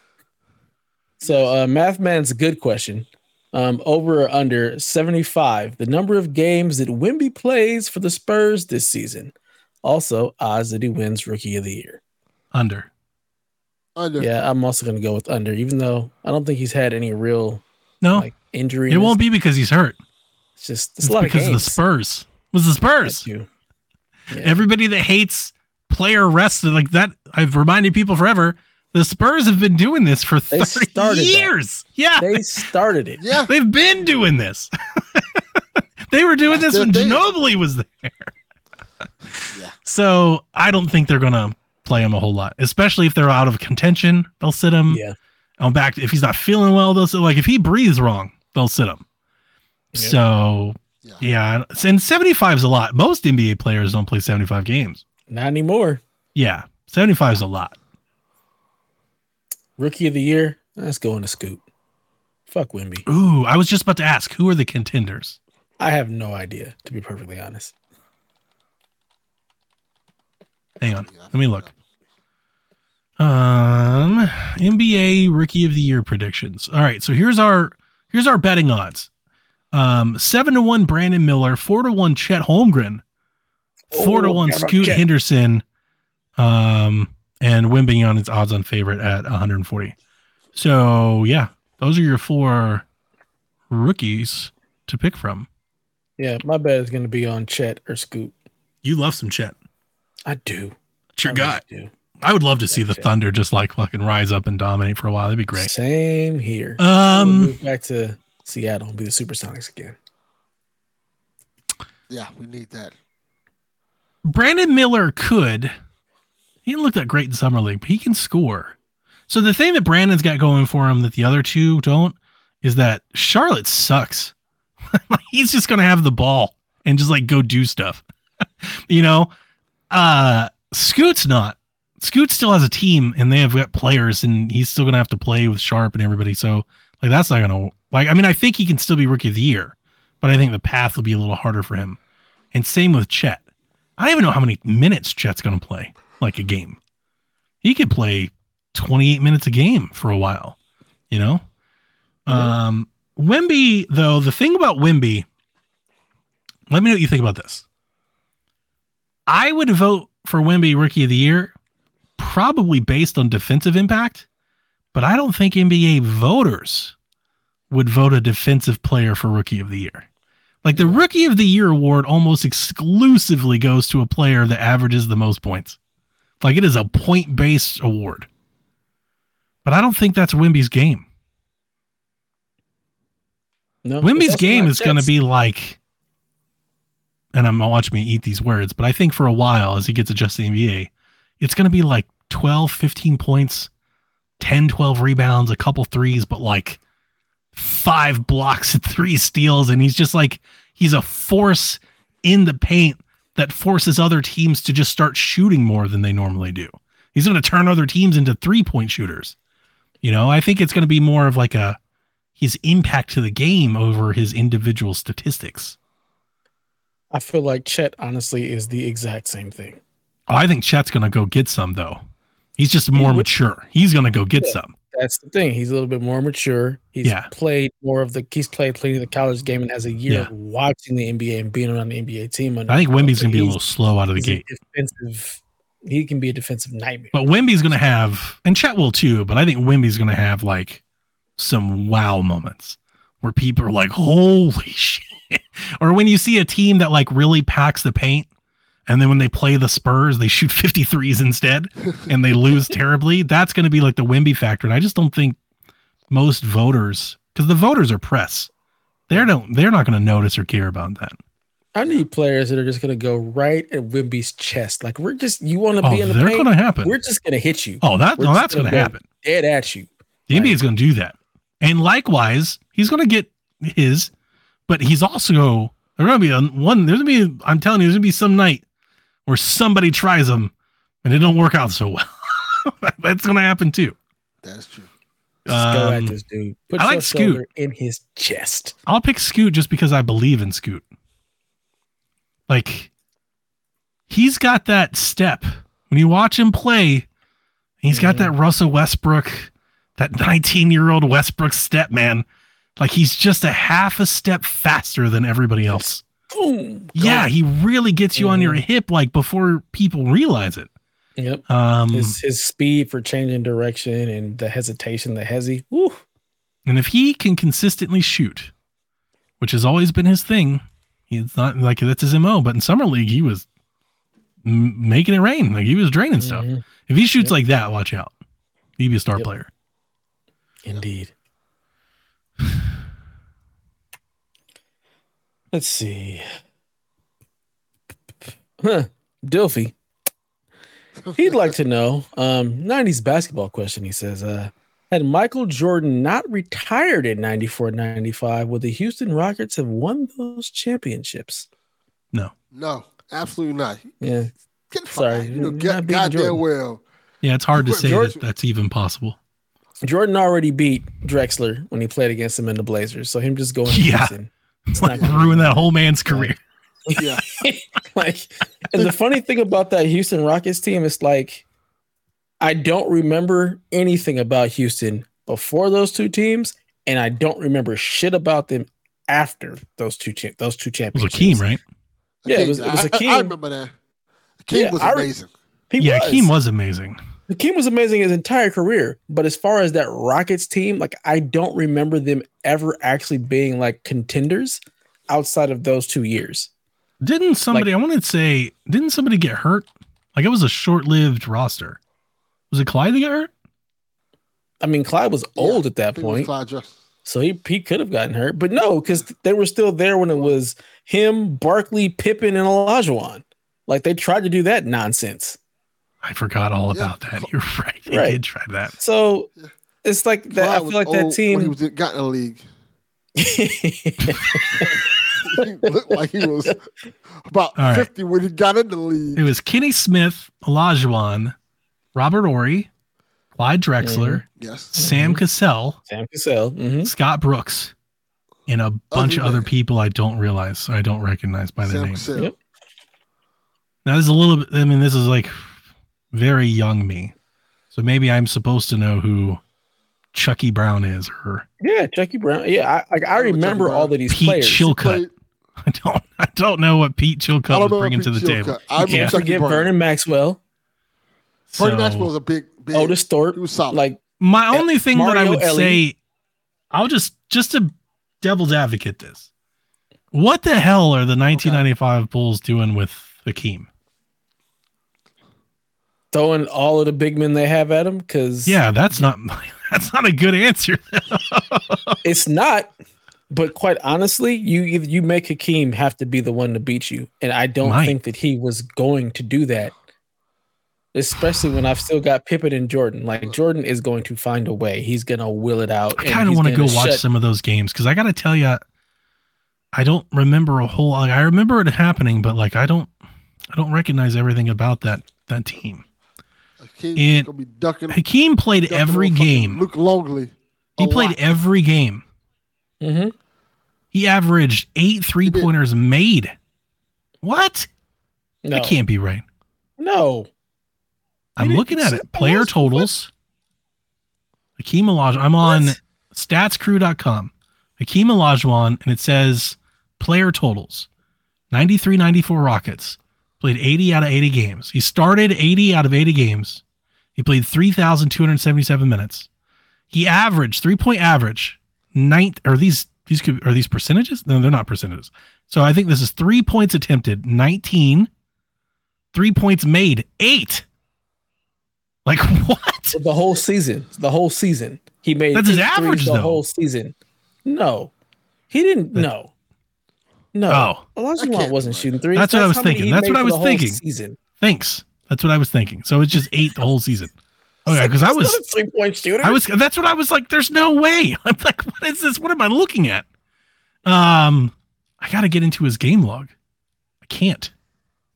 So uh Mathman's a good question. Um, over or under 75, the number of games that Wemby plays for the Spurs this season. Also, odds that he wins Rookie of the Year. Under. Under. Yeah, I'm also going to go with under, even though I don't think he's had any real No, like injury. it won't be because he's hurt. It's just it's, It's a lot because of of the Spurs. It was the Spurs. Yeah. Everybody that hates player rest like that, I've reminded people forever. The Spurs have been doing this for They 30 started that. years. Yeah, they started it. Yeah. they've been doing this. they were doing That's this when their thing. Ginobili was there. Yeah. So I don't think they're gonna play him a whole lot, especially if they're out of contention. They'll sit him. Yeah. On back if he's not feeling well, they'll sit like if he breathes wrong, they'll sit him. Yeah. So Yeah. yeah, and 75 is a lot. Most NBA players don't play 75 games. Not anymore. Yeah, 75 is a lot. Rookie of the Year. Let's go in a scoop. Fuck Wemby. Ooh, I was just about to ask, who are the contenders? I have no idea, to be perfectly honest. Hang on, let me look. Um, NBA Rookie of the Year predictions. All right, so here's our here's our betting odds. Um, seven to one Brandon Miller, four to one Chet Holmgren, four to one forgot about Scoot Chet. Henderson, um, and Wemby on its odds on favorite at 140. So yeah, those are your four rookies to pick from. Yeah, my bet is going to be on Chet or Scoot. You love some Chet. I do. It's your I guy. really do. I would love to see the Thunder just like fucking rise up and dominate for a while. That'd be great. Same here. We'll Um, move back to Seattle and be the Supersonics again. Yeah, we need that. Brandon Miller could. He didn't look that great in summer league, but he can score. So the thing that Brandon's got going for him that the other two don't is that Charlotte sucks. He's just gonna have the ball and just like go do stuff. you know, uh Scoot's not. Scoot still has a team and they have got players and he's still gonna have to play with Sharpe and everybody. So like that's not gonna like I mean I think he can still be rookie of the year, but I think the path will be a little harder for him. And same with Chet. I don't even know how many minutes Chet's going to play like a game. He could play 28 minutes a game for a while, you know? Yeah. Um, Wemby, though, the thing about Wemby, let me know what you think about this. I would vote for Wemby Rookie of the Year, probably based on defensive impact, but I don't think NBA voters would vote a defensive player for Rookie of the Year. Like the Rookie of the Year award almost exclusively goes to a player that averages the most points. Like it is a point based award. But I don't think that's Wemby's game. No, Wemby's game is going to be like, and I'm watching me eat these words, but I think for a while as he gets adjusted to the NBA, it's going to be like 12, 15 points, 10, 12 rebounds, a couple threes, but like five blocks and three steals. And he's just like, he's a force in the paint that forces other teams to just start shooting more than they normally do. He's going to turn other teams into three point shooters. You know, I think it's going to be more of like a, his impact to the game over his individual statistics. I feel like Chet honestly is the exact same thing. Oh, I think Chet's going to go get some though. He's just more would- mature. He's going to go get Yeah. some. That's the thing. He's a little bit more mature. He's Yeah. played more of the. He's played plenty of the college game and has a year Yeah. of watching the NBA and being around the NBA team. I think. Wemby's going to be a little slow out of the gate. Defensive. He can be a defensive nightmare. But Wemby's going to have, and Chet will too, but I think Wemby's going to have like some wow moments where people are like, holy shit. or when you see a team that like really packs the paint and then when they play the Spurs, they shoot 53s instead and they lose terribly. That's going to be like the Wemby factor. And I just don't think most voters, because the voters are press, they don't, they're not going to notice or care about that. I need players that are just going to go right at Wemby's chest. Like we're just. You want to Oh, be in the they're going to happen. We're just going to hit you Oh, that we're no, that's going gonna go happen. dead at you. The NBA is going to do that. And likewise, he's going to get his, but he's also there's going to be a, one. There's going to be. I'm telling you, there's going to be some night where somebody tries them and it don't work out so well. That's going to happen too. That's true. Just go at Um, this dude. Put I like Scoot. in his chest. I'll pick Scoot just because I believe in Scoot. Like he's got that step. When you watch him play, he's got Mhm. that Russell Westbrook, that 19 year old Westbrook step, man. Like he's just a half a step faster than everybody else. Boom. Yeah, he really gets you on your Mhm. hip like before people realize it. Yep. Um, His his speed for changing direction and the hesitation, the hezzy. Woo. and if he can consistently shoot, which has always been his thing, he's not like that's his mo. But in summer league, he was m- making it rain. Like he was draining stuff. Mhm. If he shoots Yep. like that, watch out. He'd be a star Yep. player. Indeed. Let's see. Huh. Dilfy. He'd like to know. Um, 90s basketball question. He says, uh, had Michael Jordan not retired in 94 95, would the Houston Rockets have won those championships? No, No, absolutely not. Yeah. Get Sorry, fired. You know, you're get, goddamn well. Yeah, it's hard to say George- that that's even possible. Jordan already beat Drexler when he played against him in the Blazers. So him just going Yeah. Houston. It's like gonna ruin that whole man's career. Yeah. like and the funny thing about that Houston Rockets team is like I don't remember anything about Houston before those two teams and I don't remember shit about them after those two cha- those two It was championships. Hakeem, right? Yeah, it was- it was I, I- Hakeem. I remember that. Hakeem Yeah, was I re- amazing. He yeah, was. Hakeem was amazing. Hakeem was amazing his entire career, but as far as that Rockets team, like I don't remember them ever actually being like contenders outside of those two years. Didn't somebody? I wanted to say, didn't somebody get hurt? Like it was a short-lived roster. Was it Clyde that got hurt? I mean, Clyde was Yeah, old at that think it was point. Clyde Drexler. So he he could have gotten hurt, but no, because they were still there when it was him, Barkley, Pippen, and Olajuwon. Like they tried to do that nonsense. I forgot all Yeah. about that. You're right. They Right. did try that. So it's like that. I Clyde feel like that old when he team. was in- got in the league. he looked like he was about All right. 50 when he got in the league. It was Kenny Smith, Olajuwon, Robert Horry, Clyde Drexler, Yes. Sam Cassell, Sam Cassell. hmm Scott Brooks, and a bunch of other man. people I don't realize, I don't recognize by their Sam name. Cassell. Yep. Now this is a little bit. I mean, this is like very young me, so maybe I'm supposed to know who Chucky Brown is, or Yeah, Chucky Brown. Yeah, I like I I remember all Brown. of these Pete players. Chilcutt. Played- I don't. I don't know what Pete I Chilcutt was bringing to the Pete table. I remember Yeah. Can't forget Brown. Vernon Maxwell, Bernie So- Maxwell was a big, big. Otis Thorpe. Was solid. Like My only uh, thing that I would Elie. say, I'll just just to devil's advocate this. What the hell are the 1995 Bulls doing with Hakeem? Throwing all of the big men they have at him because Yeah, that's not that's not a good answer. it's not. But quite honestly, you you make Hakeem have to be the one to beat you, and I don't Might. think that he was going to do that. Especially when I've still got Pippen and Jordan. Like Jordan is going to find a way. He's gonna will it out. I kind of want to go gonna watch shut- some of those games because I got to tell you, I don't remember a whole. Like, I remember it happening, but like I don't, I don't recognize everything about that that team. Hakeem it- gonna be ducking. Hakeem played ducking every game. Luke Longley. He played lot. every game. Mhm. He averaged eight three pointers made. What? No, That can't be right. no. I'm looking at it. Player Olajuwon. totals. Hakeem Olajuwon. I'm on What? statscrew.com. Hakeem Olajuwon, and it says player totals 93 94 Rockets. Played 80 out of 80 games. He started 80 out of 80 games. He played 3,277 minutes. He averaged three point average. Ninth are these these could are these percentages? No, they're not percentages. So I think this is three points attempted, 19. Three points made, eight. Like what? The whole season. The whole season. He made That's his eight threes average, the though. whole season. No. He didn't That- no. No. Oh, That Olajuwon can't wasn't shooting threes. That's what I was thinking. That's what I was thinking. Season. thanks. That's what I was thinking. So it's just eight the whole season. Okay, because I was three point shooter. I was that's what I was like, there's no way. I'm like, what is this? What am I looking at? Um, I gotta get into his game log. I can't.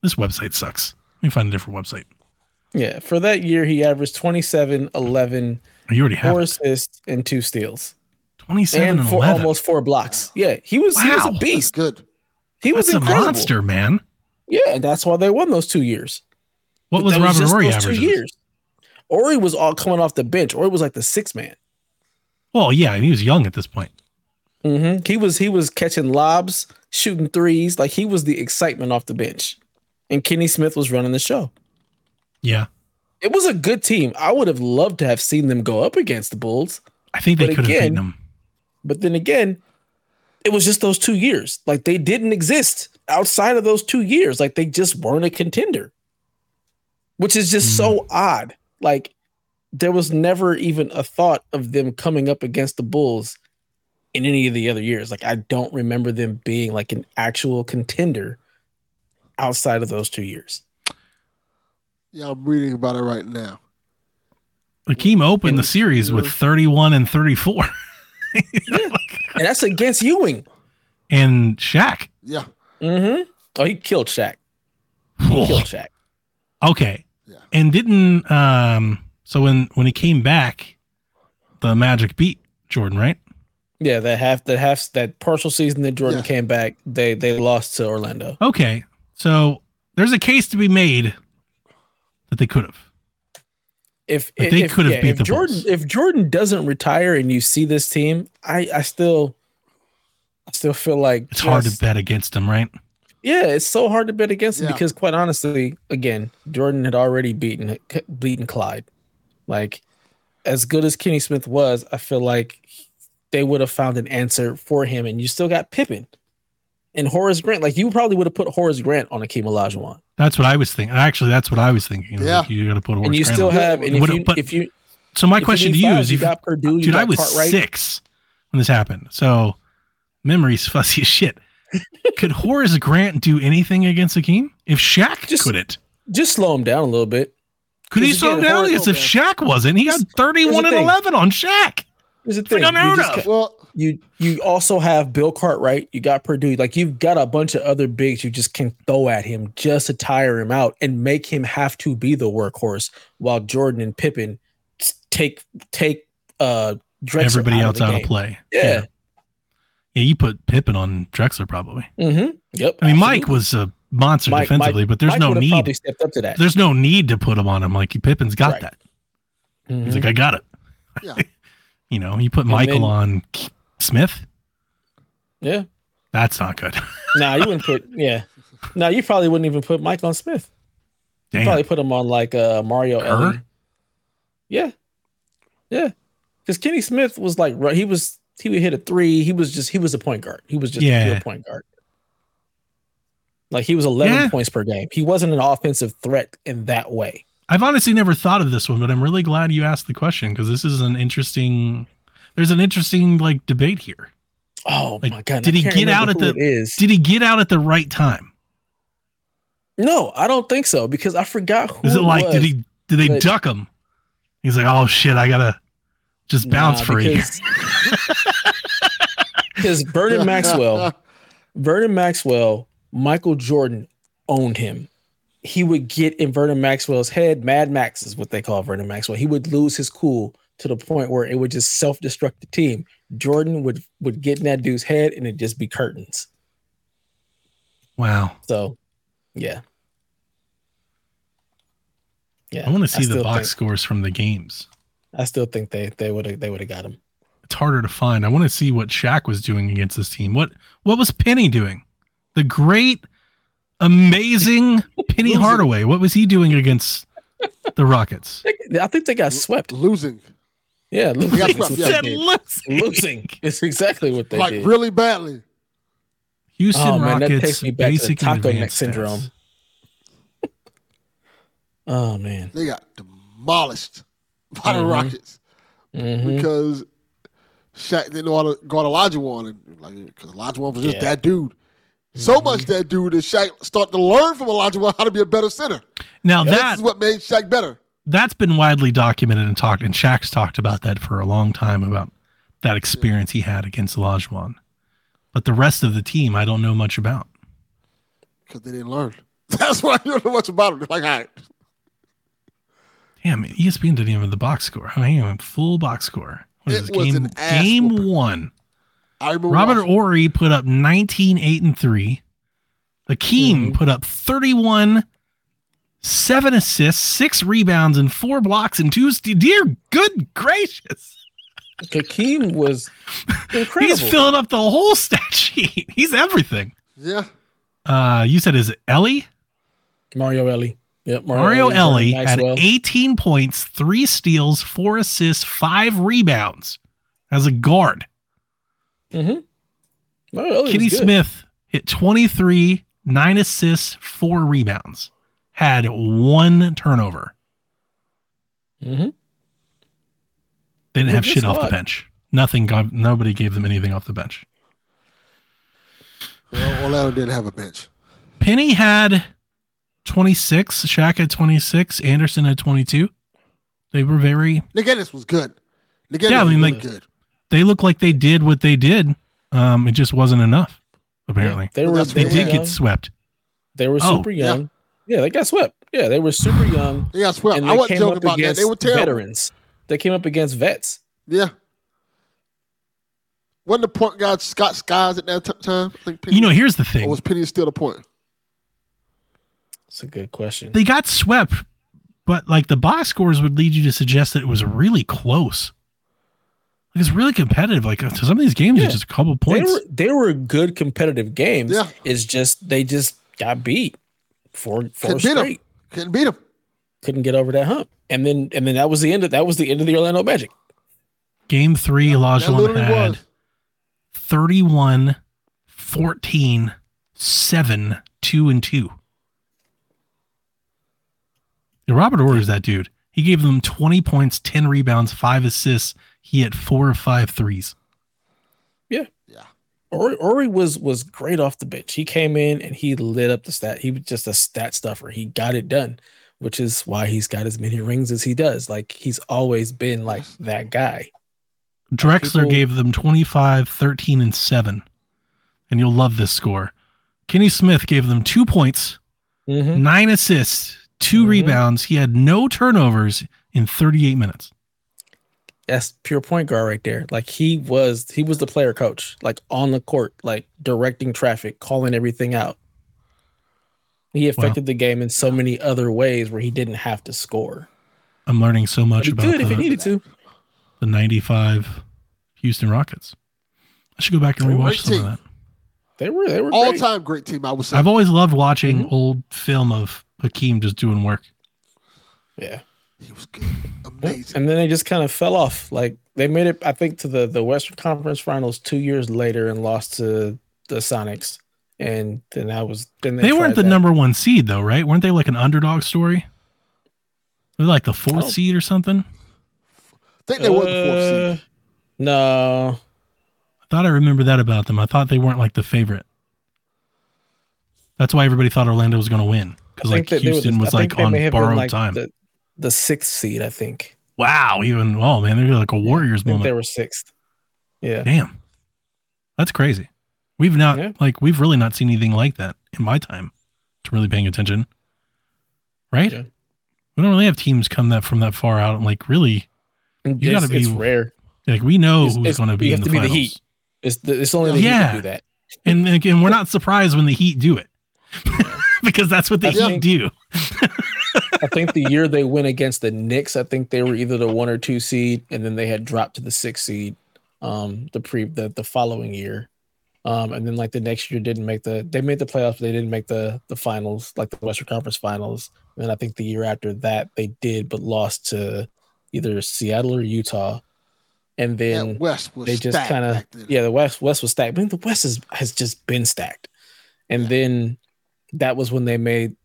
This website sucks. Let me find a different website. yeah. For that year, he averaged 27, 11, Oh, You already have four it. assists, and two steals. 27 And and, four, 11. almost four blocks. Yeah. He was he was Wow. a That's beast. good. He was That's a monster, man. Yeah, and that's why they won those two years. What But was Robert Horry those averages? Two years. Horry was all coming off the bench. Horry was like the six man. Well, yeah, and he was young at this point. hmm He was he was catching lobs, shooting threes. Like he was the excitement off the bench, and Kenny Smith was running the show. Yeah. It was a good team. I would have loved to have seen them go up against the Bulls, I think they could have beaten them. but then again, it was just those two years. Like they didn't exist outside of those two years. Like they just weren't a contender, which is just so odd. Like there was never even a thought of them coming up against the Bulls in any of the other years. Like I don't remember them being like an actual contender outside of those two years. Yeah, I'm reading about it right now. Hakeem opened the series with 31 and 34. yeah. And that's against Ewing. and Shaq. Yeah. Mm-hmm. Oh, he killed Shaq. He killed Shaq. Okay. Yeah. And didn't um so when when he came back, the Magic beat Jordan, right? Yeah, that half that half that partial season that Jordan Yeah. came back, they they lost to Orlando. Okay. So there's a case to be made that they could have. If, But if they could have yeah, beat if the Jordan Bulls. if Jordan doesn't retire and you see this team, I I still I still feel like It's hard to bet against him, right? Yeah, it's so hard to bet against him Yeah. because quite honestly, again, Jordan had already beaten beaten Clyde. Like as good as Kenny Smith was, I feel like they would have found an answer for him, and you still got Pippen and Horace Grant. Like you probably would have put Horace Grant on Hakeem Olajuwon, That's what I was thinking. Actually, that's what I was thinking. It was Yeah. like, you got to put a and you horse still on. have. And if Would've you, put- if you So my if you question to you five, is, you got Perdue, you dude, I got was Cartwright. six when this happened, so memory's fuzzy as shit. Could Horace Grant do anything against Hakeem? If Shaq Just- couldn't, Just slow him down a little bit. could he slow him down? Horace- Yes, if Shaq wasn't, he got 31 and thing. 11 on Shaq. Here's the thing: unheard you, just of. Well, you you also have Bill Cartwright. You got Perdue. Like you've got a bunch of other bigs you just can throw at him just to tire him out and make him have to be the workhorse, while Jordan and Pippen take take uh Drexler Everybody out else of the out game. of play. Yeah. Yeah, you put Pippen on Drexler probably. Mm-hmm. Yep. I mean, Mike was a monster Mike- defensively, Mike- but there's Mike no need. Probably stepped up to that. There's no need to put him on him. Like Pippen's got Right. that. Mhm. He's like, I got it. yeah. You know, you put And Michael then- on Smith. yeah. That's not good. Nah, you wouldn't put. Yeah. No, you probably wouldn't even put Mike on Smith. You Damn. probably put him on like uh Mario Kerr? Elie. Yeah. Yeah. Because Kenny Smith was like he was he would hit a three. He was just he was a point guard. He was just a Yeah. pure point guard. Like he was 11 Yeah. points per game. He wasn't an offensive threat in that way. I've honestly never thought of this one, but I'm really glad you asked the question because this is an interesting. There's an interesting like debate here. Oh Like, my god! did I he get out at the? it? Did he get out at the right time? no, I don't think so because I forgot who Is it like was. did he did they but- duck him? He's like, oh shit, I gotta just bounce Nah, for a year. because- Because Vernon Maxwell, Vernon Maxwell, Michael Jordan owned him. He would get in Vernon Maxwell's head. Mad Max is what they call Vernon Maxwell. He would lose his cool to the point where it would just self-destruct the team. Jordan would would get in that dude's head and it'd just be curtains. Wow. So, yeah, yeah. I want to see the box think- scores from the games. I still think they they would have they would have got him. It's harder to find. I want to see what Shaq was doing against this team. What what was Penny doing? The great, amazing Penny Losing. Hardaway. What was he doing against the Rockets? I think they got swept. Losing Yeah, losing. got is swept, yeah. losing. losing. It's exactly what they like did. really badly. Houston oh man, that takes me back to the taco neck syndrome. Oh man. They got demolished by the Mhm. Rockets Mhm. because Shaq didn't know how to guard Olajuwon, and like because Olajuwon was just Yeah. that dude. So much that dude that Shaq started to learn from Olajuwon how to be a better center. Now This that is what made Shaq better. that's been widely documented and talked, and Shaq's talked about that for a long time about that experience he had against Olajuwon. But the rest of the team, I don't know much about. Because they didn't learn. That's why you don't know much about it. Like, all right. Damn, ESPN didn't even have the box score. I mean, full box score. What is It this, was game, an game whooping. one. I Robert watching- Horry put up 19, 8, and 3. Hakeem Mhm. put up 31, seven assists, six rebounds, and four blocks and two. St- Dear good gracious. Hakeem was incredible. He's filling up the whole stat sheet. He's everything. Yeah. Uh, you said is it Elie? Mario Elie. Yep, Mario Elie Jordan had Maxwell. 18 points, three steals, four assists, five rebounds as a guard. Mhm. Mario Kenny. Smith hit 23, nine assists, four rebounds, had one turnover. Mhm. They didn't Yeah, have shit a off the bench. Nothing. Got, nobody gave them anything off the bench. Well, Orlando didn't have a bench. Penny had 26. Shaq had 26. Anderson had 22. They were very. Nick Ennis was good. Nick Yeah, I mean, was like- good. They looked like they did what they did. Um, it just wasn't enough. Apparently, They were that's they did young. get swept. They were Oh, super yeah. young. Yeah. they got swept. Yeah, they were super young. They got swept. and I wasn't joking about that. They were terrible. veterans. They came up against vets. Yeah. Wasn't the point guard Scott Skiles at that t- time? I think Penny, You know, here's the or thing. was Penny still the point? That's a good question. They got swept, but like the box scores would lead you to suggest that it was really close. Like it's really competitive. Like to some of these games, Yeah. it's just a couple They points. were they were good competitive games. Yeah. It's just they just got beat four four Couldn't beat 'em. straight. Couldn't beat them. Couldn't get over that hump. And then and then that was the end of that was the end of the Orlando Magic. Game three, That Olajuwon had was. 31, 14, 7, 2, and 2. Yeah, Robert Horry is that dude. He gave them 20 points, 10 rebounds, 5 assists. He hit four or five threes. Yeah. Horry, Horry was was great off the bench. He came in and he lit up the stat. He was just a stat stuffer. He got it done, which is why he's got as many rings as he does. Like he's always been like that guy. Drexler People- gave them 25, 13, and 7. And you'll love this score. Kenny Smith gave them two points, Mm-hmm. nine assists, 2 Mhm. rebounds. He had no turnovers in 38 minutes. That's pure point guard right there. Like he was he was the player coach, like on the court, like directing traffic, calling everything out. He affected the game in so many other ways where he didn't have to score. I'm learning so much he about could if he the, needed to. the 95 Houston Rockets. I should go back and rewatch some team. of that. They were they were All great. time great team, I was. I've always loved watching Mhm. old film of Hakeem just doing work. Yeah. he was good. Amazing. And then they just kind of fell off. Like they made it, I think, to the the Western Conference Finals two years later and lost to the Sonics. And then that was then They, they, weren't the that. number one seed though, right? Weren't they like an underdog story? They're like the fourth Oh. seed or something. I think they were the fourth Uh, seed. No, I thought I remember that about them. I thought they weren't like the favorite. That's why everybody thought Orlando was going to win because I like think that they Houston the- was like on borrowed like, time. The, the sixth seed, I think. wow, even oh man, they're like a Warriors think moment. they were sixth. Yeah. Damn, that's crazy. We've not Yeah. like we've really not seen anything like that in my time to really paying attention. Right? Yeah. We don't really have teams come that from that far out and like really You it's, gotta be- it's rare. like we know It's- who's going to be in the to be the. Heat. It's the, it's only the Yeah. Heat that do that. And again, we're not surprised when the Heat do it because that's what they think- do. I think the year they went against the Knicks, I think they were either the one or two seed, and then they had dropped to the six seed um the pre the, the following year. Um and then like the next year didn't make the they made the playoffs, but they didn't make the the finals, like the Western Conference finals. And then I think the year after that they did, but lost to either Seattle or Utah. And Yeah, then West was they just kind of yeah the west west was stacked I think the west is, has just been stacked and then that was when they made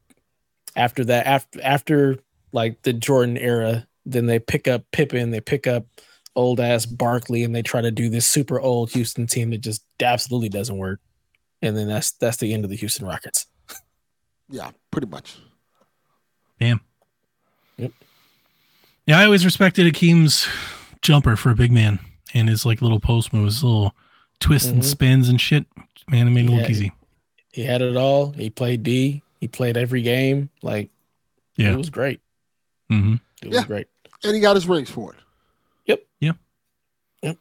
after that after after like the jordan era then they pick up pippen they pick up old ass barkley and they try to do this super old houston team that just absolutely doesn't work and then that's that's the end of the houston rockets Yeah, pretty much. Damn. Yep. Yeah, I always respected Hakeem's jumper for a big man and his like little post moves, little twists and Mhm. spins and shit. Man, it made it look easy. He had it all he played d he played every game like Yeah. it was great Mm-hmm. it was Yeah. great And he got his rings for it. Yep. Yep. Yep.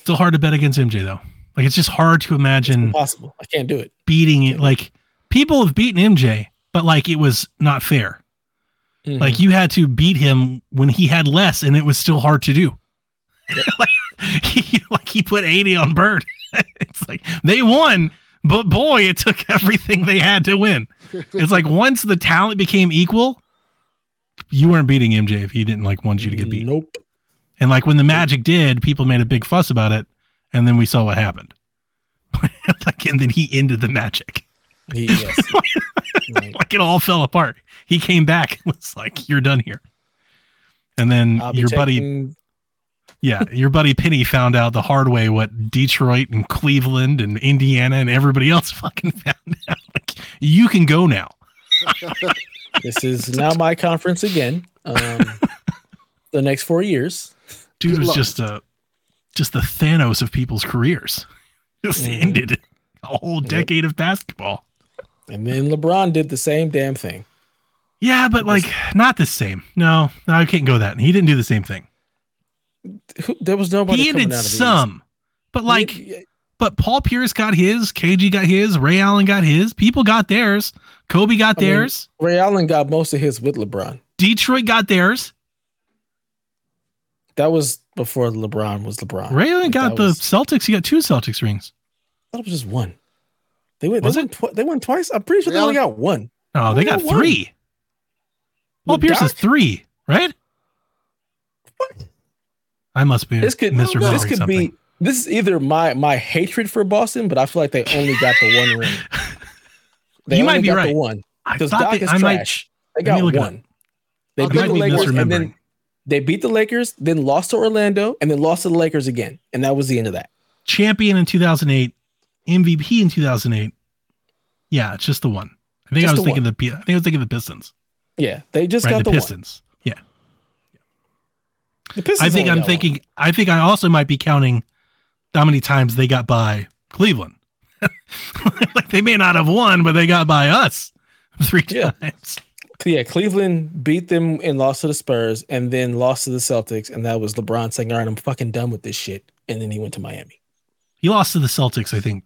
Still hard to bet against MJ though. Like it's just hard to imagine Possible. i can't do it beating it. Like people have beaten MJ, but like it was not fair. Mhm. Like you had to beat him when he had less, and it was still hard to do. like, he, like he put 80 on Bird. it's like they won, but boy, it took everything they had to win. It's like once the talent became equal, you weren't beating MJ if he didn't like want you to get beat. Nope. And like when the Magic did, people made a big fuss about it, and then we saw what happened. like, and then he ended the Magic. He, yes. Like it all fell apart. He came back and was like, "You're done here." And then your buddy, yeah, your buddy Penny found out the hard way what Detroit and Cleveland and Indiana and everybody else fucking found out. Like, you can go now. This is now my conference again. Um, the next four years. Dude Good was luck. just a just the Thanos of people's careers. Just Mhm. ended a whole Yep. decade of basketball. And then LeBron did the same damn thing. Yeah, but like not the same. No, no, I can't go that. He didn't do the same thing. Who- There was nobody. he coming ended out of the East. some, but like, He- but Paul Pierce got his, KG got his, Ray Allen got his, people got theirs, Kobe got I mean- theirs, Ray Allen got most of his with LeBron. Detroit got theirs. That was before LeBron was LeBron. Ray Allen Like, got the was- Celtics. He got two Celtics rings. I thought it was just one. They went. They Was went. Tw- they won twice. I'm pretty sure they only got one. Oh, they Only got got one. three. Paul With Pierce is three, right? I must be This could. misremembering This could something. be. This is either my my hatred for Boston, but I feel like they only got the one ring. They You might be got right. The one I because thought Doc they- is I might- trash. they got one. They beat the be Lakers and then they beat the Lakers, then lost to Orlando, and then lost to the Lakers again, and that was the end of that. champion in 2008, MVP in 2008. Yeah, it's just the one. I think Just I was the thinking the P- I think I was thinking the Pistons. Yeah, they just right, got the, the, one. Pistons. Yeah. The Pistons I think I'm one. thinking I think I also might be counting how many times they got by Cleveland. like they may not have won, but they got by us three Yeah. times. Yeah, Cleveland beat them and lost to the Spurs, and then lost to the Celtics, and that was LeBron saying, "All right, I'm fucking done with this shit," and then he went to Miami He lost to the Celtics, I think,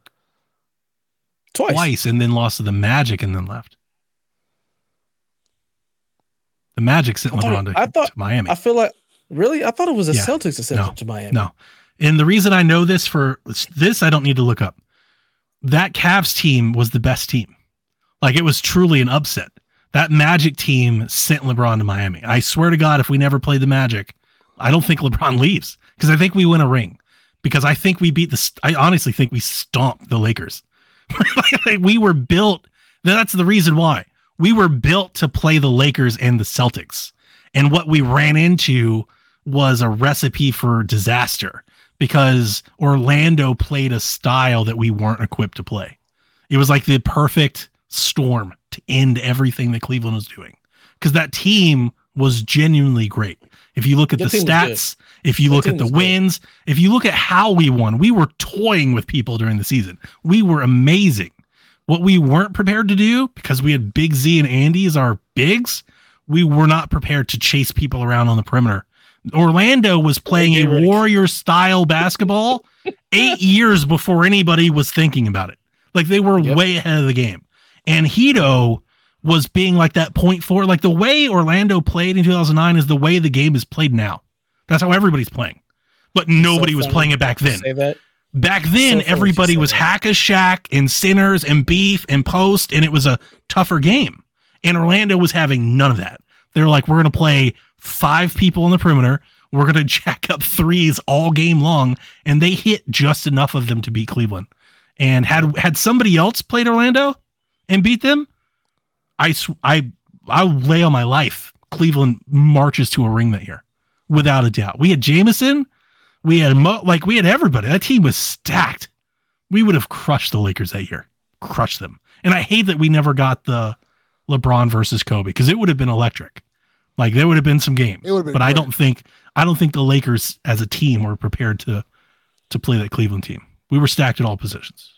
twice. twice, and then lost to the Magic and then left. The Magic sent I thought- LeBron to, I thought- to Miami. I feel like really, I thought it was a Yeah. Celtics that No. to Miami. No. And the reason I know this for this, I don't need to look up. That Cavs team was the best team. Like it was truly an upset. That Magic team sent LeBron to Miami. I swear to God, if we never played the Magic, I don't think LeBron leaves because I think we win a ring. Because I think we beat the. I honestly think we stomped the Lakers. Like, we were built. That's the reason why we were built to play the Lakers and the Celtics. And what we ran into was a recipe for disaster because Orlando played a style that we weren't equipped to play. It was like the perfect storm to end everything that Cleveland was doing because that team was genuinely great. If you look at That the stats, if you That look at the wins, if you look at how we won, we were toying with people during the season. We were amazing. What we weren't prepared to do because we had Big Z and Andy as our bigs, we were not prepared to chase people around on the perimeter. Orlando was playing a warrior style basketball eight years before anybody was thinking about it. Like they were Yep. way ahead of the game. And Hedo was being like that point forward. Like the way Orlando played in 2009 is the way the game is played now. That's how everybody's playing. But nobody was playing it back then. Back then, So everybody was hack a Shaq and sinners and beef and post, and it was a tougher game. And Orlando was having none of that. They were like, we're going to play five people on the perimeter. We're going to jack up threes all game long. And they hit just enough of them to beat Cleveland. And had had somebody else played Orlando and beat them, I I I lay on my life. Cleveland marches to a ring that year, without a doubt. We had Jameson, we had Mo, like we had everybody. That team was stacked. We would have crushed the Lakers that year, crushed them. And I hate that we never got the LeBron versus Kobe because it would have been electric. Like there would have been some game. It would have been But I don't think I don't think the Lakers as a team were prepared to to play that Cleveland team. We were stacked at all positions.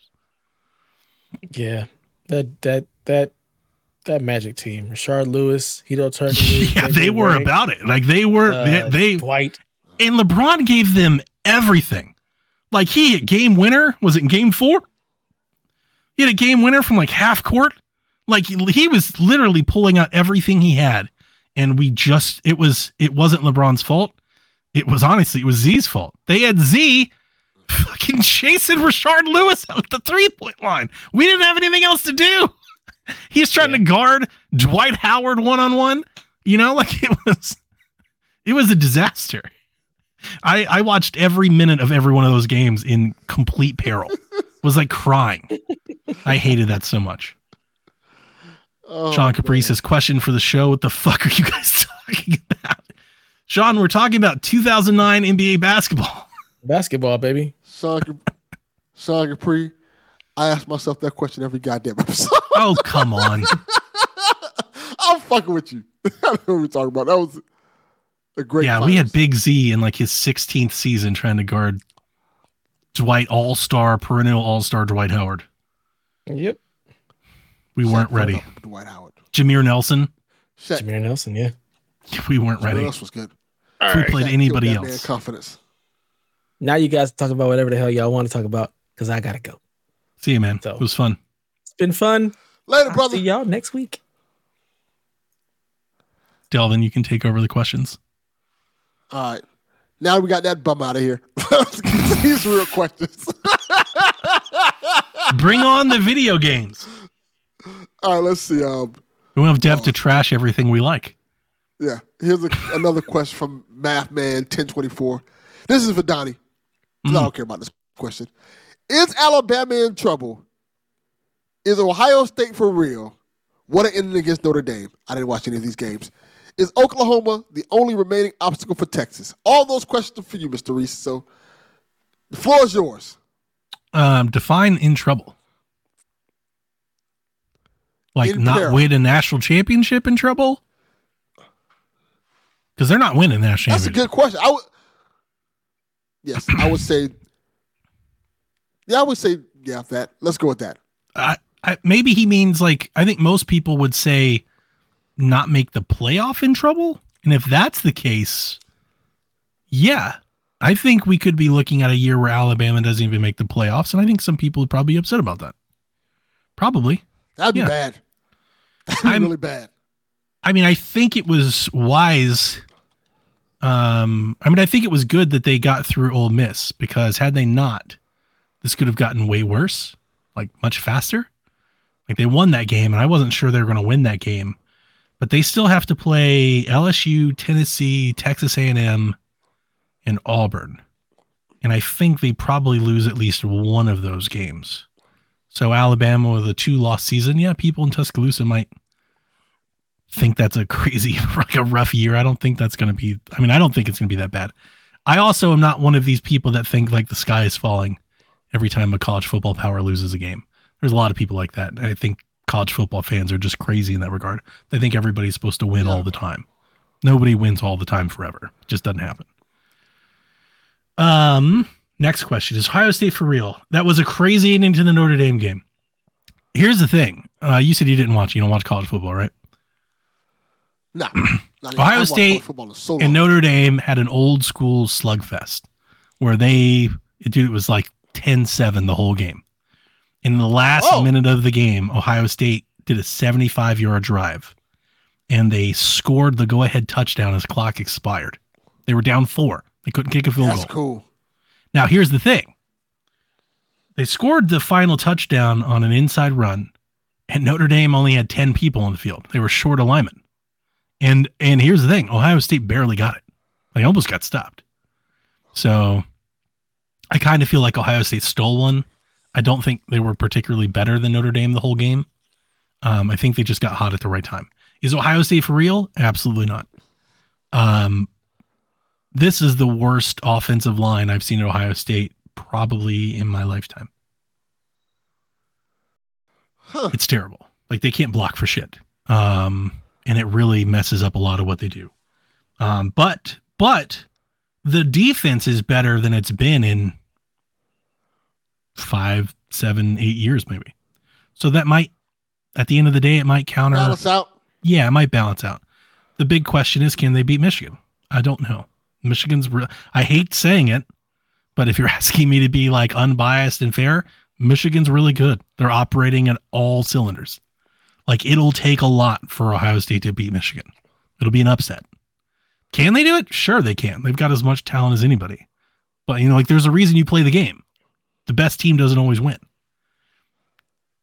Yeah, that that that that Magic team, Rashard Lewis, Hedo Turner. yeah, they were about it. Like they were they, uh, they Dwight. and LeBron gave them everything. Like he hit game winner. Was it in game four? He had a game winner from like half court. Like he, he was literally pulling out everything he had. And we just it was it wasn't LeBron's fault. it was honestly it was Z's fault. They had Z fucking chasing Rashard Lewis out the three point line. We didn't have anything else to do. He's trying to guard Dwight Howard one on one. You know, like it was it was a disaster. I I watched every minute of every one of those games in complete peril. was like crying. I hated that so much. Oh, Sean man. Caprice's question for the show. What the fuck are you guys talking about? Sean, we're talking about 2009 NBA basketball. Basketball, baby. Sean, Cap- Sean Capri. I ask myself that question every goddamn episode. Oh, come on. I'm fucking with you. I don't know what we're talking about. That was a great. yeah, we had. Big Z in like his 16th season trying to guard Dwight All Star, perennial All Star Dwight Howard. Yep. We Shaq weren't ready. up with Dwight Howard. Jameer Nelson, Shaq. Jameer Nelson, yeah. we weren't What ready. else was good? If we played Shaq anybody killed that man else. Confidence. Now you guys talk about whatever the hell y'all want to talk about because I gotta go. See you, man. So- It was fun. It's been fun. Later, I'll brother. see y'all next week. Delvin, you can take over the questions. All right. Now we got that bum out of here. Let's get these real questions. Bring on the video games. All right, let's see. Um, We have Dev to trash everything we like. yeah, here's a, another question from Math Man 1024. This is for Donnie. 'cause I Mm. don't care about this question. Is Alabama in trouble? Is Ohio State for real? What an ending against Notre Dame. I didn't watch any of these games. Is Oklahoma the only remaining obstacle for Texas? All those questions are for you, Mr. Reese. So the floor is yours. Um, define in trouble. Like In not peril. win a national championship in trouble? Because they're not winning that championship. That's a good question. I would, yes, I would say, yeah, I would say, yeah, that. Let's go with that. I, I, maybe he means like I think most people would say not make the playoff in trouble. And if that's the case, yeah, I think we could be looking at a year where Alabama doesn't even make the playoffs, and I think some people would probably be upset about that. Probably. That'd be Yeah. bad. I'm- really bad. I mean, I think it was wise. Um, I mean, I think it was good that they got through Ole Miss because had they not, this could have gotten way worse, like much faster. Like they won that game, and I wasn't sure they were going to win that game, but they still have to play LSU, Tennessee, Texas A&M, and Auburn, and I think they probably lose at least one of those games. So Alabama with a two-loss season, yeah, people in Tuscaloosa might think that's a crazy like a rough year. I don't think that's going to be I mean, I don't think it's going to be that bad. I also am not one of these people that think like the sky is falling every time a college football power loses a game. There's a lot of people like that. I think college football fans are just crazy in that regard. They think everybody's supposed to win all the time. Nobody wins all the time forever. It just doesn't happen. Um, next question is Ohio State for real? That was a crazy ending to the Notre Dame game. Here's the thing. Uh, you said you didn't watch. You don't watch college football, right? No. Ohio State football so and Notre Dame had an old school slugfest where they, dude, it was like 10 7 the whole game. In the last Oh. minute of the game, Ohio State did a 75 yard drive and they scored the go ahead touchdown as clock expired. They were down four. They couldn't kick a field goal. That's goal. cool. Now, here's the thing they scored the final touchdown on an inside run, and Notre Dame only had 10 people on the field. They were short alignment. And and here's the thing Ohio State barely got it. They almost got stopped. So I kind of feel like Ohio State stole one. I don't think they were particularly better than Notre Dame the whole game. Um, I think they just got hot at the right time. Is Ohio State for real? Absolutely not. Um, this is the worst offensive line I've seen at Ohio State probably in my lifetime. Huh. It's terrible. Like they can't block for shit. Um, and it really messes up a lot of what they do. Um, but but the defense is better than it's been in five, seven, eight years, maybe. So that might at the end of the day, it might counter Balance out. yeah, it might balance out. The big question is, can they beat Michigan? I don't know. Michigan's. Re- I hate saying it, but if you're asking me to be like unbiased and fair, Michigan's really good. They're operating at all cylinders. Like it'll take a lot for Ohio State to beat Michigan. It'll be an upset. Can they do it? Sure, they can. They've got as much talent as anybody. But you know, like there's a reason you play the game. The best team doesn't always win.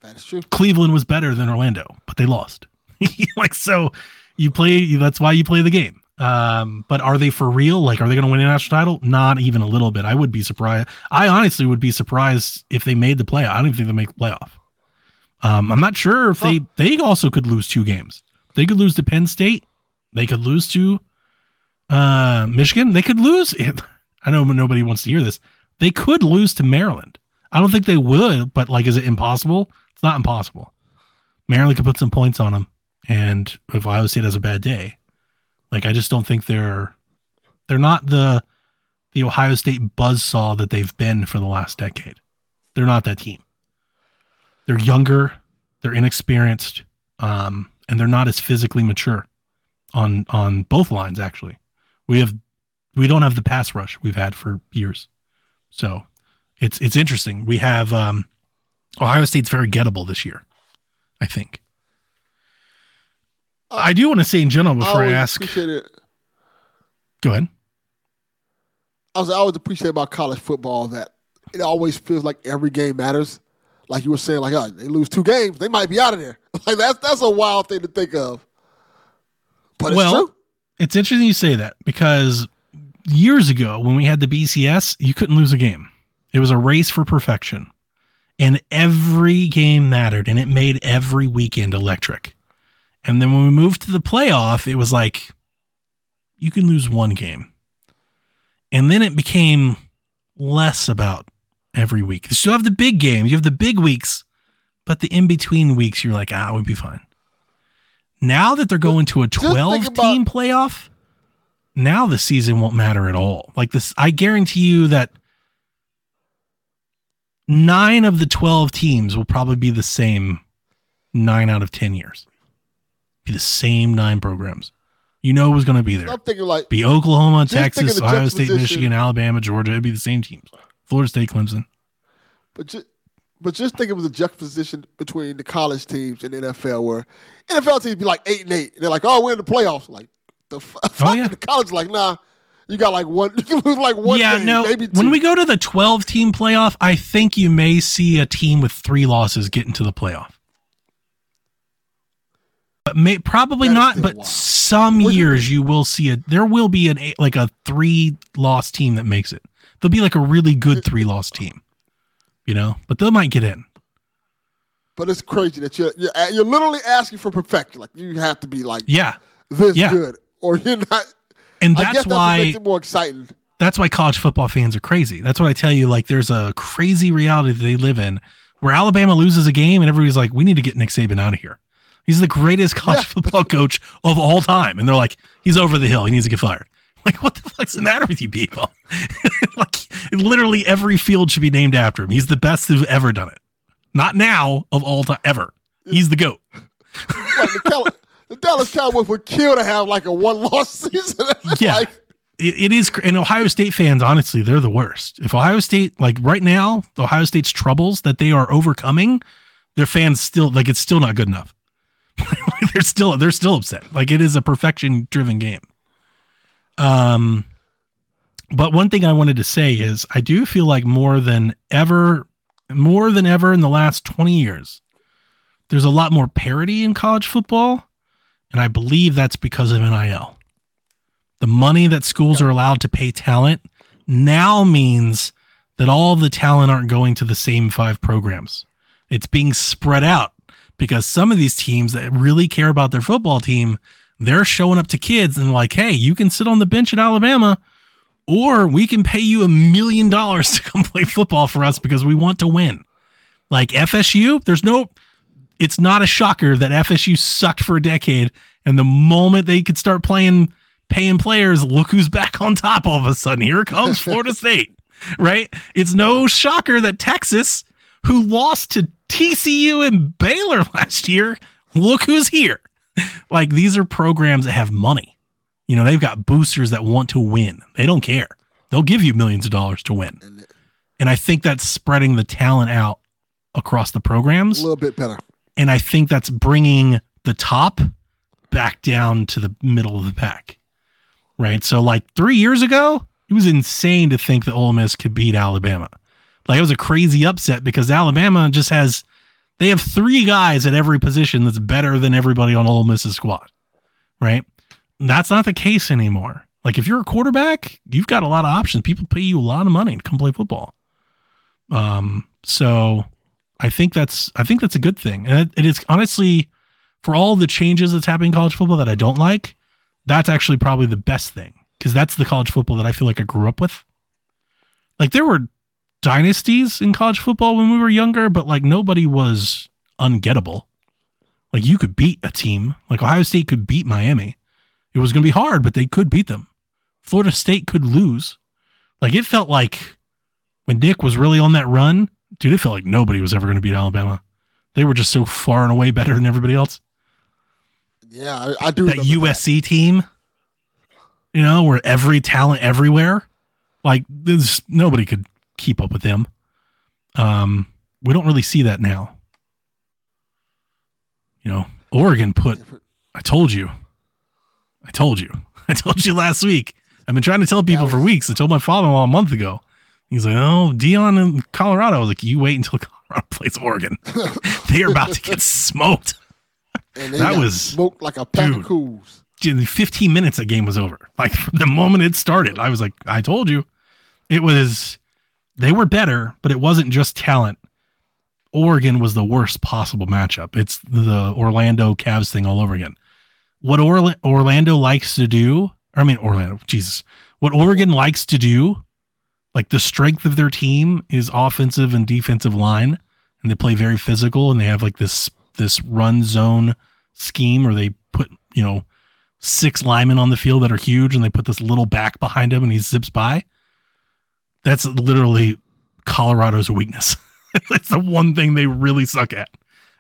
That's true. Cleveland was better than Orlando, but they lost. like so, you play. That's why you play the game. Um, but are they for real? Like, are they going to win a national title? Not even a little bit. I would be surprised. I honestly would be surprised if they made the playoff. I don't think they make the playoff. Um, I'm not sure if they they also could lose two games. They could lose to Penn State. They could lose to uh, Michigan. They could lose. I know nobody wants to hear this. They could lose to Maryland. I don't think they would, but like, is it impossible? It's not impossible. Maryland could put some points on them, and if Ohio State has a bad day, like I just don't think they're they're not the the Ohio State buzzsaw that they've been for the last decade. They're not that team. They're younger, they're inexperienced, um, and they're not as physically mature on on both lines. Actually, we have we don't have the pass rush we've had for years, so it's it's interesting. We have um, Ohio State's very gettable this year, I think. I do want to say in general before I, always ask. appreciate it. Go ahead. I was I always appreciate about college football that it always feels like every game matters. Like you were saying, like oh, they lose two games, they might be out of there. Like that's that's a wild thing to think of. But it's Well, true. It's interesting you say that because years ago when we had the BCS, you couldn't lose a game. It was a race for perfection. And every game mattered and it made every weekend electric. And then when we moved to the playoff, it was like you can lose one game. And then it became less about every week. You still have the big games, you have the big weeks, but the in between weeks, you're like, ah, we'll be fine. Now that they're going to a think 12 team about- playoff, now the season won't matter at all. Like this, I guarantee you that nine of the 12 teams will probably be the same nine out of 10 years. Be the same nine programs. You know who's going to be there. I'm thinking like Be Oklahoma, Texas, Ohio State, Michigan, Alabama, Georgia. It'd be the same teams. Florida State, Clemson. But just, but just think it was a juxtaposition between the college teams and NFL, where NFL teams be like eight and eight, and they're like, "Oh, we're in the playoffs." Like the f- Oh, yeah. the college, like, nah, you got like one, you lose like one. yeah, game, no. maybe When we go to the 12 team playoff, I think you may see a team with three losses get into the playoff. But may, probably not. But some years you will see it. There will be an eight, like a three loss team that makes it. There'll be like a really good three loss team, you know. But they might get in. but it's crazy that you're, you're you're literally asking for perfection. Like you have to be like Yeah, this Yeah. good, or you're not. and that's that's why more exciting. that's why college football fans are crazy. That's what I tell you. Like, there's a crazy reality that they live in where Alabama loses a game and everybody's like, we need to get Nick Saban out of here. He's the greatest college Yeah. football coach of all time. And they're like, he's over the hill. He needs to get fired. Like, what the fuck's the matter with you people? like, literally every field should be named after him. He's the best who's ever done it. Not now, of all time, ever. He's the GOAT. Like the, Cal- the Dallas Cowboys would kill to have like a one loss season. Yeah. like, it, it is and ohio state fans honestly they're the worst if ohio state like right now ohio state's troubles that they are overcoming their fans still like it's still not good enough they're still they're still upset. Like it is a perfection driven game. Um but one thing i wanted to say is i do feel like more than ever more than ever in the last 20 years there's a lot more parity in college football and i believe that's because of nil the money that schools are allowed to pay talent now means that all the talent aren't going to the same five programs. It's being spread out because some of these teams that really care about their football team, they're showing up to kids and like, hey, you can sit on the bench at Alabama, or we can pay you a million dollars to come play football for us because we want to win. Like FSU, there's no, it's not a shocker that FSU sucked for a decade. And the moment they could start playing paying players, look who's back on top all of a sudden. Here comes Florida State, right? It's no shocker that Texas, who lost to TCU and Baylor last year, look who's here. Like these are programs that have money. You know, they've got boosters that want to win. They don't care. They'll give you millions of dollars to win. and I think that's spreading the talent out across the programs a little bit better. And I think that's bringing the top back down to the middle of the pack. right? So like three years ago, it was insane to think that Ole Miss could beat Alabama. Like it was a crazy upset because Alabama just has they have three guys at every position that's better than everybody on Ole Miss's squad, right? That's not the case anymore. Like if you're a quarterback, you've got a lot of options. People pay you a lot of money to come play football. Um, so I think that's I think that's a good thing, and it, it is honestly for all the changes that's happening in college football that I don't like. That's actually probably the best thing because that's the college football that I feel like I grew up with. Like there were dynasties in college football when we were younger, but like nobody was ungettable. Like you could beat a team, like Ohio State could beat Miami. It was going to be hard, but they could beat them. Florida State could lose. Like it felt like when Nick was really on that run, dude, it felt like nobody was ever going to beat Alabama. They were just so far and away better than everybody else. Yeah, I, I do. That USC team, you know, where every talent everywhere, like there's nobody could keep up with them. Um, we don't really see that now. You know, Oregon put. I told you. I told you. I told you last week. I've been trying to tell people for weeks. I told my father-in-law a month ago. He's like, "Oh, Deion in Colorado." I was like, "You wait until Colorado plays Oregon. they are about to get smoked." And they that was- smoked like a pack dude. of Kools. in 15 minutes that game was over like the moment it started i was like i told you it was they were better but it wasn't just talent. Oregon was the worst possible matchup. It's the orlando Cavs thing all over again. What Orla- orlando likes to do i mean orlando jesus. What oregon likes to do like the strength of their team is offensive and defensive line and they play very physical and they have like this this run zone scheme where they put you know six linemen on the field that are huge and they put this little back behind him and he zips by. That's literally Colorado's weakness. it's the one thing they really suck at.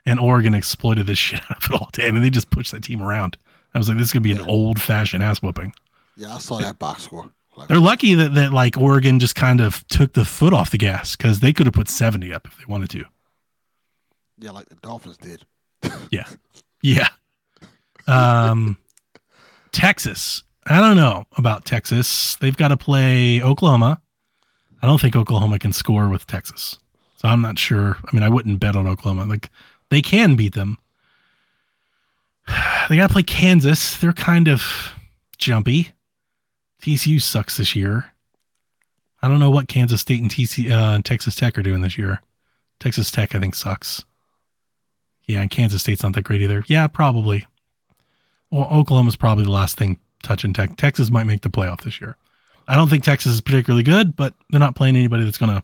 And Oregon exploited this shit out of it all day. I mean, they just pushed that team around. I was like, this is gonna be an old fashioned ass whooping. Yeah, I saw that box score. Like, They're lucky that, that like Oregon just kind of took the foot off the gas because they could have put 70 up if they wanted to. yeah, like the Dolphins did. Yeah. Yeah. Um, Texas. I don't know about Texas. They've got to play Oklahoma. I don't think Oklahoma can score with Texas. So I'm not sure. I mean, I wouldn't bet on Oklahoma. Like they can beat them. They got to play Kansas. They're kind of jumpy. TCU sucks this year. I don't know what Kansas State and TC uh, and Texas Tech are doing this year. Texas Tech, I think, sucks. Yeah, and Kansas State's not that great either. Yeah, probably. Well, Oklahoma's probably the last thing touching Tech. Texas might make the playoff this year. I don't think Texas is particularly good, but they're not playing anybody that's going to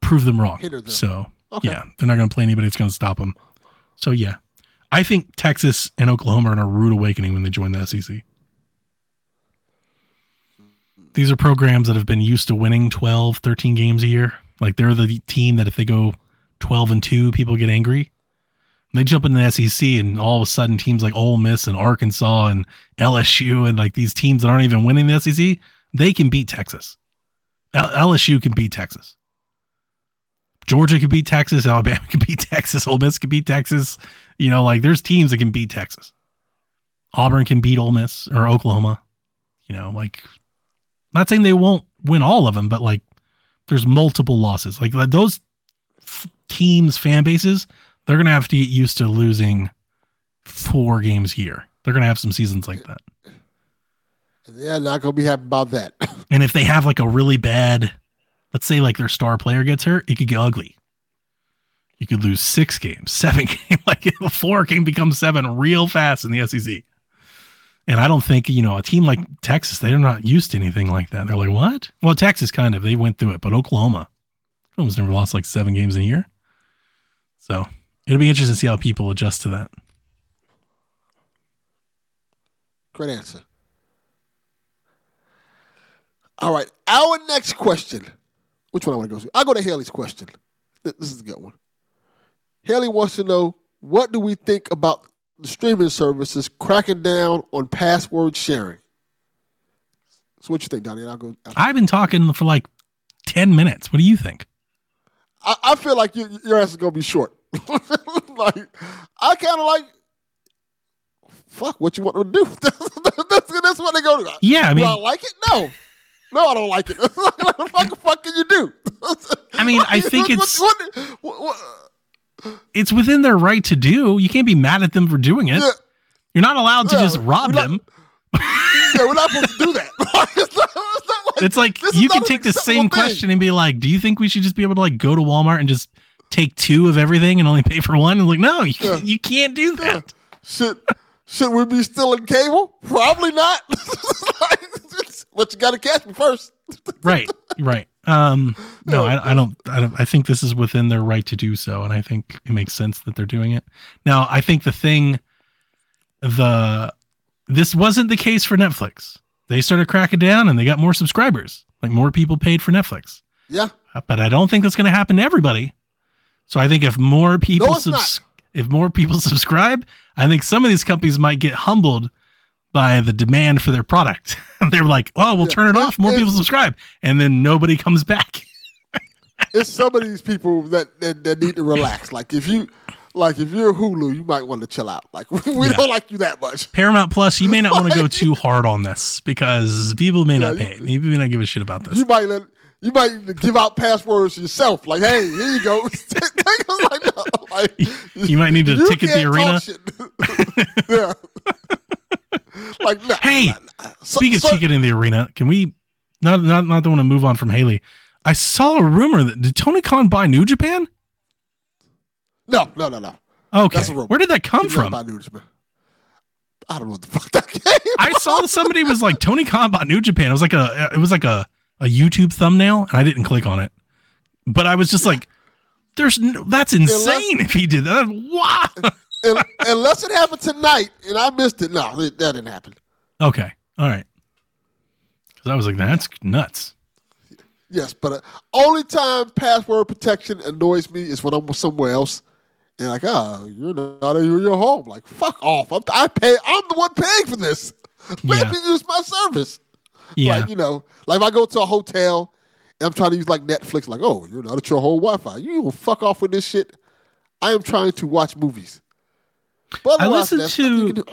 prove them wrong. Them. So, Okay. yeah, they're not going to play anybody that's going to stop them. So, yeah, I think Texas and Oklahoma are in a rude awakening when they join the SEC. These are programs that have been used to winning 12, 13 games a year. Like they're the team that if they go 12 and 2, people get angry. They jump into the SEC and all of a sudden teams like Ole Miss and Arkansas and LSU and like these teams that aren't even winning the SEC, they can beat Texas. L- LSU can beat Texas. Georgia can beat Texas. Alabama can beat Texas. Ole Miss can beat Texas. You know, like there's teams that can beat Texas. Auburn can beat Ole Miss or Oklahoma. You know, like not saying they won't win all of them, but like there's multiple losses. Like those f- teams, fan bases, they're gonna have to get used to losing four games a year. They're gonna have some seasons like that. They're not gonna be happy about that. And if they have like a really bad, let's say like their star player gets hurt, it could get ugly. You could lose six games, seven games, like four can become seven real fast in the SEC. And I don't think, you know, a team like Texas, they're not used to anything like that. They're like, what? Well, Texas kind of, they went through it, but Oklahoma, Oklahoma's never lost like seven games in a year. So it'll be interesting to see how people adjust to that. Great answer. All right, our next question. Which one I want to go to? I'll go to Haley's question. This is a good one. Haley wants to know what do we think about the streaming services cracking down on password sharing? So what you think, Donnie? I'll go. I've been talking for like 10 minutes. What do you think? I, I feel like you, your answer is gonna be short. like I kind of like fuck, what you want to do? that's, that's what they go to. Yeah, I do mean, I like it? No. No, I don't like it. what the fuck, fuck can you do? I mean, I think it's- what- what- what- it's within their right to do. You can't be mad at them for doing it. Yeah. You're not allowed to Yeah, just rob not- them. yeah, we're not supposed to do that. it's, not, it's not like It's like you can take the same thing. question and be like, "Do you think we should just be able to like go to Walmart and just take two of everything and only pay for one?" And like, no, you, Yeah. you can't do that. Should should we be still in cable? Probably not. but you got to catch me first. right, right. Um, no, I, I don't. I don't. I think this is within their right to do so, and I think it makes sense that they're doing it. Now, I think the thing, the this wasn't the case for Netflix. They started cracking down, and they got more subscribers. Like more people paid for Netflix. Yeah, but I don't think that's going to happen to everybody. So I think if more people No, subs- if more people subscribe, I think some of these companies might get humbled by the demand for their product. They're like, "Oh, we'll Yeah. turn it off. More people subscribe," and then nobody comes back. it's some of these people that, that that need to relax. Like if you like if you're Hulu, you might want to chill out. Like we Yeah. don't like you that much. Paramount Plus, you may not want to go too hard on this because people may not Yeah, pay. People may not give a shit about this. You might let you might even give out passwords yourself. Like, hey, here you go. like, no, like, You might need to ticket the arena. yeah. like, nah, Hey, nah, nah. So- Speaking so- of ticket in the arena, can we not not not the want to move on from Haley? I saw a rumor that did Tony Khan buy New Japan? no, no, no, no. Okay, That's a rumor. where did that come not from? by New Japan. I don't know what the fuck that came. I saw somebody was like Tony Khan bought New Japan. It was like a it was like a a YouTube thumbnail, and I didn't click on it, but I was just like, "There's no, that's insane if he did that." Wow. Unless it happened tonight and I missed it. No, that didn't happen. Okay, all right. Because I was like, "That's nuts." Yes, but uh, only time password protection annoys me is when I'm somewhere else. And like, oh, you're not in your home. Like, fuck off. I'm, I pay. I'm the one paying for this. Let Yeah. me use my service. Yeah, Like, you know, like if I go to a hotel and I'm trying to use like Netflix, like, oh, you're not at your home Wi-Fi. You will fuck off with this shit. I am trying to watch movies. But I otherwise, listened that's nothing you to-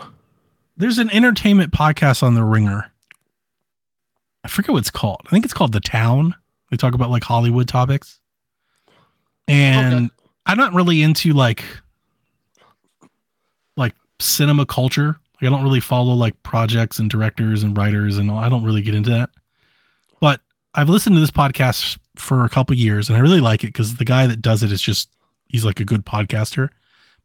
there's an entertainment podcast on the Ringer. I forget what it's called. I think it's called The Town. They talk about like Hollywood topics. And Okay. I'm not really into like like cinema culture. Like I don't really follow like projects and directors and writers and all. I don't really get into that. But I've listened to this podcast for a couple years and I really like it because the guy that does it is just he's like a good podcaster.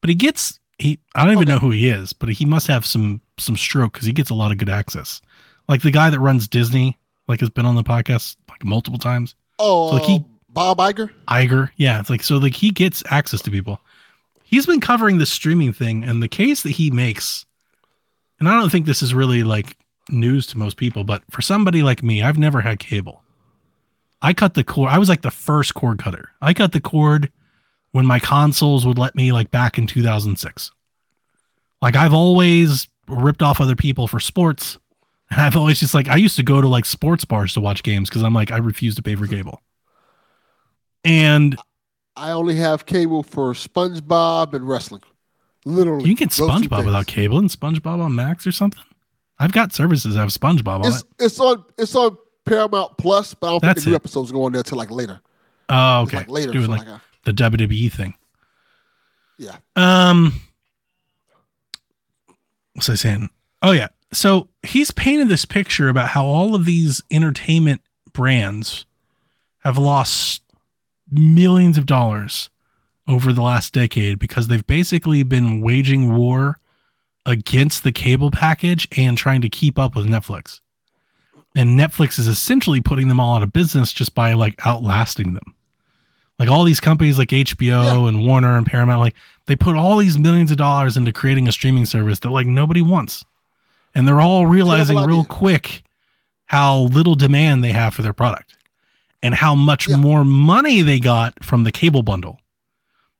But he gets he I don't even Okay. know who he is, but he must have some some stroke because he gets a lot of good access. Like the guy that runs Disney, like has been on the podcast like multiple times. Oh, So, like, he- uh, Bob Iger. Iger. Yeah, it's like so like he gets access to people. He's been covering the streaming thing and the case that he makes. And I don't think this is really like news to most people, but for somebody like me, I've never had cable. I cut the cord. I was like the first cord cutter. I cut the cord when my consoles would let me like back in 2006. Like I've always ripped off other people for sports. And I've always just like I used to go to like sports bars to watch games because I'm like I refuse to pay for cable. And I only have cable for SpongeBob and wrestling. Literally, you can get SpongeBob without cable and SpongeBob on Max or something. I've got services that have SpongeBob on It's it. it's on it's on Paramount Plus, but I don't That's think the new episodes go on there till like later. Oh, okay. like later. Doing so like like, uh, the WWE thing. yeah. Um, what's I saying? Oh yeah. So he's painted this picture about how all of these entertainment brands have lost millions of dollars over the last decade because they've basically been waging war against the cable package and trying to keep up with Netflix. And Netflix is essentially putting them all out of business just by like outlasting them. Like all these companies like HBO and Warner and Paramount, like they put all these millions of dollars into creating a streaming service that like nobody wants. And they're all realizing real quick how little demand they have for their product and how much Yeah. more money they got from the cable bundle.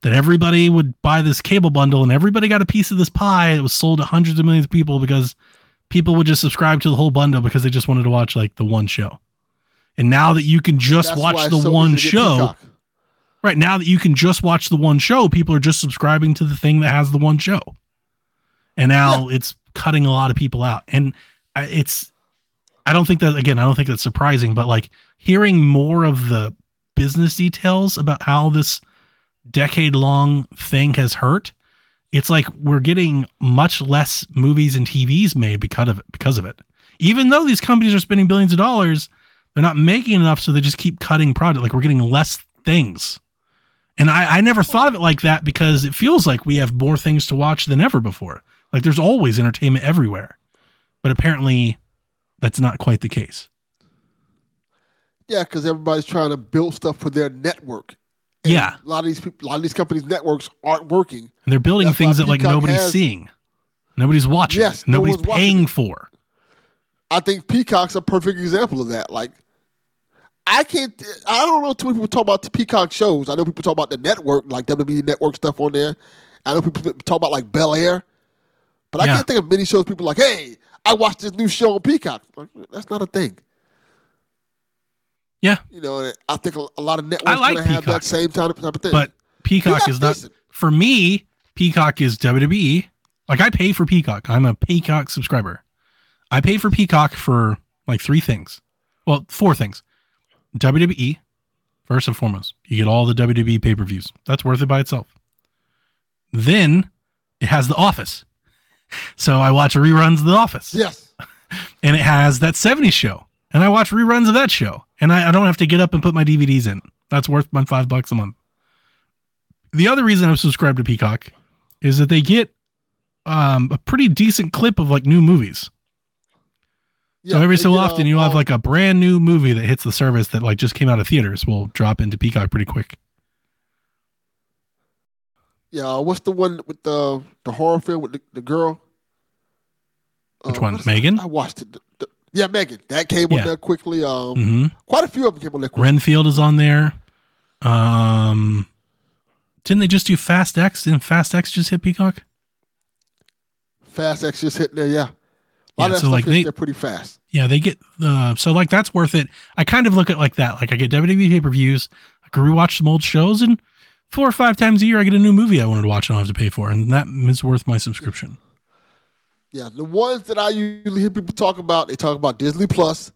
That everybody would buy this cable bundle and everybody got a piece of this pie. It was sold to hundreds of millions of people because people would just subscribe to the whole bundle because they just wanted to watch like the one show. And now that you can just That's watch the so one easy to get show, Right now that you can just watch the one show, people are just subscribing to the thing that has the one show. And now it's cutting a lot of people out. And it's, I don't think that, again, I don't think that's surprising, but like hearing more of the business details about how this decade long thing has hurt, it's like we're getting much less movies and TVs made because of it, because of it. Even though these companies are spending billions of dollars, they're not making enough, so they just keep cutting product. Like we're getting less things. And I, I never thought of it like that because it feels like we have more things to watch than ever before. Like there's always entertainment everywhere. But apparently that's not quite the case. Yeah, because everybody's trying to build stuff for their network. And Yeah. a lot of these people, a lot of these companies' networks aren't working. And they're building That's things that like nobody's has- seeing. Nobody's watching. Yes, nobody's watching paying for. I think Peacock's a perfect example of that. Like, I can't. I don't know too many people talk about the Peacock shows. I know people talk about the network, like WWE Network stuff on there. I know people talk about like Bel Air, but I Yeah. can't think of many shows. People like, hey, I watched this new show on Peacock. Like, that's not a thing. Yeah. You know, I think a, lot of networks like gonna have that same type of, type of thing. But Peacock Peacock's is not decent. for me. Peacock is WWE. Like I pay for Peacock. I'm a Peacock subscriber. I pay for Peacock for like three things. Well, four things. WWE, first and foremost. You get all the WWE pay per views. That's worth it by itself. Then it has The Office. So I watch reruns of The Office. yes, And it has that 70s show. And I watch reruns of that show. And I, I don't have to get up and put my DVDs in. That's worth my five bucks a month. The other reason I'm subscribed to Peacock is that they get um, a pretty decent clip of like new movies. yeah, so every so often um, you'll have um, like a brand new movie that hits the service that like just came out of theaters will drop into Peacock pretty quick. Yeah, what's the one with the the horror film with the, the girl? Which Uh, one? Megan? I watched it. The- the- yeah, Megan. That came Yeah. on there quickly. Um, hmm quite a few of them came on there quickly. Renfield is on there. Um, didn't they just do Fast X? Didn't Fast X just hit Peacock? Fast X just hit there. Yeah, a lot Yeah, of so, stuff like, they- there pretty fast. Yeah, they get the so like that's worth it. I kind of look at it like that. Like I get WWE pay per views, I can rewatch some old shows, and four or five times a year I get a new movie I wanted to watch and I don't have to pay for, and that is worth my subscription. Yeah, the ones that I usually hear people talk about, they talk about Disney Plus,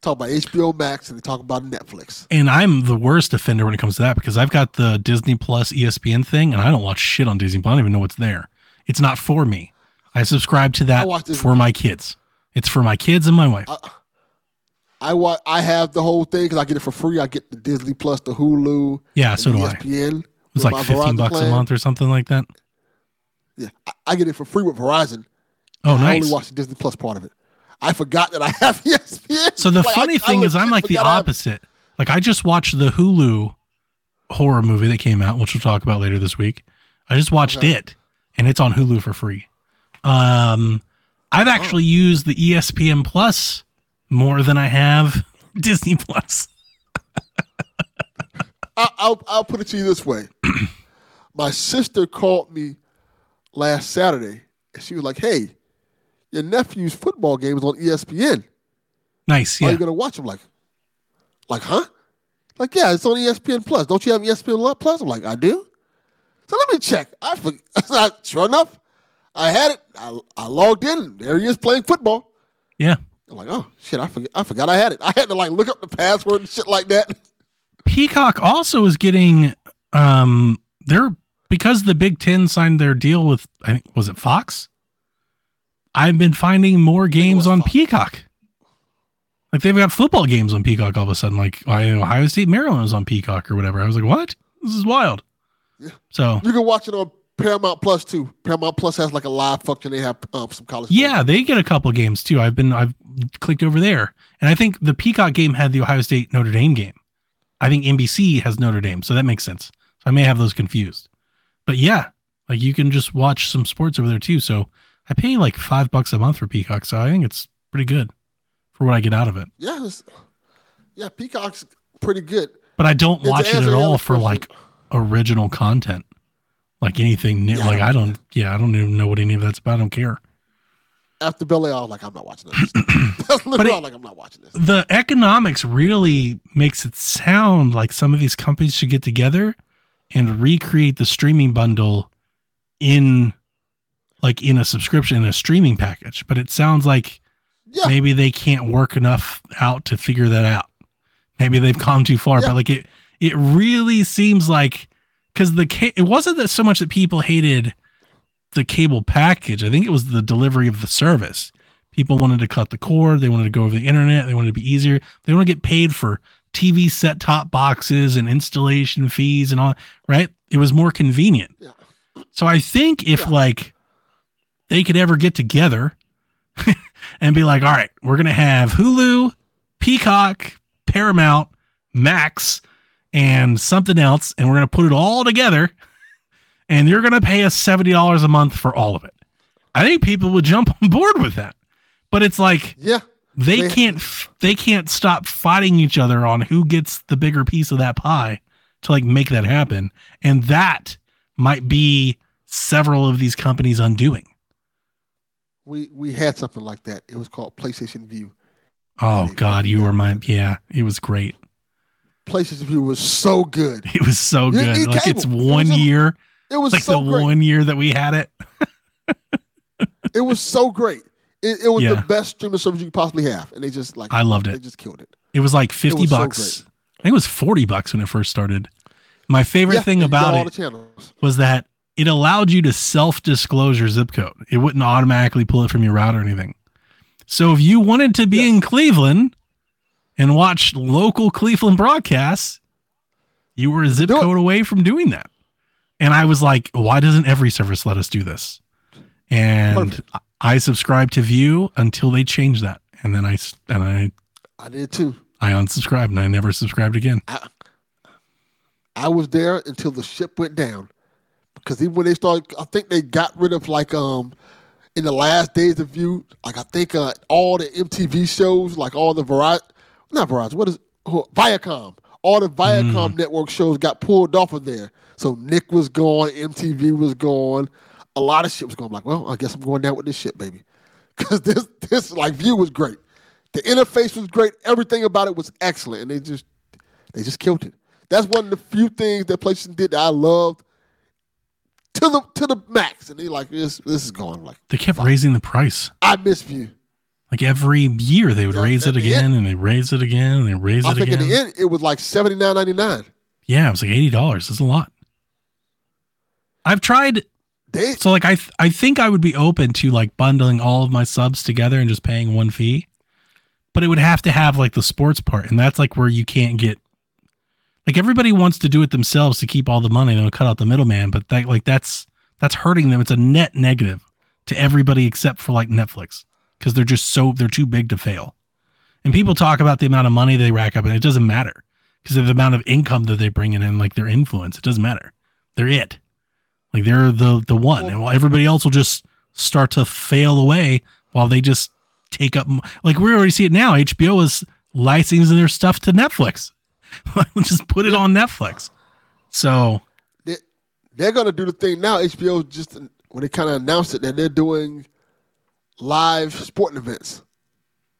talk about HBO Max, and they talk about Netflix. And I'm the worst offender when it comes to that because I've got the Disney Plus ESPN thing, and I don't watch shit on Disney. Plus. I don't even know what's there. It's not for me. I subscribe to that for my kids. It's for my kids and my wife. I wa- I have the whole thing because I get it for free. I get the Disney Plus, the Hulu, yeah, so do I. ESPN. It's like 15 Verizon bucks a month or something like that. Yeah, I, I get it for free with Verizon. Oh, nice. I only watch the Disney Plus part of it. I forgot that I have ESPN. So the Like, funny I- I thing is, I'm like the I opposite. Like I just watched the Hulu horror movie that came out, which we'll talk about later this week. I just watched Okay. it, and it's on Hulu for free. Um, I've actually used the ESPN Plus more than I have Disney Plus. I, I'll I'll put it to you this way. My sister called me last Saturday, and she was like, "Hey, your nephew's football game is on ESPN. Nice, Yeah. Are you gonna watch them?" Like, like, huh? Like, yeah, it's on ESPN Plus. Don't you have ESPN Plus? I'm like, I do. So let me check. I forgot. sure enough, I had it. I, I logged in. There he is playing football. Yeah. I'm like, oh shit, I forgot. I forgot I had it. I had to like look up the password and shit like that. Peacock also is getting um they're because the Big Ten signed their deal with I think was it Fox? I've been finding more games on Fox. Peacock. Like they've got football games on Peacock all of a sudden. Like I Ohio State Maryland was on Peacock or whatever. I was like, what? This is wild. Yeah. So You can watch it on Paramount Plus too. Paramount Plus has like a live function. They have um, some college. yeah, they get a couple games too. I've been I've clicked over there, and I think the Peacock game had the Ohio State Notre Dame game. I think NBC has Notre Dame, so that makes sense. So I may have those confused, but yeah, like you can just watch some sports over there too. So I pay like five bucks a month for Peacock, so I think it's pretty good for what I get out of it. Yeah, it's, yeah. Peacock's pretty good. But I don't watch it at all for like original content, like anything new. Yeah, like I don't, yeah, I don't even know what any of that's about. I don't care. After Bel Air, I was like, I'm not watching this. That's literally it- like, I'm not watching this. the economics really makes it sound like some of these companies should get together and recreate the streaming bundle in like in a subscription in a streaming package, but it sounds like Yeah. maybe they can't work enough out to figure that out. Maybe they've gone too far, Yeah. but like it it really seems like because the ca- it wasn't that so much that people hated the cable package. I think it was the delivery of the service. People wanted to cut the cord. They wanted to go over the internet. They wanted to be easier. They want to get paid for TV set top boxes and installation fees and all. Right? It was more convenient. Yeah. So I think if Yeah. like they could ever get together and be like, all right, we're gonna have Hulu, Peacock, Paramount, Max, and something else, and we're gonna put it all together, and you're gonna pay us seventy dollars a month for all of it. I think people would jump on board with that. But it's like Yeah. they They- can't they can't stop fighting each other on who gets the bigger piece of that pie to like make that happen, and that might be several of these companies undoing. We we had something like that. It was called PlayStation Vue. Oh God, you were my yeah. It was great. PlayStation Vue was so good. It was so good. need Like it's cable. It one was year, It was like so the great. one year that we had it. It was so great. It, it was Yeah. the best streaming service you could possibly have, and they just like I loved it. they just killed it. It was like fifty was so bucks. I think it was forty bucks when it first started. My favorite Yeah, thing and you got about it was that it allowed you to self-disclose your zip code. It wouldn't automatically pull it from your router or anything. So if you wanted to be Yes. in Cleveland and watch local Cleveland broadcasts, you were a zip Do it. code away from doing that. And I was like, why doesn't every service let us do this? And Perfect. I subscribed to Vue until they changed that. And then I and I I did too. I unsubscribed and I never subscribed again. I was there until the ship went down, because even when they started, I think they got rid of like um in the last days of Vue, like I think uh, all the MTV shows, like all the Verizon, not Verizon, what is oh, Viacom, all the Viacom network shows got pulled off of there. So Nick was gone, MTV was gone, a lot of shit was going. I'm like, well, I guess I'm going down with this shit, baby, because this this like Vue was great, the interface was great, everything about it was excellent, and they just they just killed it. That's one of the few things that PlayStation did that I loved to the to the max. And they like this this is going like They kept raising the price. I miss you. Like every year they would Yeah, raise it again and they raise it again and they raise I it think again. in the end it was like seventy nine ninety nine. Yeah, it was like eighty dollars. That's a lot. I've tried They so like I th- I think I would be open to like bundling all of my subs together and just paying one fee, but it would have to have like the sports part, and that's like where you can't get. Like everybody wants to do it themselves to keep all the money and cut out the middleman, but that like that's that's hurting them. It's a net negative to everybody except for like Netflix because they're just so they're too big to fail. And people talk about the amount of money they rack up, and it doesn't matter because of the amount of income that they bring in and like their influence. It doesn't matter. They're it. Like they're the the one, and while everybody else will just start to fail away while they just take up. Like we already see it now. HBO is licensing their stuff to Netflix. just put it on Netflix. So they they're gonna do the thing now. HBO just when they kind of announced it that they're doing live sporting events.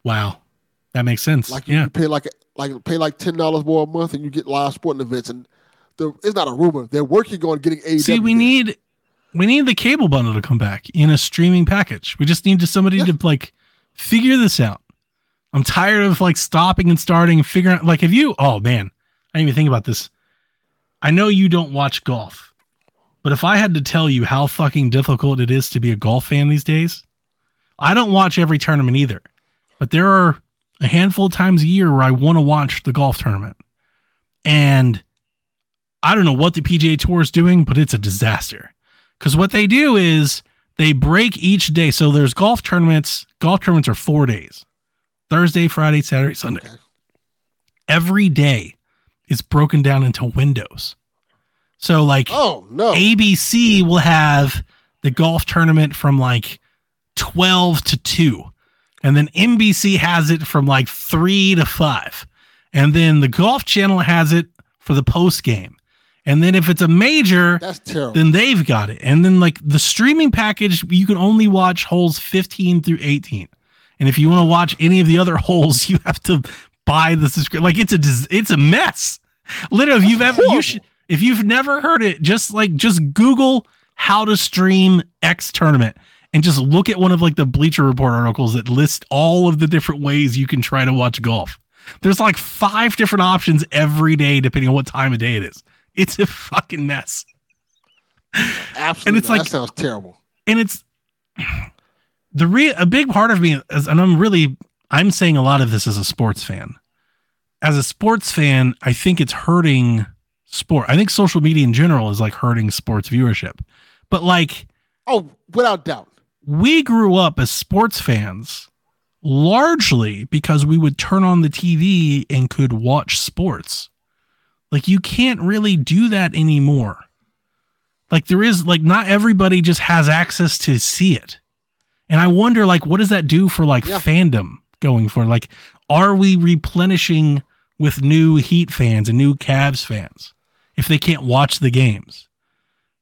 wow, that makes sense. Like you, yeah, you pay like like pay like ten dollars more a month and you get live sporting events. And the it's not a rumor. They're working on getting AEW. see, we need we need the cable bundle to come back in a streaming package. We just need to somebody Yeah. to like figure this out. I'm tired of like stopping and starting and figuring out like if you oh man, I didn't even think about this. I know you don't watch golf, but if I had to tell you how fucking difficult it is to be a golf fan these days, I don't watch every tournament either. But there are a handful of times a year where I want to watch the golf tournament. And I don't know what the PGA Tour is doing, but it's a disaster. Because what they do is they break each day. So there's golf tournaments. Golf tournaments are four days Thursday, Friday, Saturday, Sunday. Okay. Every day is broken down into windows. So, like, Oh no! ABC will have the golf tournament from like 12 to 2. And then NBC has it from like 3 to 5. And then the Golf Channel has it for the post game. And then if it's a major, That's terrible. then they've got it. And then like the streaming package, you can only watch holes 15 through 18. And if you want to watch any of the other holes, you have to buy the subscription. Like it's a it's a mess. Literally, if you've ever you should if you've never heard it, just like just Google how to stream X tournament, and just look at one of like the Bleacher Report articles that list all of the different ways you can try to watch golf. There's like five different options every day, depending on what time of day it is. It's a fucking mess. Absolutely. And it's not. like- that sounds terrible. and it's the re- a big part of me is, and I'm really I'm saying a lot of this as a sports fan. As a sports fan, I think it's hurting sport. I think social media in general is like hurting sports viewership. But like Oh, without doubt. we grew up as sports fans largely because we would turn on the TV and could watch sports. Like you can't really do that anymore. Like there is like not everybody just has access to see it. And I wonder like what does that do for like Yeah. fandom going forward? Like are we replenishing with new Heat fans and new Cavs fans if they can't watch the games?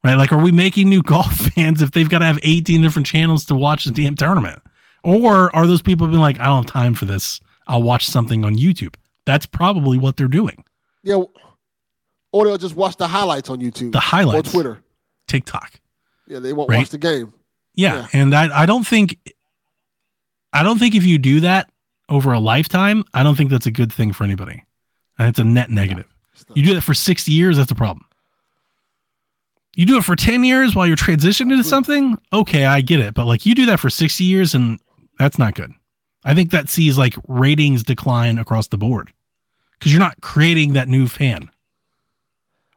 Right? Like, are we making new golf fans if they've got to have 18 different channels to watch the damn tournament? Or are those people being like, I don't have time for this. I'll watch something on YouTube. That's probably what they're doing. Yeah. Or they'll just watch the highlights on YouTube The or highlights, Twitter. TikTok. Yeah, they won't Right. watch the game. Yeah. Yeah. And I, I don't think, I don't think if you do that over a lifetime, I don't think that's a good thing for anybody. And it's a net negative. Not- You do that for 60 years, that's a problem. You do it for 10 years while you're transitioning to something, okay, I get it. But like you do that for 60 years and that's not good. I think that sees like ratings decline across the board because you're not creating that new fan.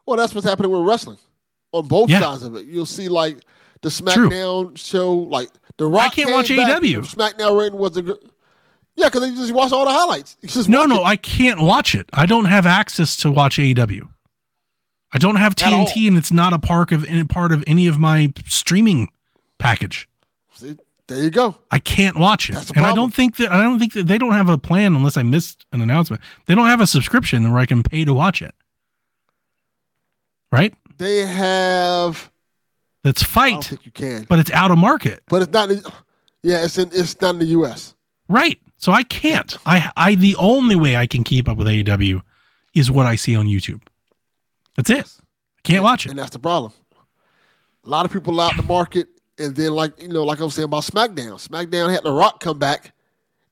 Well, that's what's happening with wrestling on both Yeah. sides of it. You'll see like the True. SmackDown show, like the Rock. I can't watch AEW. SmackDown rating was a good. Yeah, because they just watch all the highlights. No, no, it. I can't watch it. I don't have access to watch AEW. I don't have TNT and it's not a part of any part of any of my streaming package. See, there you go. I can't watch it. And I don't think that I don't think that they don't have a plan unless I missed an announcement. They don't have a subscription where I can pay to watch it. Right? They have. That's I don't fight, think you can, but it's out of market. but it's not. Yeah, it's in. It's not in the U.S. Right. So I can't. I I the only way I can keep up with AEW is what I see on YouTube. That's it. I can't watch it. and that's the problem. A lot of people out the market, and then like you know, like I was saying about SmackDown. SmackDown had The Rock come back,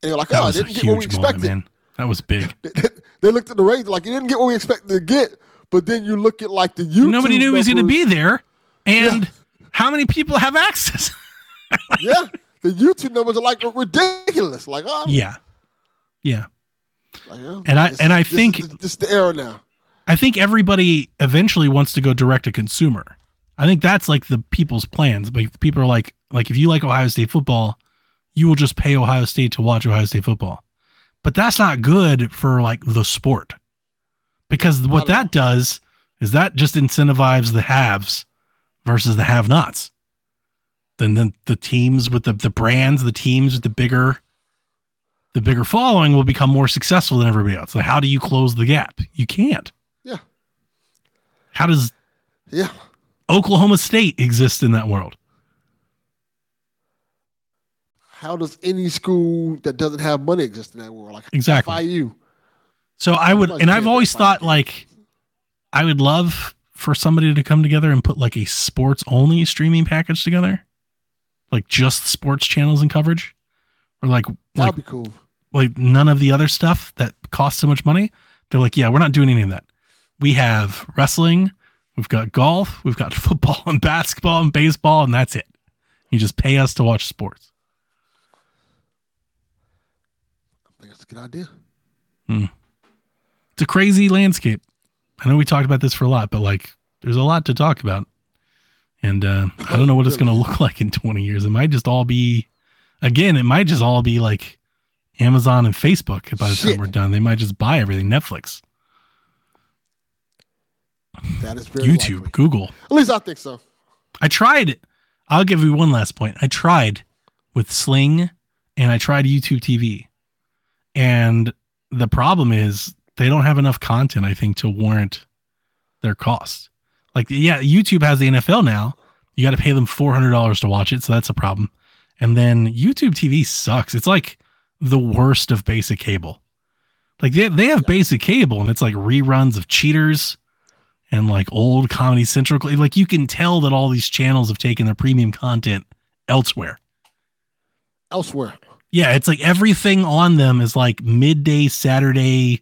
and they're like, That "Oh, was didn't get what we moment, expected." man. That was big. they looked at the ratings like you didn't get what we expected to get. But then you look at like the YouTube. Nobody knew he was going to be there, and how many people have access? Yeah, the YouTube numbers are like ridiculous. Like, oh, yeah, yeah. like, oh, And I- this- and I this- think- this, this the era now. I think everybody eventually wants to go direct to consumer. I think that's like the people's plans. But people are like, like if you like Ohio State football, you will just pay Ohio State to watch Ohio State football. But that's not good for like the sport. Because what that does is that just incentivizes the haves versus the have-nots. Then the, the teams with the, the brands, the teams with the bigger the bigger following will become more successful than everybody else. So how do you close the gap? You can't. Yeah, How does yeah. Oklahoma State exist in that world? How does any school that doesn't have money exist in that world? Like Exactly. FIU. So I would, and I've always thought like, I would love for somebody to come together and put like a sports only streaming package together, like just sports channels and coverage, or like That'd like be cool. like none of the other stuff that costs so much money. They're like, yeah, we're not doing any of that. We have wrestling, we've got golf, we've got football and basketball and baseball, and that's it. You just pay us to watch sports. I think that's a good idea. Hmm. it's a crazy landscape. I know we talked about this for a lot, but like there's a lot to talk about. And uh, I don't know what it's going to look like in 20 years. It might just all be, again, it might just all be like Amazon and Facebook by the time we're done. They might just buy everything Netflix, That is very YouTube, likely. Google. At least I think so. I tried, I'll give you one last point. I tried with Sling and I tried YouTube TV. And the problem is they don't have enough content, I think, to warrant their cost. Like, yeah, YouTube has the NFL now. You got to pay them $400 to watch it. So that's a problem. And then YouTube TV sucks. It's like the worst of basic cable. Like, they, they have basic cable and it's like reruns of cheaters and like old Comedy Central. Like, you can tell that all these channels have taken their premium content elsewhere elsewhere. Yeah, it's like everything on them is like midday Saturday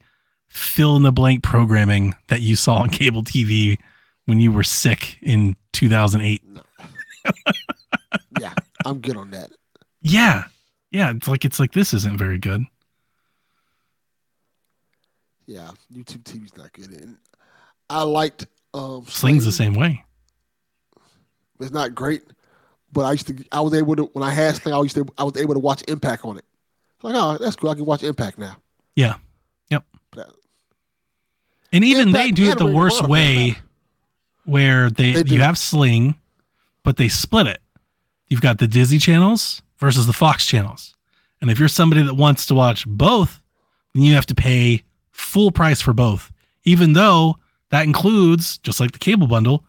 fill in the blank programming that you saw on cable TV when you were sick in 2008. Yeah, I'm good on that. Yeah. Yeah, it's like it's like this isn't very good. Yeah, YouTube TV's not good. And I liked um, Sling's the same way. It's not great, but I used to. I was able to when I had Sling. I used to. I was able to watch Impact on it. Like, oh, that's cool. I can watch Impact now. Yeah. Yep. But, And even they do it the worst way where they, They you have Sling, but they split it. You've got the Disney channels versus the Fox channels. And if you're somebody that wants to watch both, then you have to pay full price for both, even though that includes, just like the cable bundle,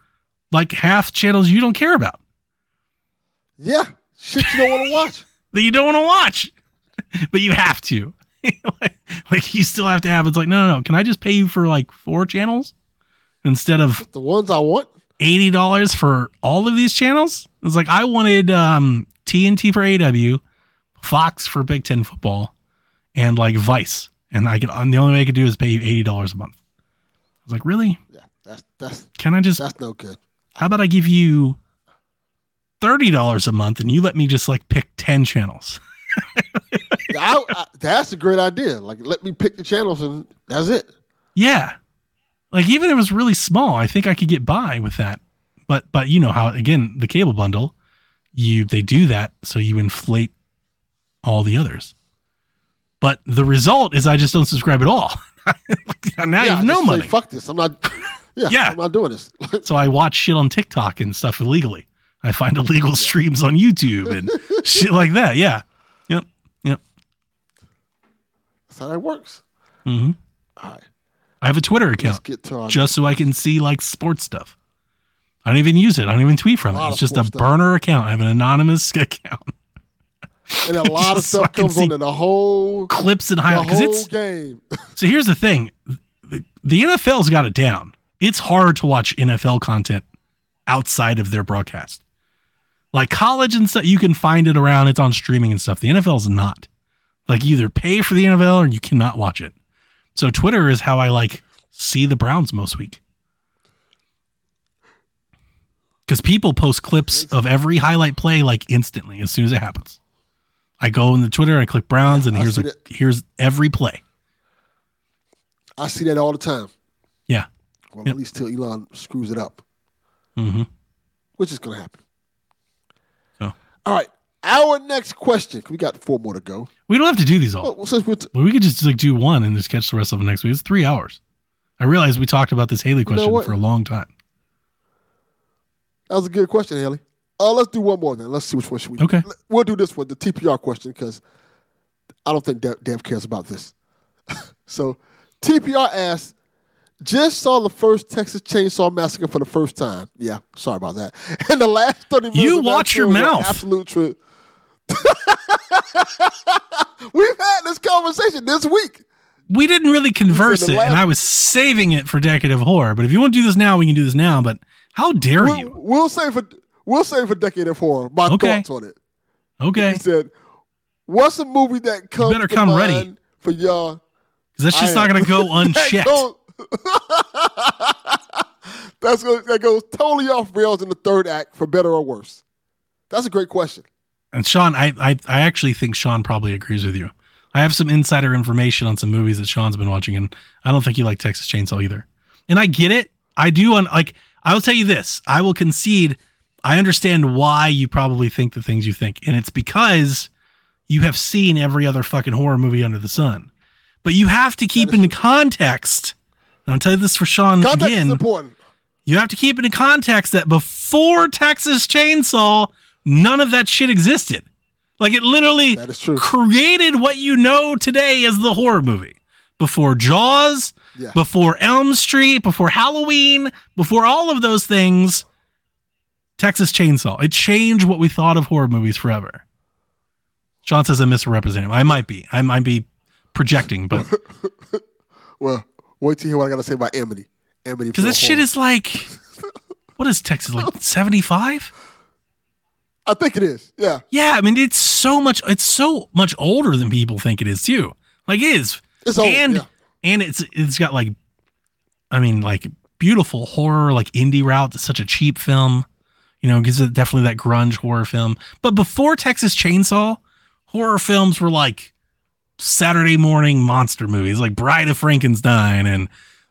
like half channels you don't care about yeah, shit you don't want to watch. that you don't want to watch, but you have to. like, like you still have to have. It's like no, no, no. Can I just pay you for like four channels instead of The ones I want. eighty dollars for all of these channels? It's like I wanted um, TNT for AEW, Fox for Big Ten football, and like Vice, and I could. And the only way I could do is pay you eighty dollars a month. I was like, really? Yeah, that's that's Can I just? that's no good. How about I give you thirty dollars a month and you let me just like pick ten channels? I, I, that's a great idea. Like, let me pick the channels and that's it. Yeah. Like even if it was really small, I think I could get by with that. But but you know how again, the cable bundle, you they do that so you inflate all the others. But the result is I just don't subscribe at all. now yeah, you have no just say, money. Fuck this. I'm not. Yeah, Yeah. I'm not doing this. So I watch shit on TikTok and stuff illegally. I find illegal streams on YouTube and shit like that. Yeah. Yep. Yep. That's how that works. hmm All right, I have a Twitter account just so I can see like sports stuff. I don't even use it. I don't even tweet from it. It's just a stuff. burner account. I have an anonymous account. and a lot of so stuff can comes on in the whole Clips and highlights. the whole it's game. so here's the thing. The, the NFL's got it down. It's hard to watch NFL content outside of their broadcast. Like college and stuff, you can find it around. It's on streaming and stuff. The NFL's not. Like you either pay for the NFL or you cannot watch it. So Twitter is how I like see the Browns most week. Because people post clips of every highlight play like instantly as soon as it happens. I go in the Twitter, I click Browns, and I here's a, here's every play. I see that all the time. Yeah. Well, Yep. at least till Elon screws it up, hmm which is going to happen. So. All right. Our next question. We got four more to go. We don't have to do these all. Well, since t- Well, we could just like do one and just catch the rest of them next week. It's three hours. I realize we talked about this Haley know question what? for a long time. that was a good question, Haley. Uh, let's do one more then. Let's see which one should we do. Okay. We'll do this one, the TPR question, because I don't think Dev, Dev cares about this. so TPR asks, just saw the first Texas Chainsaw Massacre for the first time. Yeah, sorry about that. And the last 30 minutes You watch your mouth. Absolute truth. We've had this conversation this week. We didn't really converse it, and I was saving it for Decade of Horror. But if you want to do this now, we can do this now. But how dare We'll, you? we'll say for we'll say for Decade of Horror my Okay. thoughts on it. Okay, He said, "What's a movie that comes better to come ready. for y'all?" because that's just not going to go unchecked. That's that goes totally off rails in the third act, for better or worse. That's a great question. And Sean, I, I I actually think Sean probably agrees with you. I have some insider information on some movies that Sean's been watching, and I don't think you like Texas Chainsaw either. And I get it. I do. On like, I will tell you this. I will concede. I understand why you probably think the things you think, and it's because you have seen every other fucking horror movie under the sun. But you have to keep in context. And I'll tell you this for Sean Context again. You have to keep it in context that before Texas Chainsaw, none of that shit existed. Like it literally That is true. created what you know today as the horror movie. Before Jaws, Yeah. before Elm Street, before Halloween, before all of those things, Texas Chainsaw. It changed what we thought of horror movies forever. Sean says I'm misrepresenting. him. I might be. I might be projecting, but Well, wait till you hear what I got to say about Amity. Amity. because that shit is like, what is Texas like? 75? I think it is. Yeah. Yeah, I mean it's so much. It's so much older than people think it is too. Like it is, It's old. and yeah. and it's it's got like, I mean, like beautiful horror, like indie route. It's such a cheap film, you know, gives it definitely that grunge horror film. But before Texas Chainsaw, horror films were like Saturday morning monster movies, like Bride of Frankenstein and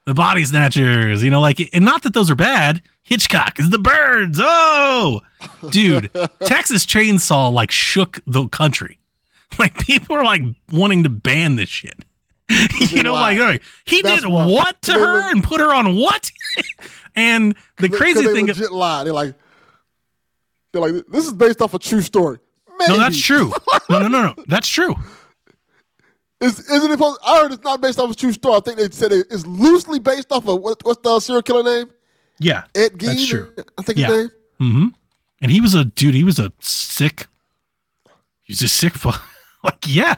The Body Snatchers. You know, like, and not that those are bad. Hitchcock is the birds. Oh, dude, Texas Chainsaw like shook the country. Like people are like wanting to ban this shit. you know, Why? like, all right, he That's did why. what to her and put her on what? and the crazy they thing, legit lie. They're like, they're like, this is based off a true story. no, that's true. No, no, no, no, that's true. Is, isn't it? Supposed, I heard it's not based off a true story. I think they said it, it's loosely based off of what, what's the serial killer name? Yeah, Ed Gein. That's true. I think Yeah. Mm-hmm. And he was a dude. He was a sick. He's a sick. fu- Like yeah,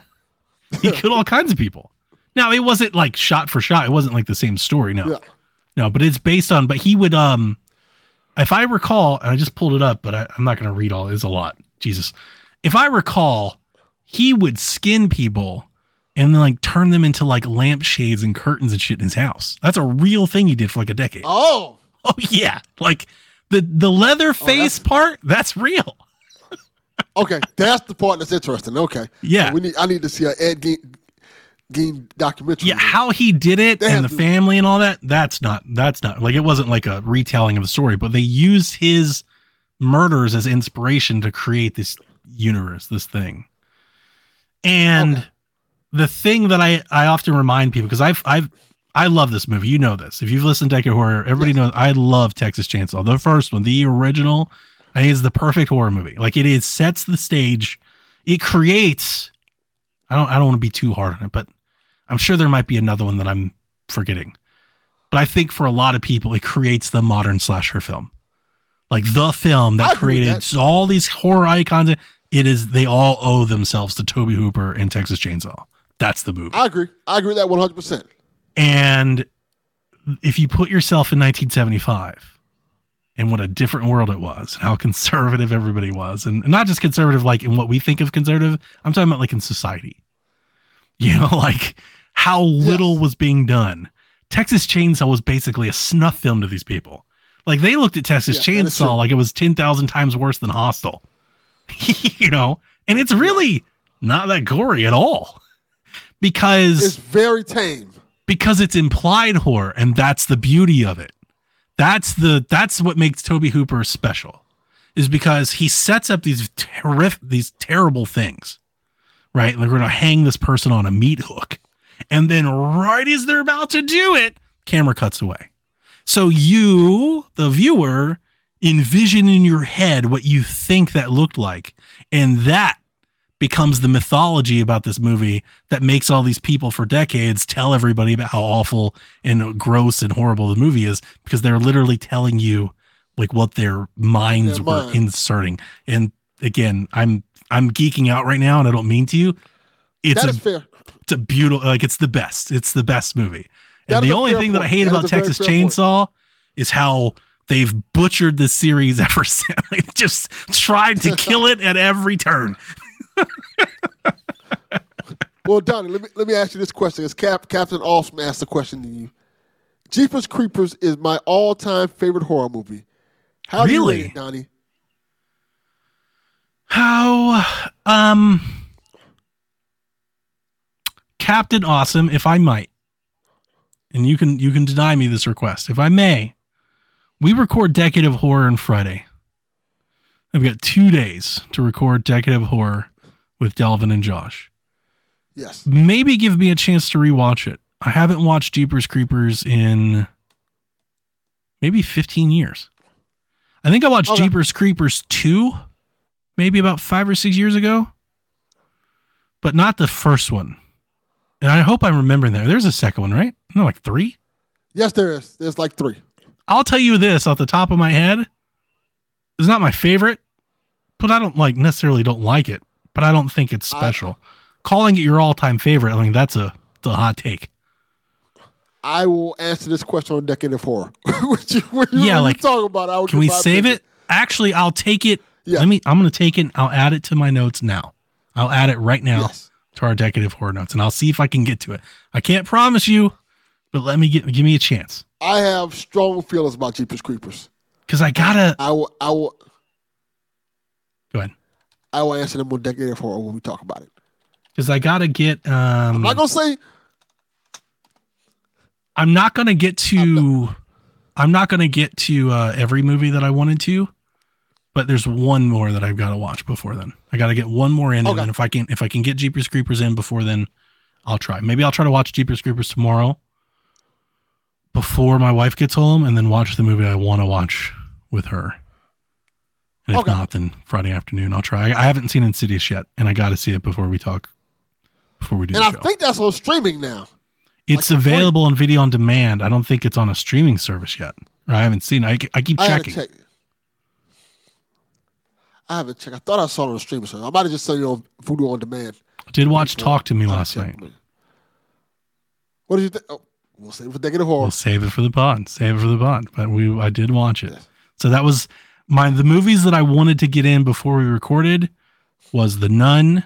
he killed all kinds of people. Now it wasn't like shot for shot. It wasn't like the same story. No, Yeah. no. But it's based on. But he would um, if I recall, and I just pulled it up, but I, I'm not going to read all. It's a lot. Jesus, if I recall, he would skin people and then like turn them into like lampshades and curtains and shit in his house. That's a real thing he did for like a decade. Oh, Oh yeah, like the the leather oh, face part. That's real. okay. That's the part that's interesting. Okay. Yeah. We need. I need to see a Ed Gein, Gein documentary. Yeah, how he did it They and the family and all that. That's not. That's not like it wasn't like a retelling of the story, but they used his murders as inspiration to create this universe, this thing. And Okay. the thing that I I often remind people because I've I've I love this movie. You know this. If you've listened to Decade Horror, everybody Yes. knows I love Texas Chainsaw. The first one, the original, I think is the perfect horror movie. Like it is sets the stage. It creates. I don't I don't want to be too hard on it, but I'm sure there might be another one that I'm forgetting. But I think for a lot of people, it creates the modern slasher film. Like the film that created all these horror icons. It is they all owe themselves to Tobe Hooper and Texas Chainsaw. That's the movie. I agree. I agree with that one hundred percent. And if you put yourself in 1975 and what a different world it was, and how conservative everybody was, and not just conservative like in what we think of conservative, I'm talking about like in society. You know, like how little was being done. Texas Chainsaw was basically a snuff film to these people. Like they looked at Texas Yeah, that is true. Chainsaw like it was 10,000 times worse than Hostel. you know, and it's really not that gory at all. Because It's very tame. Because it's implied horror and that's the beauty of it. That's the that's what makes Tobe Hooper special is because he sets up these terrific these terrible things right? Like we're gonna hang this person on a meat hook and then right as they're about to do it camera cuts away. So you the viewer envision in your head what you think that looked like and that becomes the mythology about this movie that makes all these people for decades tell everybody about how awful and gross and horrible the movie is because they're literally telling you like what their minds Their were mind. inserting. And again, I'm I'm geeking out right now and I don't mean to. You. It's That a fair. it's a beautiful like it's the best. It's the best movie. And the only thing that I hate That about Texas fair point. Chainsaw is how they've butchered this series ever since. Like, just tried to kill it at every turn. Well, Donnie, let me let me ask you this question. As Cap Captain Awesome asked the question to you. Jeepers Creepers is my all-time favorite horror movie. How do you Really? rate it, Donnie? How um Captain Awesome, if I might. And you can you can deny me this request. If I may, we record Decade of Horror on Friday. I've got two days to record Decade of Horror with Delvin and Josh. Yes. Maybe give me a chance to rewatch it. I haven't watched Jeepers Creepers in maybe 15 years. I think I watched Okay. Jeepers Creepers 2 maybe about 5 or 6 years ago. But not the first one. And I hope I'm remembering there. There's a second one, right? No, like 3. Yes, there is. There's like three. I'll tell you this off the top of my head. It's not my favorite, but I don't like necessarily don't like it, but I don't think it's I- special. Calling it your all-time favorite, I mean that's a, that's a hot take. I will answer this question on Decade of Horror. What you, what you, Yeah, like, you talk about I Can we save opinion. it? Actually, I'll take it. Yeah. Let me I'm going to take it. I'll add it to my notes now. I'll add it right now Yes. to our decade of horror notes, and I'll see if I can get to it. I can't promise you, but let me get give me a chance I have strong feelings about Jeepers Creepers. because I gotta I will. I will. I will answer them on decade horror when we talk about it. because I gotta get. I'm Um, not gonna say I'm not gonna get to. I'm not gonna get to uh, every movie that I wanted to, but there's one more that I've got to watch before then. I got to get one more in, and then if I can, if I can get Jeepers Creepers in before then, I'll try. Maybe I'll try to watch Jeepers Creepers tomorrow before my wife gets home, and then watch the movie I want to watch with her. And if Okay. not, then Friday afternoon I'll try. I, I haven't seen Insidious yet, and I got to see it before we talk. Before we do and I show. think that's on streaming now. It's Like, available on video on demand. I don't think it's on a streaming service yet. I haven't seen. it. I, I keep I haven't checking. checked. I haven't checked. I thought I saw it on streaming service. I might have just saw you on Vudu on Demand. Did watch. Talk to Me last night. What did you think? Oh, we'll save it for of horror. We'll save it for the pod. Save it for the pod. But we I did watch it. Yes. So that was my the movies that I wanted to get in before we recorded was The Nun,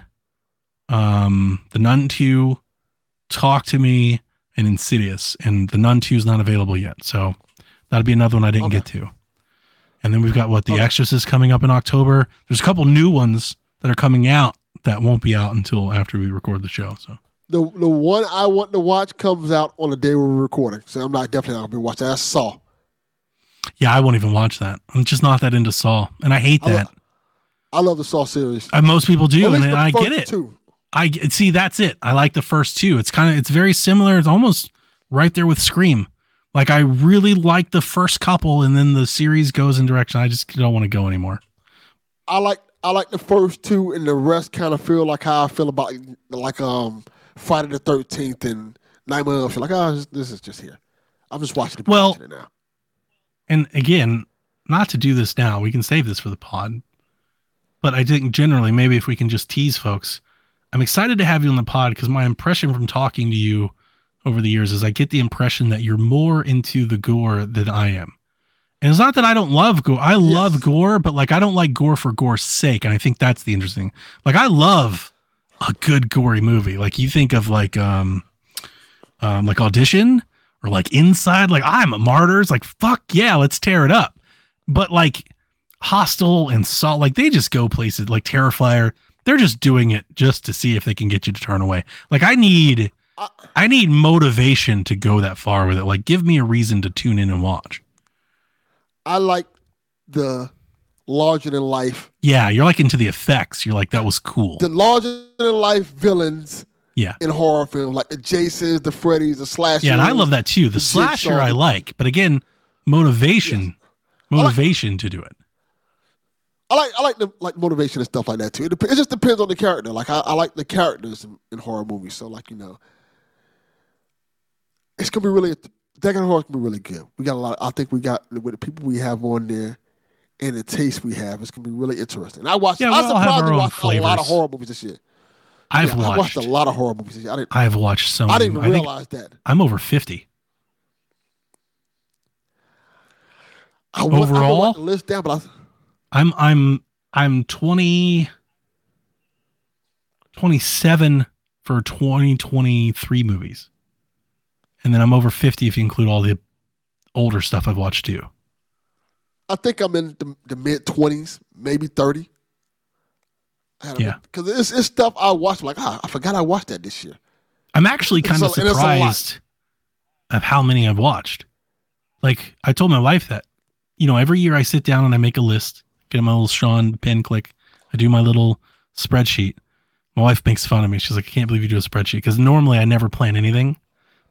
um, The Nun 2, Talk to Me, and Insidious. And The Nun 2 is not available yet. So that'd be another one I didn't Okay. get to. And then we've got what The Okay. Exorcist coming up in October. There's a couple new ones that are coming out that won't be out until after we record the show. So The the one I want to watch comes out on the day we're recording, so I'm not definitely not gonna be watching. That's Saw. Yeah, I won't even watch that. I'm just not that into Saw, and I hate I that. I love the Saw series. Uh, most people do, and I get it. Two. I see. That's it. I like the first two. It's kind of it's very similar. It's almost right there with Scream. Like I really like the first couple, and then the series goes in direction I just don't want to go anymore. I like I like the first two, and the rest kind of feel like how I feel about like um Friday the Thirteenth and Nightmare Elm Street. Like, oh, this, this is just here. I'm just watching it. Well- watching it now. And again, not to do this now. We can save this for the pod. But I think generally, maybe if we can just tease folks, I'm excited to have you on the pod because my impression from talking to you over the years is I get the impression that you're more into the gore than I am. And it's not that I don't love gore. I love Yes. gore, but like I don't like gore for gore's sake. And I think that's the interesting. Like I love a good gory movie. Like you think of like um um like audition or like inside, like I'm a martyrs, like fuck yeah, let's tear it up. But like Hostel and salt, like they just go places like Terrifier. They're just doing it just to see if they can get you to turn away. Like I need I, I need motivation to go that far with it. Like give me a reason to tune in and watch. I like the larger than life, Yeah, you're like into the effects. You're like that was cool. the larger than life villains Yeah. in horror films, like the Jasons, the Freddys, the Slashers. Yeah, and I love that too. The the slasher. I like, but again, motivation, motivation to do it. I like I like the like motivation and stuff like that too. It, dep- it just depends on the character. Like I, I like the characters in, in horror movies. So like you know, it's gonna be really. Decade of horror gonna be really good. We got a lot. I think we got with the people we have on there and the taste we have. It's gonna be really interesting. I watched. Yeah, I we all have our surprisingly watched a lot of horror movies this year. I've Yeah, watched, watched a lot of horror movies. I didn't. I've watched so I didn't I realize that. I'm over 50. I wa- I haven't Overall? the list down, but I, I'm I'm I'm 20 27 for 2023 movies. And then I'm over 50 if you include all the older stuff I've watched too. I think I'm in the, the mid twenties, maybe thirty. Yeah. because it's, it's stuff I watched. Like ah, I forgot I watched that this year. I'm actually kind of It's a- and it's a lot. surprised of how many I've watched. Like I told my wife that, you know, every year I sit down and I make a list, get my little Sean pen click, I do my little spreadsheet. My wife makes fun of me. She's like, I can't believe you do a spreadsheet because normally I never plan anything,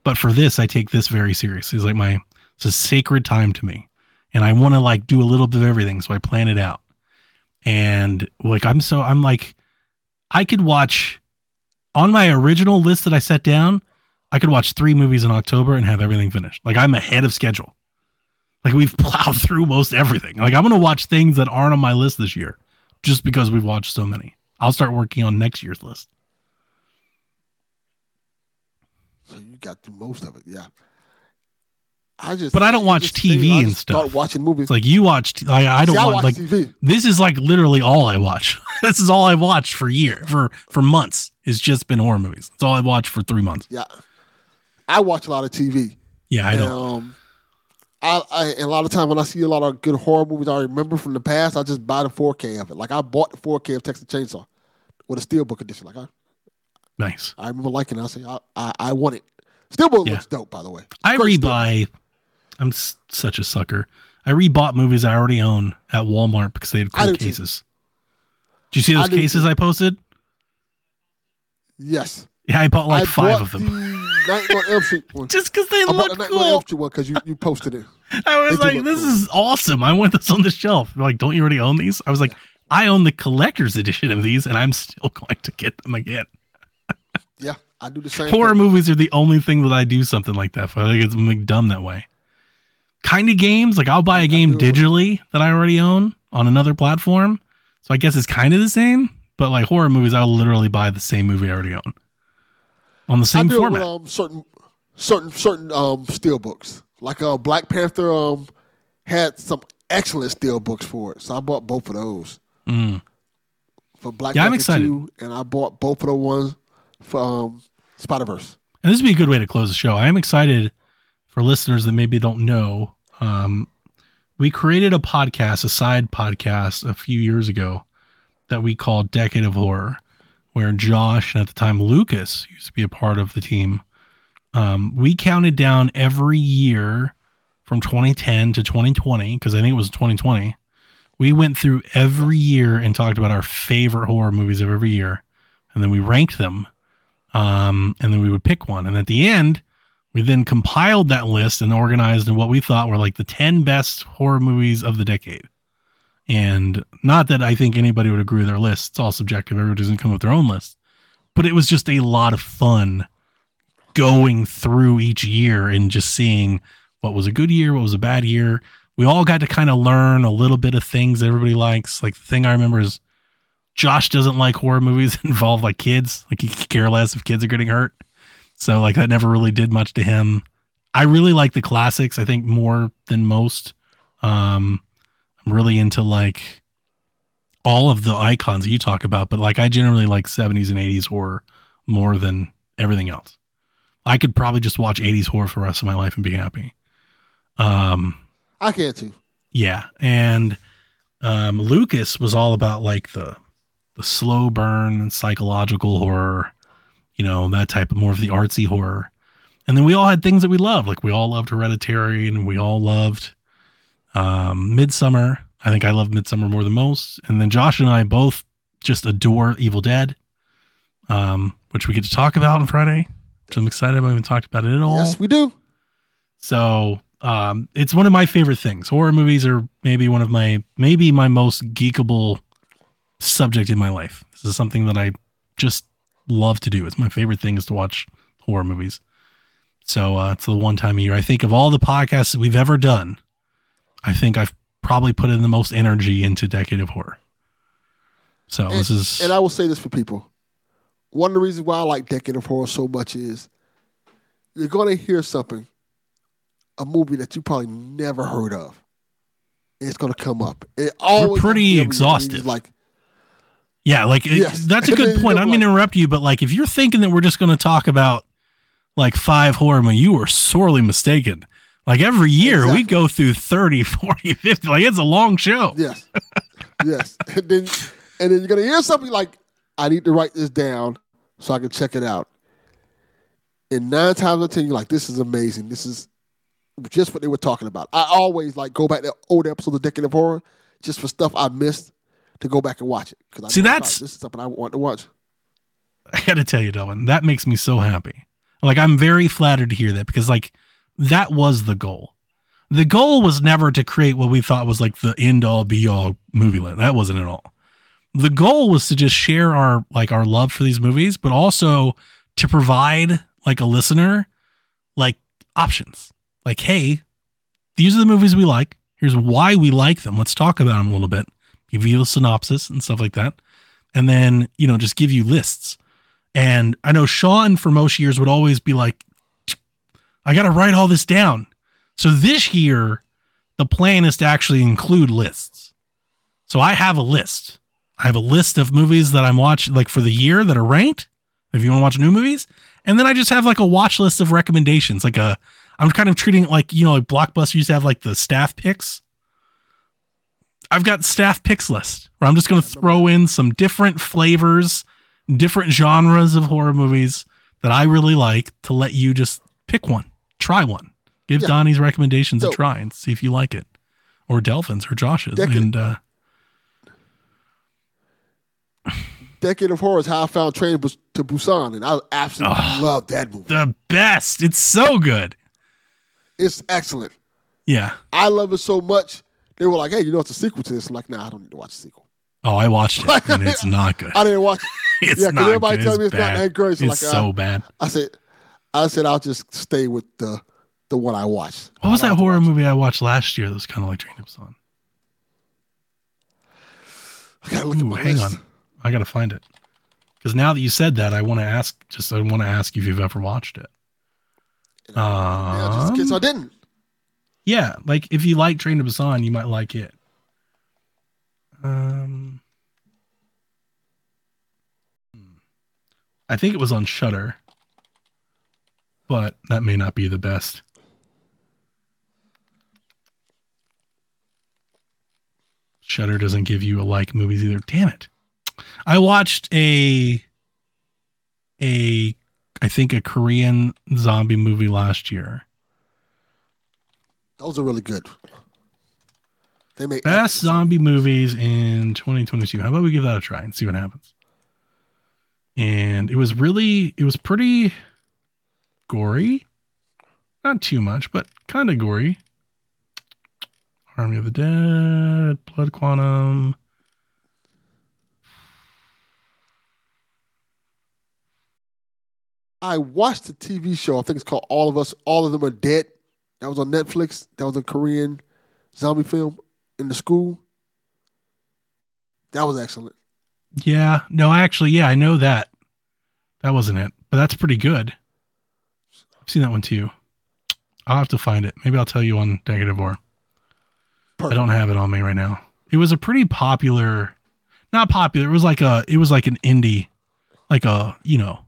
but for this I take this very seriously. It's like my it's a sacred time to me, and I want to like do a little bit of everything, so I plan it out. And like I'm so I'm like, I could watch on my original list that I set down, I could watch three movies in October and have everything finished. Like I'm ahead of schedule. Like we've plowed through most everything. Like I'm gonna watch things that aren't on my list this year, just because we've watched so many. I'll start working on next year's list. So you got through most of it, yeah. I just, But I don't watch TV I and just Start stuff. watching movies. It's like you watch. I, I don't See, I want watch like TV. this is like literally all I watch. this is all I watched for year for for months. It's just been horror movies. That's all I watched for three months. Yeah, I watch a lot of TV. Yeah, I and, don't. Um, I, I a lot of time when I see a lot of good horror movies I remember from the past, I just buy the 4K of it. Like I bought the 4K of Texas Chainsaw with a steelbook edition. Like I, Nice. I remember liking it. I say I, I, I want it. Steelbook Yeah. looks dope, by the way. I rebuy. I'm s- such a sucker. I rebought movies I already own at Walmart because they had cool do too. cases. Did you see those do cases too. I posted? Yes, Yeah, I bought like I five bought of them. The one. Just because they I bought the look Nightmare cool. One because you, you posted it. I was They like, this cool. is awesome. I want this on the shelf. They're like, don't you already own these? I was like, I own the collector's edition of these, and I'm still going to get them again. Yeah, I do the same. Horror thing. movies are the only thing that I do something like that for. I think it's like dumb that way. Kind of games, like I'll buy a game digitally that I already own on another platform. So I guess it's kind of the same, but like horror movies, I'll literally buy the same movie I already own on the I same do format. with um, certain certain certain um steel books. Like uh, Black Panther um had some excellent steel books for it, so I bought both of those Mm. for Black Yeah, I'm Panther excited. 2, and I bought both of the ones for um, Spider Verse. And this would be a good way to close the show. I am excited for listeners that maybe don't know. Um, we created a podcast, a side podcast, a few years ago that we called Decade of Horror, where Josh and at the time Lucas used to be a part of the team. Um, we counted down every year from 2010 to 2020 because I think it was 2020. We went through every year and talked about our favorite horror movies of every year, and then we ranked them um, and then we would pick one. And at the end, we then compiled that list and organized in what we thought were like the 10 best horror movies of the decade. And not that I think anybody would agree with our list. It's all subjective. Everybody doesn't come up with their own list. But it was just a lot of fun going through each year and just seeing what was a good year, what was a bad year. We all got to kind of learn a little bit of things everybody likes. Like the thing I remember is Josh doesn't like horror movies that involve like kids. Like he could care less if kids are getting hurt. So like that never really did much to him. I really like the classics, I think more than most. Um I'm really into like all of the icons that you talk about, but like I generally like 70s and 80s horror more than everything else. I could probably just watch 80s horror for the rest of my life and be happy. Um I can too. yeah, and um, Lucas was all about like the the slow burn and psychological horror, you know, that type of more of the artsy horror. And then we all had things that we loved, like we all loved Hereditary, and we all loved um, Midsommar. I think I love Midsommar more than most. And then Josh and I both just adore Evil Dead, um, which we get to talk about on Friday. Which I'm excited. about. We haven't talked about it at all. Yes, we do. So um, it's one of my favorite things. Horror movies are maybe one of my maybe my most geekable subject in my life. This is something that I just love to do. It's my favorite thing is to watch horror movies. So uh, it's the one time a year. I think of all the podcasts that we've ever done, I think I've probably put in the most energy into Decade of Horror. So this is And I will say this for people. One of the reasons why I like Decade of Horror so much is you're going to hear something, a movie that you probably never heard of. It's going to come up. It always pretty every- every- exhaustive. Like, Yeah, like it- that's a good point. I'm going to interrupt you, but like if you're thinking that we're just going to talk about like five horror movies, you are sorely mistaken. Like every year we go through 30, 40, 50. Like it's a long show. yes, yes. And then, and then you're going to hear something like, I need to write this down so I can check it out. And nine times out of ten, you're like, this is amazing. This is just what they were talking about. I always like go back to old episodes of Decade of Horror just for stuff I missed to go back and watch it. Because See, that's- this is something I want to watch. I got to tell you, Delvin, that makes me so happy. Like I'm very flattered to hear that because like that was the goal. The goal was never to create what we thought was like the end all be all movie land. That wasn't at all. The goal was to just share our like our love for these movies, but also to provide like a listener like options. Like, hey, these are the movies we like. Here's why we like them. Let's talk about them a little bit. Give you a synopsis and stuff like that. And then, you know, just give you lists. And I know Sean for most years would always be like, I got to write all this down So this year, the plan is to actually include lists. So I have a list. I have a list of movies that I'm watching, like for the year that are ranked. If you want to watch new movies, and then I just have like a watch list of recommendations. Like a, I'm kind of treating it like you know, like Blockbuster used to have like the staff picks. I've got staff picks list where I'm just going to throw in some different flavors, different genres of horror movies that I really like to let you just pick one, try one, give Yeah. Donnie's recommendations a try and see if you like it, or Delvin's or Josh's. Decade. And uh, Decade of Horror is how I found Train to Busan, and I absolutely Oh. love that movie. the best. It's so good. It's excellent. Yeah. I love it so much. They were like, "Hey, you know it's a sequel to this." I'm like, "Nah, I don't need to watch the sequel." Oh, I watched it and it's not good. I didn't watch. It's yeah, not everybody good. tells me it's not bad. that great. So It's like, so uh, bad. I said, I said I'll just stay with the the one I watched. What was that horror movie I watched last year that was kind of like Train to Busan? I gotta look at Ooh, my hang list. on. I got to find it. Because now that you said that, I want to ask, just I want to ask you if you've ever watched it. Yeah, just in case I Um, didn't. Yeah, like if you like Train to Busan, you might like it. Um. I think it was on Shudder, but that may not be the best. Shudder doesn't give you a like movies either. Damn it! I watched a a I think a Korean zombie movie last year. Those are really good. They make Best zombie movies in 2022. How about we give that a try and see what happens? And it was really, it was pretty gory. Not too much, but kind of gory. Army of the Dead, Blood Quantum. I watched a TV show. I think it's called All of Us. All of them are dead. That was on Netflix. That was a Korean zombie film in the school. That was excellent. Yeah, no, actually, yeah, I know that. That wasn't it, but that's pretty good. I've seen that one too. I'll have to find it. Maybe I'll tell you on Negative War. I don't have it on me right now. It was a pretty popular, not popular. It was like a, it was like an indie, like a, you know,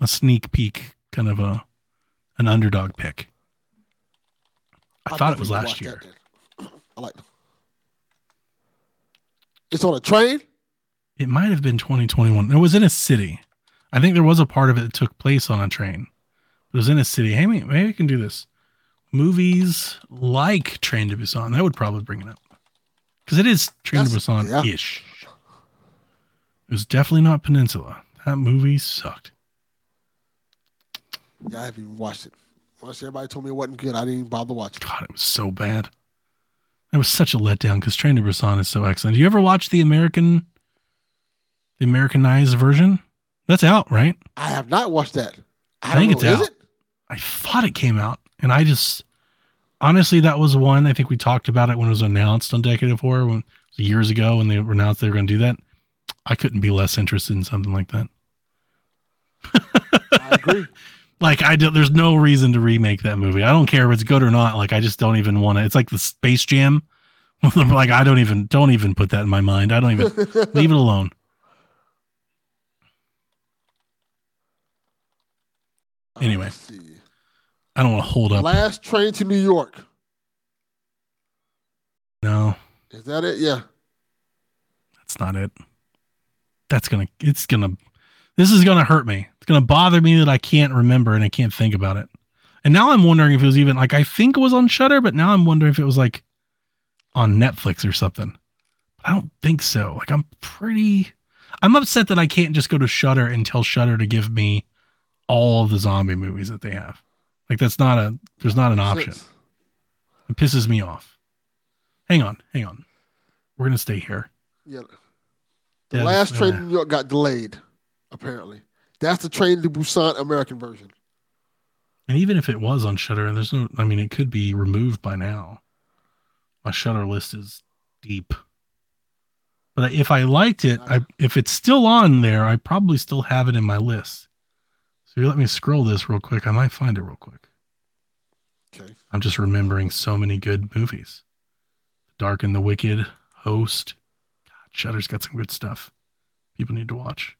a sneak peek kind of a, an underdog pick. I I'll thought it was last year. I like. It's on a train. It might have been 2021. It was in a city. I think there was a part of it that took place on a train. It was in a city. Hey, maybe, maybe we can do this. Movies like Train to Busan. That would probably bring it up. Because it is Train to That's- Busan ish. It was definitely not Peninsula. That movie sucked. Yeah, I haven't even watched it. Once everybody told me it wasn't good, I didn't even bother watching. God, it was so bad. It was such a letdown because Train to Busan is so excellent. Do you ever watch the American, the Americanized version? That's out, right? I have not watched that. I, I think don't it's. Is out. it? I thought it came out, and I just honestly that was one. I think we talked about it when it was announced on Decade of Horror when years ago when they announced they were going to do that. I couldn't be less interested in something like that. I agree. Like I do, there's no reason to remake that movie. I don't care if it's good or not. Like I just don't even want to. It's like the Space Jam. like I don't even don't even put that in my mind. I don't even leave it alone. Anyway. I don't want to hold up. Last train to New York. No, Is that it? Yeah. that's not it. That's gonna. It's gonna. This is gonna hurt me. It's gonna bother me that I can't remember and I can't think about it. And now I'm wondering if it was even like I think it was on Shudder, but now I'm wondering if it was like on Netflix or something. I don't think so. Like I'm pretty. I'm upset that I can't just go to Shudder and tell Shudder to give me all of the zombie movies that they have. Like that's not a. There's not an option. It pisses me off. Hang on, hang on. We're gonna stay here. Yeah. The Yeah, last uh, train to New York got delayed, apparently. That's the train to Busan American version. And even if it was on Shudder, and there's no. I mean, it could be removed by now. My Shudder list is deep. But if I liked it, I if it's still on there, I probably still have it in my list. So you let me scroll this real quick. I might find it real quick. Okay. I'm just remembering so many good movies. Dark and the Wicked, Host. God, Shudder's got some good stuff. People need to watch.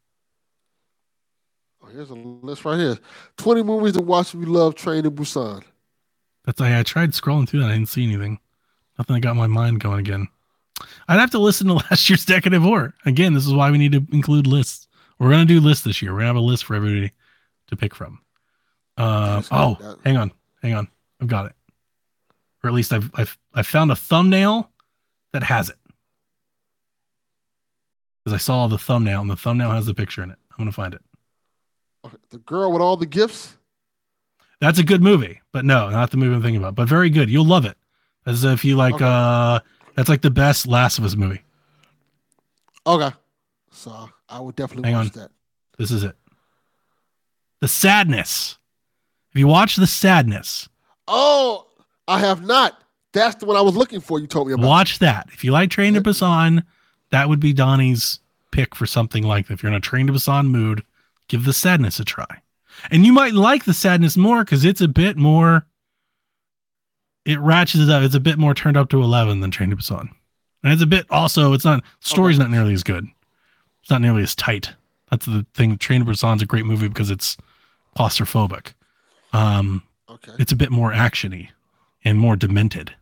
Oh, here's a list right here. 20 movies to watch if you love Train to Busan. That's I, I tried scrolling through that. I didn't see anything. Nothing that got my mind going again. I'd have to listen to last year's Decade of Horror. Again, this is why we need to include lists. We're gonna do lists this year. We're gonna have a list for everybody to pick from. Uh, oh, that- hang on, hang on. I've got it. Or at least I've I've I found a thumbnail that has it. Because I saw the thumbnail and the thumbnail has the picture in it. I'm gonna find it. The girl with all the gifts. That's a good movie, but no, not the movie I'm thinking about. But very good. You'll love it. As if you like Okay. uh that's like the best Last of Us movie. Okay. So I would definitely Hang watch on. that. This is it. The Sadness. If you watch The Sadness, Oh, I have not. That's the one I was looking for. You told me about. watch that. If you like Train to Busan, that would be Donnie's pick for something like that. If you're in a Train to Busan mood, give The Sadness a try. And you might like The Sadness more because it's a bit more, it ratchets it up. It's a bit more turned up to 11 than Train to Busan. And it's a bit also, it's not, story's not nearly as good. It's not nearly as tight. That's the thing. Train to Busan's a great movie because it's claustrophobic. Um, Okay. it's a bit more actiony and more demented,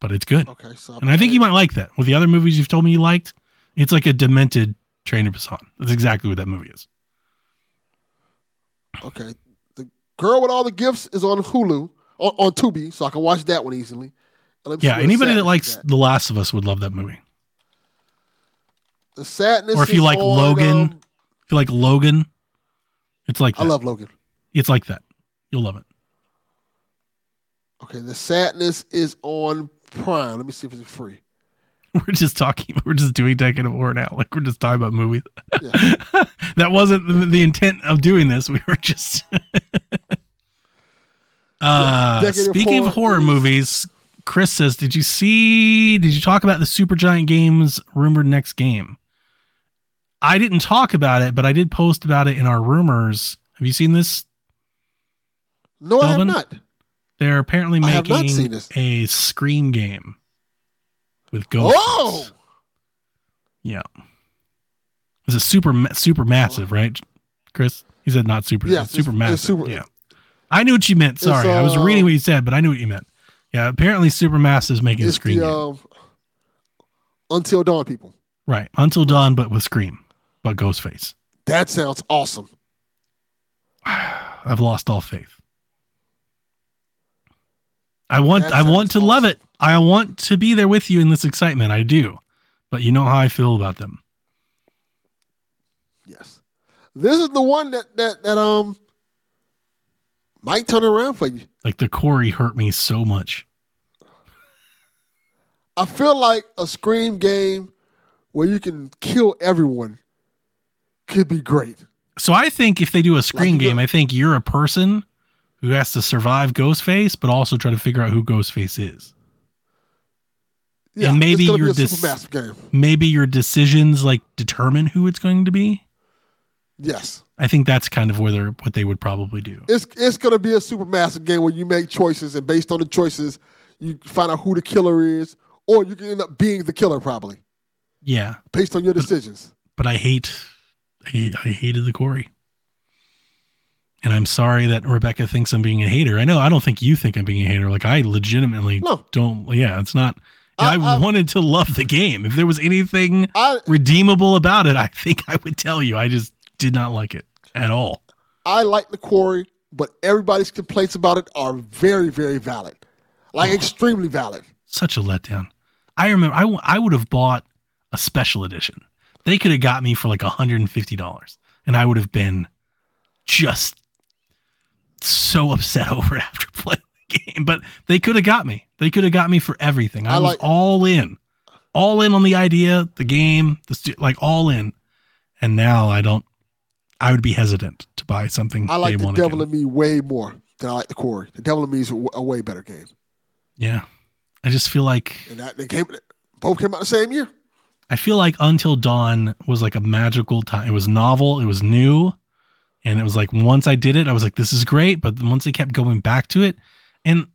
but it's good. Okay. So And I think you might like that. With the other movies you've told me you liked, it's like a demented Train to Busan. That's exactly what that movie is. Okay. The girl with all the gifts is on Hulu on, on Tubi, so I can watch that one easily. And let me see Yeah, anybody that likes is at. The Last of Us would love that movie. the sadness, Or if you like on, Logan, um, If you like Logan, it's like I love Logan. it's like that. You'll love it. Okay, the sadness is on Prime. Let me see if it's free. We're just talking. We're just doing Decade of War now. Like we're just talking about movies. Yeah. that wasn't the, the intent of doing this. We were just. uh, of speaking of Horror horror is- movies, Chris says, "Did you see? Did you talk about the super giant Games rumored next game?" I didn't talk about it, but I did post about it in our rumors. Have you seen this? No, I have not. They're apparently I have not making a Scream game with ghosts. Oh, Yeah. Is it super super massive, right, Chris? He said not super. Yes, it's super it's- massive. it's super- yeah. I knew what you meant. Sorry, I was uh, reading what you said, but I knew what you meant. Yeah, apparently Supermassive is making a it's Scream the um, Until Dawn people. right. Until Dawn, but with Scream, but Ghostface. That sounds awesome. I've lost all faith. I want That I want to sounds love it. I want to be there with you in this excitement. I do. But you know how I feel about them. Yes, this is the one that that that um might turn around for you. Like the Quarry hurt me so much. I feel like a Scream game where you can kill everyone could be great. So I think if they do a Scream you game, I think you're a person who has to survive Ghostface, but also try to figure out who Ghostface is. Yeah, And maybe it's gonna you're be a dis- supermassive game. Maybe your decisions like determine who it's going to be. Yes, I think that's kind of where they're what they would probably do. it's it's gonna be a supermassive game where you make choices, and based on the choices, you find out who the killer is, or you can end up being the killer probably Yeah, based on your decisions. but I hate, I, I hated the Quarry, and I'm sorry that Rebecca thinks I'm being a hater. I know I don't think you think I'm being a hater. Like I legitimately No, don't. Yeah, it's not. Uh, I- I, I- wanted to love the game. If there was anything I redeemable about it, I think I would tell you. I just did not like it at all. I like the quarry, but everybody's complaints about it are very very valid, like extremely valid. Such a letdown. I remember I, w- I would have bought a special edition. They could have got me for like $150 and I would have been just so upset over after playing the game. But they could have got me. They could have got me for everything. I, I was like- all in, all in on the idea, the game, the stu- like all in. And now I don't. I would be hesitant to buy something. I like the Devil in Me way more than I like the quarry. The Devil in Me is a way better game, Yeah, I just feel like and that they came both came out the same year. I feel like Until Dawn was like a magical time. It was novel, it was new, and it was like once I did it, I was like, this is great. But once I kept going back to it, and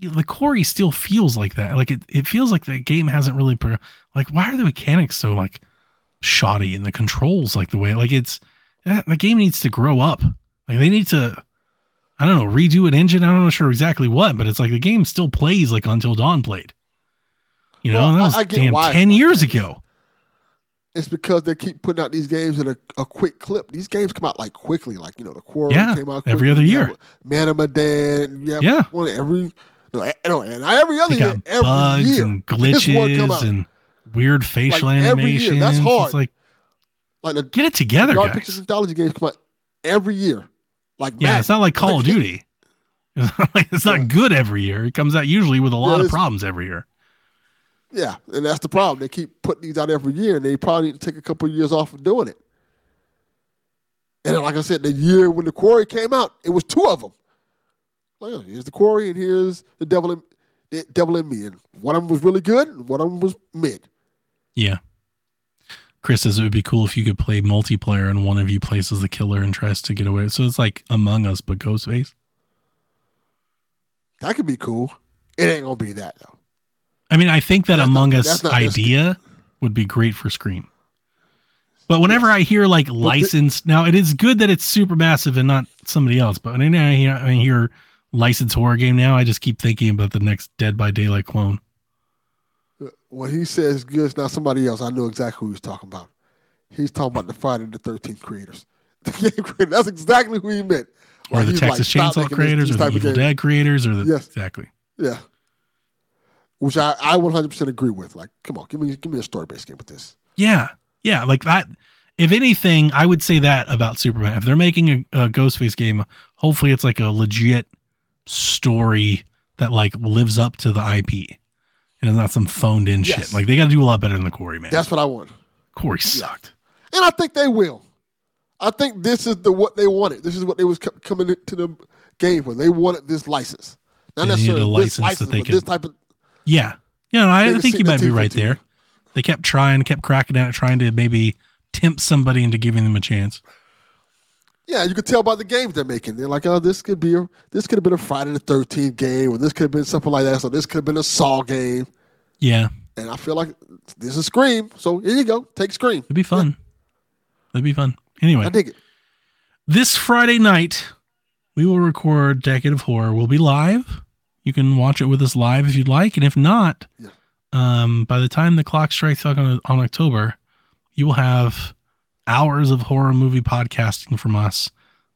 the Quarry still feels like that. Like it, it feels like the game hasn't really pro- like why are the mechanics so like shoddy and the controls like the way like it's eh, the game needs to grow up. Like they need to I don't know, redo an engine. I don't know sure exactly what, but it's like the game still plays like Until Dawn played. You know, Well, that was damn why 10 years ago. It's because they keep putting out these games in a, a quick clip. These games come out like quickly, like you know, the Quarry Yeah, came out every other year. Man of Medan, have Yeah. one every no, no, and every other year, every bugs year. and This one come glitches and weird facial Like, animations. That's hard. It's like like the get it together, guys. Pictures anthology games come out every year. Like Yeah, Madden. it's not like Call of Duty. It's not, like, it's not good every year. It comes out usually with a lot of problems every year. Yeah, and that's the problem. They keep putting these out every year, and they probably need to take a couple of years off of doing it. And like I said, the year when the Quarry came out, it was two of them. Like, oh, here's the Quarry, and here's the Devil in the Devil in Me, and one of them was really good, and one of them was mid. Yeah. Chris says it would be cool if you could play multiplayer and one of you plays as the killer and tries to get away. So it's like Among Us, but Ghostface. That could be cool. It ain't gonna be that though. I mean, I think that That's Among not- Us idea would be great for Scream. But whenever I hear like licensed, now it is good that it's super massive and not somebody else. But when I hear, I hear licensed horror game now, I just keep thinking about the next Dead by Daylight clone. Uh, when he says good, it's not somebody else. I know exactly who he's talking about. He's talking about the Friday the Thirteenth creators. The game creators. That's exactly who he meant. Or Like, the Texas like, Chainsaw creators or the Evil. Dead creators or the Yes. exactly. Yeah. Which I, I 100% agree with. Like, come on, give me give me a story based game with this. Yeah. Yeah. Like that. If anything, I would say that about Superman. If they're making a, a Ghostface game, hopefully it's like a legit story that like lives up to the IP and it's not some phoned in Yes. shit. Like they got to do a lot better than the Quarry, man. That's what I want. Quarry sucked. And I think they will. I think this is the what they wanted. This is what they was co- coming into the game for. They wanted this license. Not They needed a necessarily this license that license, they but this type of Yeah. Yeah. No, I, I think you might be right there. They kept trying, kept cracking at it, trying to maybe tempt somebody into giving them a chance. Yeah, you could tell by the games they're making. They're like, oh, this could be a this could have been a Friday the thirteenth game, or this could have been something like that. So this could have been a Saw game. Yeah. And I feel like this is Scream. So here you go. Take Scream. It'd be fun. It'd be fun. Anyway. I dig it. this Friday night, we will record Decade of Horror. We'll be live. You can watch it with us live if you'd like, and if not, Yeah. um, by the time the clock strikes on, on October, you will have hours of horror movie podcasting from us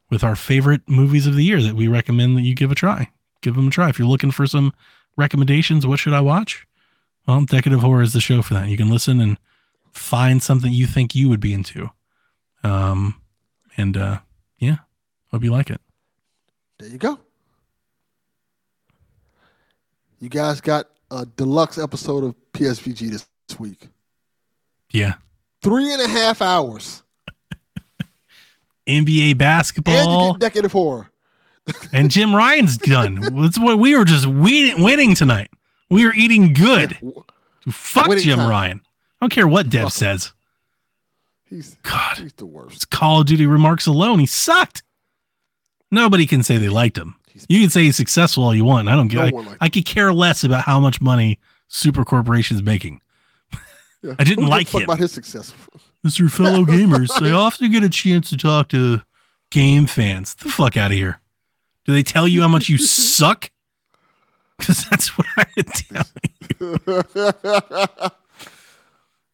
with our favorite movies of the year that we recommend that you give a try. Give them a try. If you're looking for some recommendations, what should I watch? Well, Decade of Horror is the show for that. You can listen and find something you think you would be into. Um, and uh, yeah, hope you like it. There you go. You guys got a deluxe episode of PSVG this week. Yeah. Three and a half hours. NBA And basketball get Decade of Horror. and Jim Ryan's done. That's what we were just we- winning tonight. We were eating good. Fuck Jim time. Ryan. I don't care what Dev Fuck him. says. He's God, he's the worst. it's Call of Duty remarks alone. He sucked. Nobody can say they liked him. You can say he's successful all you want. I don't No get. one I, I could care less about how much money Super Corporation's making. Yeah. I didn't like him. about his success. Mr. Fellow Gamers, I often get a chance to talk to game fans. the fuck out of here. Do they tell you how much you suck? Because that's what I would tell you.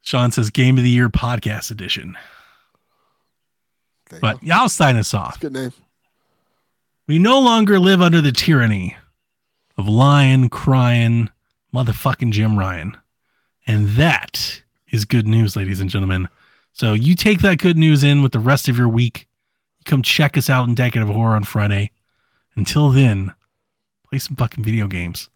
Sean says Game of the Year Podcast Edition. There But yeah, I'll sign us off. good name. We no longer live under the tyranny of lying, crying, motherfucking Jim Ryan. And that is good news, ladies and gentlemen. So you take that good news in with the rest of your week. Come check us out in Decade of Horror on Friday. Until then, play some fucking video games.